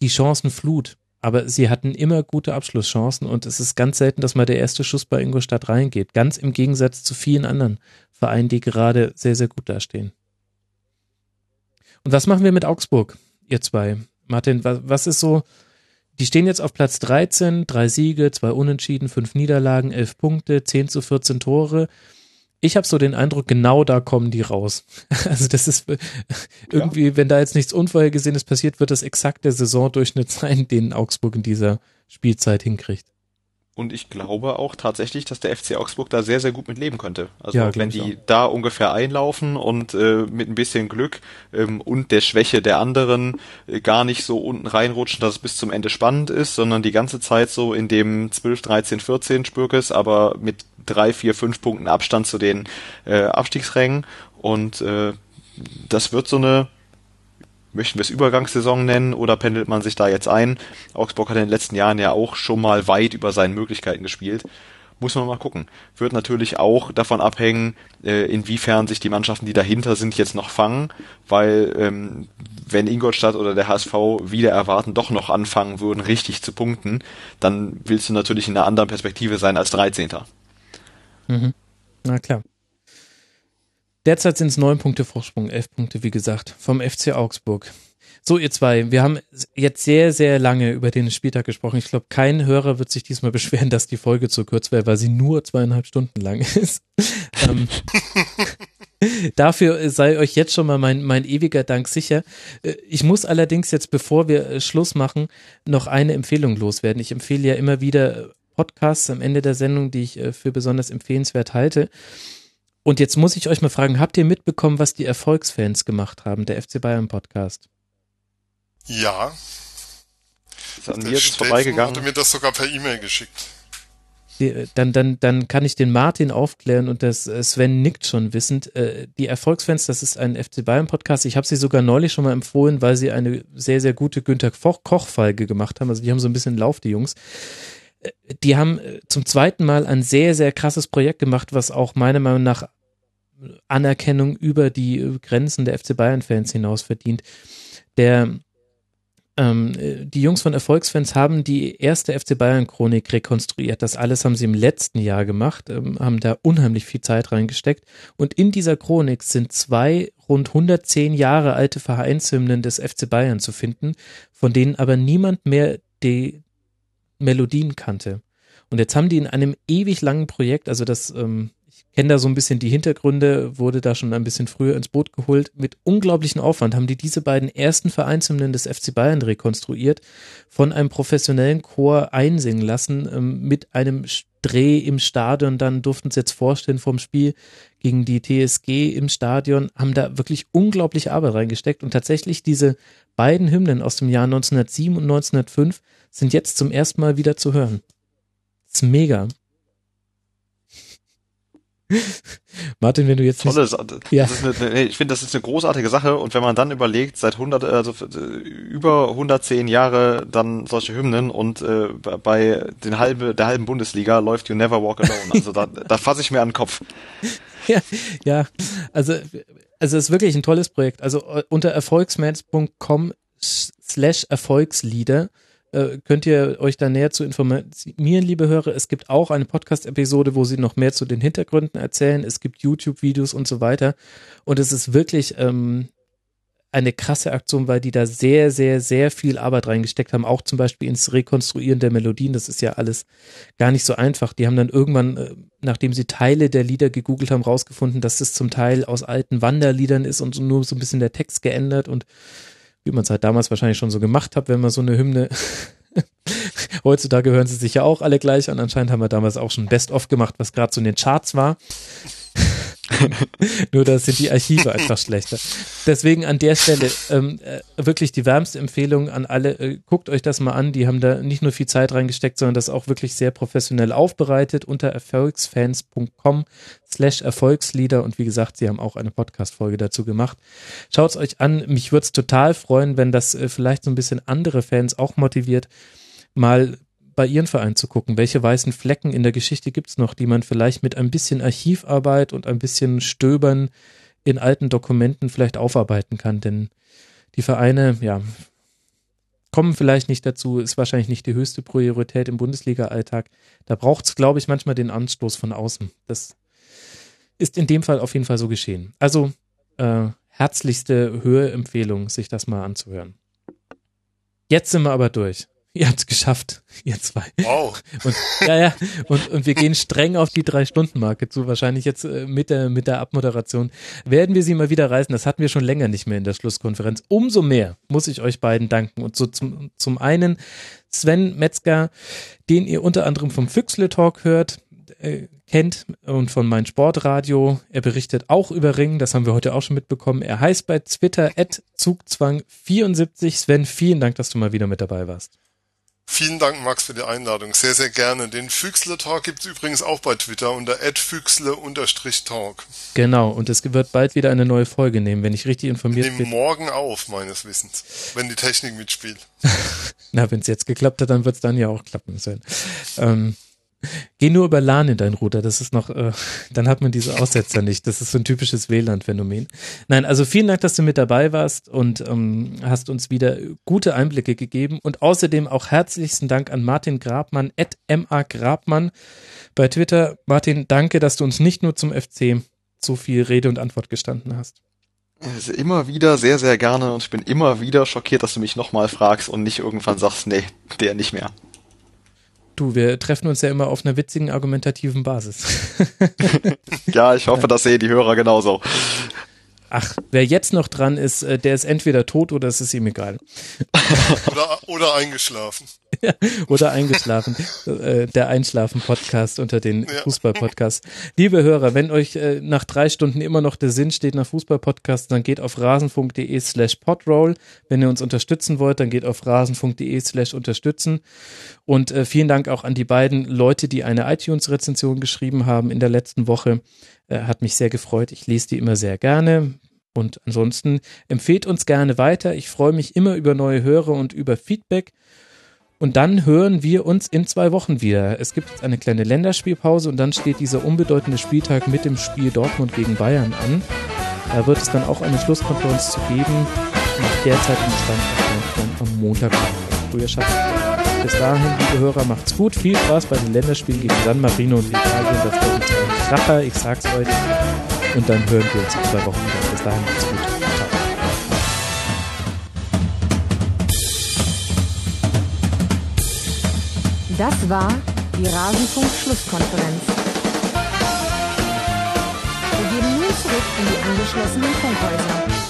die Chancenflut, aber sie hatten immer gute Abschlusschancen und es ist ganz selten, dass mal der erste Schuss bei Ingolstadt reingeht. Ganz im Gegensatz zu vielen anderen Vereinen, die gerade sehr, sehr gut dastehen. Und was machen wir mit Augsburg, ihr zwei? Martin, was, was ist so die stehen jetzt auf Platz 13, drei Siege, zwei Unentschieden, fünf Niederlagen, elf Punkte, 10 zu 14 Tore. Ich habe so den Eindruck, genau da kommen die raus. [laughs] Also das ist irgendwie, ja. wenn da jetzt nichts Unvorhergesehenes passiert, wird das exakt der Saisondurchschnitt [laughs] sein, den Augsburg in dieser Spielzeit hinkriegt.
Und ich glaube auch tatsächlich, dass der FC Augsburg da sehr, sehr gut mit leben könnte. Also ja, wenn die da ungefähr einlaufen und äh, mit ein bisschen Glück ähm, und der Schwäche der anderen äh, gar nicht so unten reinrutschen, dass es bis zum Ende spannend ist, sondern die ganze Zeit so in dem 12, 13, 14 Spürkes, aber mit drei, vier, fünf Punkten Abstand zu den äh, Abstiegsrängen. Und äh, das wird so eine möchten wir es Übergangssaison nennen oder pendelt man sich da jetzt ein? Augsburg hat in den letzten Jahren ja auch schon mal weit über seinen Möglichkeiten gespielt. Muss man mal gucken. Wird natürlich auch davon abhängen, äh, inwiefern sich die Mannschaften, die dahinter sind, jetzt noch fangen, weil ähm, wenn Ingolstadt oder der HSV wieder erwarten, doch noch anfangen würden, richtig zu punkten, dann willst du natürlich in einer anderen Perspektive sein als 13.
Mhm. Na klar. Derzeit sind es neun Punkte Vorsprung, elf Punkte, wie gesagt, vom FC Augsburg. So, ihr zwei, wir haben jetzt sehr, sehr lange über den Spieltag gesprochen. Ich glaube, kein Hörer wird sich diesmal [laughs] beschweren, dass die Folge zu kurz wäre, weil sie nur zweieinhalb Stunden lang [laughs] ist. ähm, [laughs] dafür sei euch jetzt schon mal mein, mein ewiger Dank sicher. Äh, ich muss allerdings jetzt, bevor wir äh, Schluss machen, noch eine Empfehlung loswerden. Ich empfehle ja immer wieder Podcasts am Ende der Sendung, die ich äh, für besonders empfehlenswert halte. Und jetzt muss ich euch mal fragen, habt ihr mitbekommen, was die Erfolgsfans gemacht haben, der FC Bayern Podcast?
Ja.
Ist an mir jetzt vorbeigegangen.
hatte mir das sogar per E-Mail geschickt.
Die, dann, dann, dann kann ich den Martin aufklären und das äh, Sven nickt schon wissend. Äh, die Erfolgsfans, das ist ein FC Bayern Podcast. Ich habe sie sogar neulich schon mal empfohlen, weil sie eine sehr, sehr gute Günther Koch-Folge gemacht haben. Also die haben so ein bisschen Lauf, die Jungs äh, die haben zum zweiten Mal ein sehr, sehr krasses Projekt gemacht, was auch meiner Meinung nach Anerkennung über die Grenzen der FC Bayern-Fans hinaus verdient. Der ähm, die Jungs von Erfolgsfans haben die erste FC Bayern-Chronik rekonstruiert. Das alles haben sie im letzten Jahr gemacht, ähm, haben da unheimlich viel Zeit reingesteckt. Und in dieser Chronik sind zwei rund 110 Jahre alte Vereinshymnen des FC Bayern zu finden, von denen aber niemand mehr die Melodien kannte. Und jetzt haben die in einem ewig langen Projekt, also das ähm, kenne da so ein bisschen die Hintergründe, wurde da schon ein bisschen früher ins Boot geholt. Mit unglaublichem Aufwand haben die diese beiden ersten Vereinshymnen des FC Bayern rekonstruiert, von einem professionellen Chor einsingen lassen, ähm, mit einem Dreh im Stadion. Dann durften sie jetzt vorstellen vom Spiel gegen die TSG im Stadion, haben da wirklich unglaubliche Arbeit reingesteckt. Und tatsächlich diese beiden Hymnen aus dem Jahr 1907 und 1905 sind jetzt zum ersten Mal wieder zu hören. Das ist mega. Martin, wenn du jetzt
Tolle, nicht, ja. Eine, ich finde, das ist eine großartige Sache und wenn man dann überlegt, seit 100, also über 110 Jahre dann solche Hymnen und äh, bei den halbe, der halben Bundesliga läuft You Never Walk Alone. Also da, [laughs] da fasse ich mir an den Kopf.
Ja, ja, also also es ist wirklich ein tolles Projekt. Also äh, unter erfolgsmans.com slash Erfolgslieder äh, könnt ihr euch da näher zu informieren, liebe Hörer. Es gibt auch eine Podcast-Episode, wo sie noch mehr zu den Hintergründen erzählen. Es gibt YouTube-Videos und so weiter. Und es ist wirklich ähm, eine krasse Aktion, weil die da sehr, sehr, sehr viel Arbeit reingesteckt haben, auch zum Beispiel ins Rekonstruieren der Melodien. Das ist ja alles gar nicht so einfach. Die haben dann irgendwann, äh, nachdem sie Teile der Lieder gegoogelt haben, rausgefunden, dass das zum Teil aus alten Wanderliedern ist und nur so ein bisschen der Text geändert und wie man es halt damals wahrscheinlich schon so gemacht hat, wenn man so eine Hymne [laughs] Heutzutage hören sie sich ja auch alle gleich an. Anscheinend haben wir damals auch schon Best-of gemacht, was gerade so in den Charts war. [laughs] Nur da sind die Archive einfach schlechter. Deswegen an der Stelle ähm, äh, wirklich die wärmste Empfehlung an alle. Äh, guckt euch das mal an. Die haben da nicht nur viel Zeit reingesteckt, sondern das auch wirklich sehr professionell aufbereitet unter erfolgsfans.com slash Erfolgslieder. Und wie gesagt, sie haben auch eine Podcast-Folge dazu gemacht. Schaut es euch an. Mich würde es total freuen, wenn das äh, vielleicht so ein bisschen andere Fans auch motiviert, mal bei Ihren Verein zu gucken, welche weißen Flecken in der Geschichte gibt's noch, die man vielleicht mit ein bisschen Archivarbeit und ein bisschen Stöbern in alten Dokumenten vielleicht aufarbeiten kann. Denn die Vereine, ja, kommen vielleicht nicht dazu, ist wahrscheinlich nicht die höchste Priorität im Bundesliga-Alltag. Da braucht's, glaube ich, manchmal den Anstoß von außen. Das ist in dem Fall auf jeden Fall so geschehen. Also äh, herzlichste Höheempfehlung, sich das mal anzuhören. Jetzt sind wir aber durch. Ihr habt's geschafft, ihr zwei.
Wow.
Und, ja, ja. Und, und wir gehen streng auf die Drei-Stunden-Marke zu. Wahrscheinlich jetzt äh, mit der, mit der Abmoderation werden wir sie mal wieder reißen. Das hatten wir schon länger nicht mehr in der Schlusskonferenz. Umso mehr muss ich euch beiden danken. Und so zum, zum einen Sven Metzger, den ihr unter anderem vom Füchsle Talk hört, äh, kennt und von mein Sportradio. Er berichtet auch über Ringen, das haben wir heute auch schon mitbekommen. Er heißt bei Twitter Zugzwang74. Sven, vielen Dank, dass du mal wieder mit dabei warst.
Vielen Dank, Max, für die Einladung. Sehr, sehr gerne. Den Füchsle Talk gibt's übrigens auch bei Twitter unter @füchsle_talk.
Genau, und es wird bald wieder eine neue Folge nehmen, wenn ich richtig informiert
Nehmen
bin.
morgen auf, meines Wissens, wenn die Technik mitspielt. [laughs]
Na, wenn es jetzt geklappt hat, dann wird's dann ja auch klappen. Ähm, Geh nur über LAN in dein Router, das ist noch, äh, dann hat man diese Aussetzer nicht. Das ist so ein typisches WLAN-Phänomen. Nein, also vielen Dank, dass du mit dabei warst und ähm, hast uns wieder gute Einblicke gegeben und außerdem auch herzlichsten Dank an Martin Grabmann, at MA Grabmann bei Twitter. Martin, danke, dass du uns nicht nur zum FC so viel Rede und Antwort gestanden hast.
Also immer wieder sehr, sehr gerne und ich bin immer wieder schockiert, dass du mich nochmal fragst und nicht irgendwann sagst, nee, der nicht mehr.
Du, wir treffen uns ja immer auf einer witzigen, argumentativen Basis. [laughs]
ja, ich hoffe, das sehen die Hörer genauso.
Ach, wer jetzt noch dran ist, äh, der ist entweder tot oder es ist ihm egal. [laughs]
Oder, oder eingeschlafen.
Ja, oder eingeschlafen. Äh, Der Einschlafen-Podcast unter den
Ja.
Fußball-Podcasts. Liebe Hörer, wenn euch äh, nach drei Stunden immer noch der Sinn steht nach Fußball-Podcasts, dann geht auf rasenfunk.de slash podroll. Wenn ihr uns unterstützen wollt, dann geht auf rasenfunk.de slash unterstützen. Und äh, vielen Dank auch an die beiden Leute, die eine iTunes-Rezension geschrieben haben in der letzten Woche. Äh, hat mich sehr gefreut. Ich lese die immer sehr gerne. Und ansonsten empfehlt uns gerne weiter. Ich freue mich immer über neue Hörer und über Feedback. Und dann hören wir uns in zwei Wochen wieder. Es gibt jetzt eine kleine Länderspielpause und dann steht dieser unbedeutende Spieltag mit dem Spiel Dortmund gegen Bayern an. Da wird es dann auch eine Schlusskonferenz zu geben. Nach der Zeit im Stand dann am Montag. Früher schafft Bis dahin, liebe Hörer, macht's gut. Viel Spaß bei den Länderspielen gegen San Marino und Italien. Das wird ein Kracher, ich sag's euch. Und dann hören wir uns in zwei Wochen wieder. Dahin, macht's gut.
Das war die Rasenfunk-Schlusskonferenz. Wir gehen nun zurück in die angeschlossenen Funkhäuser.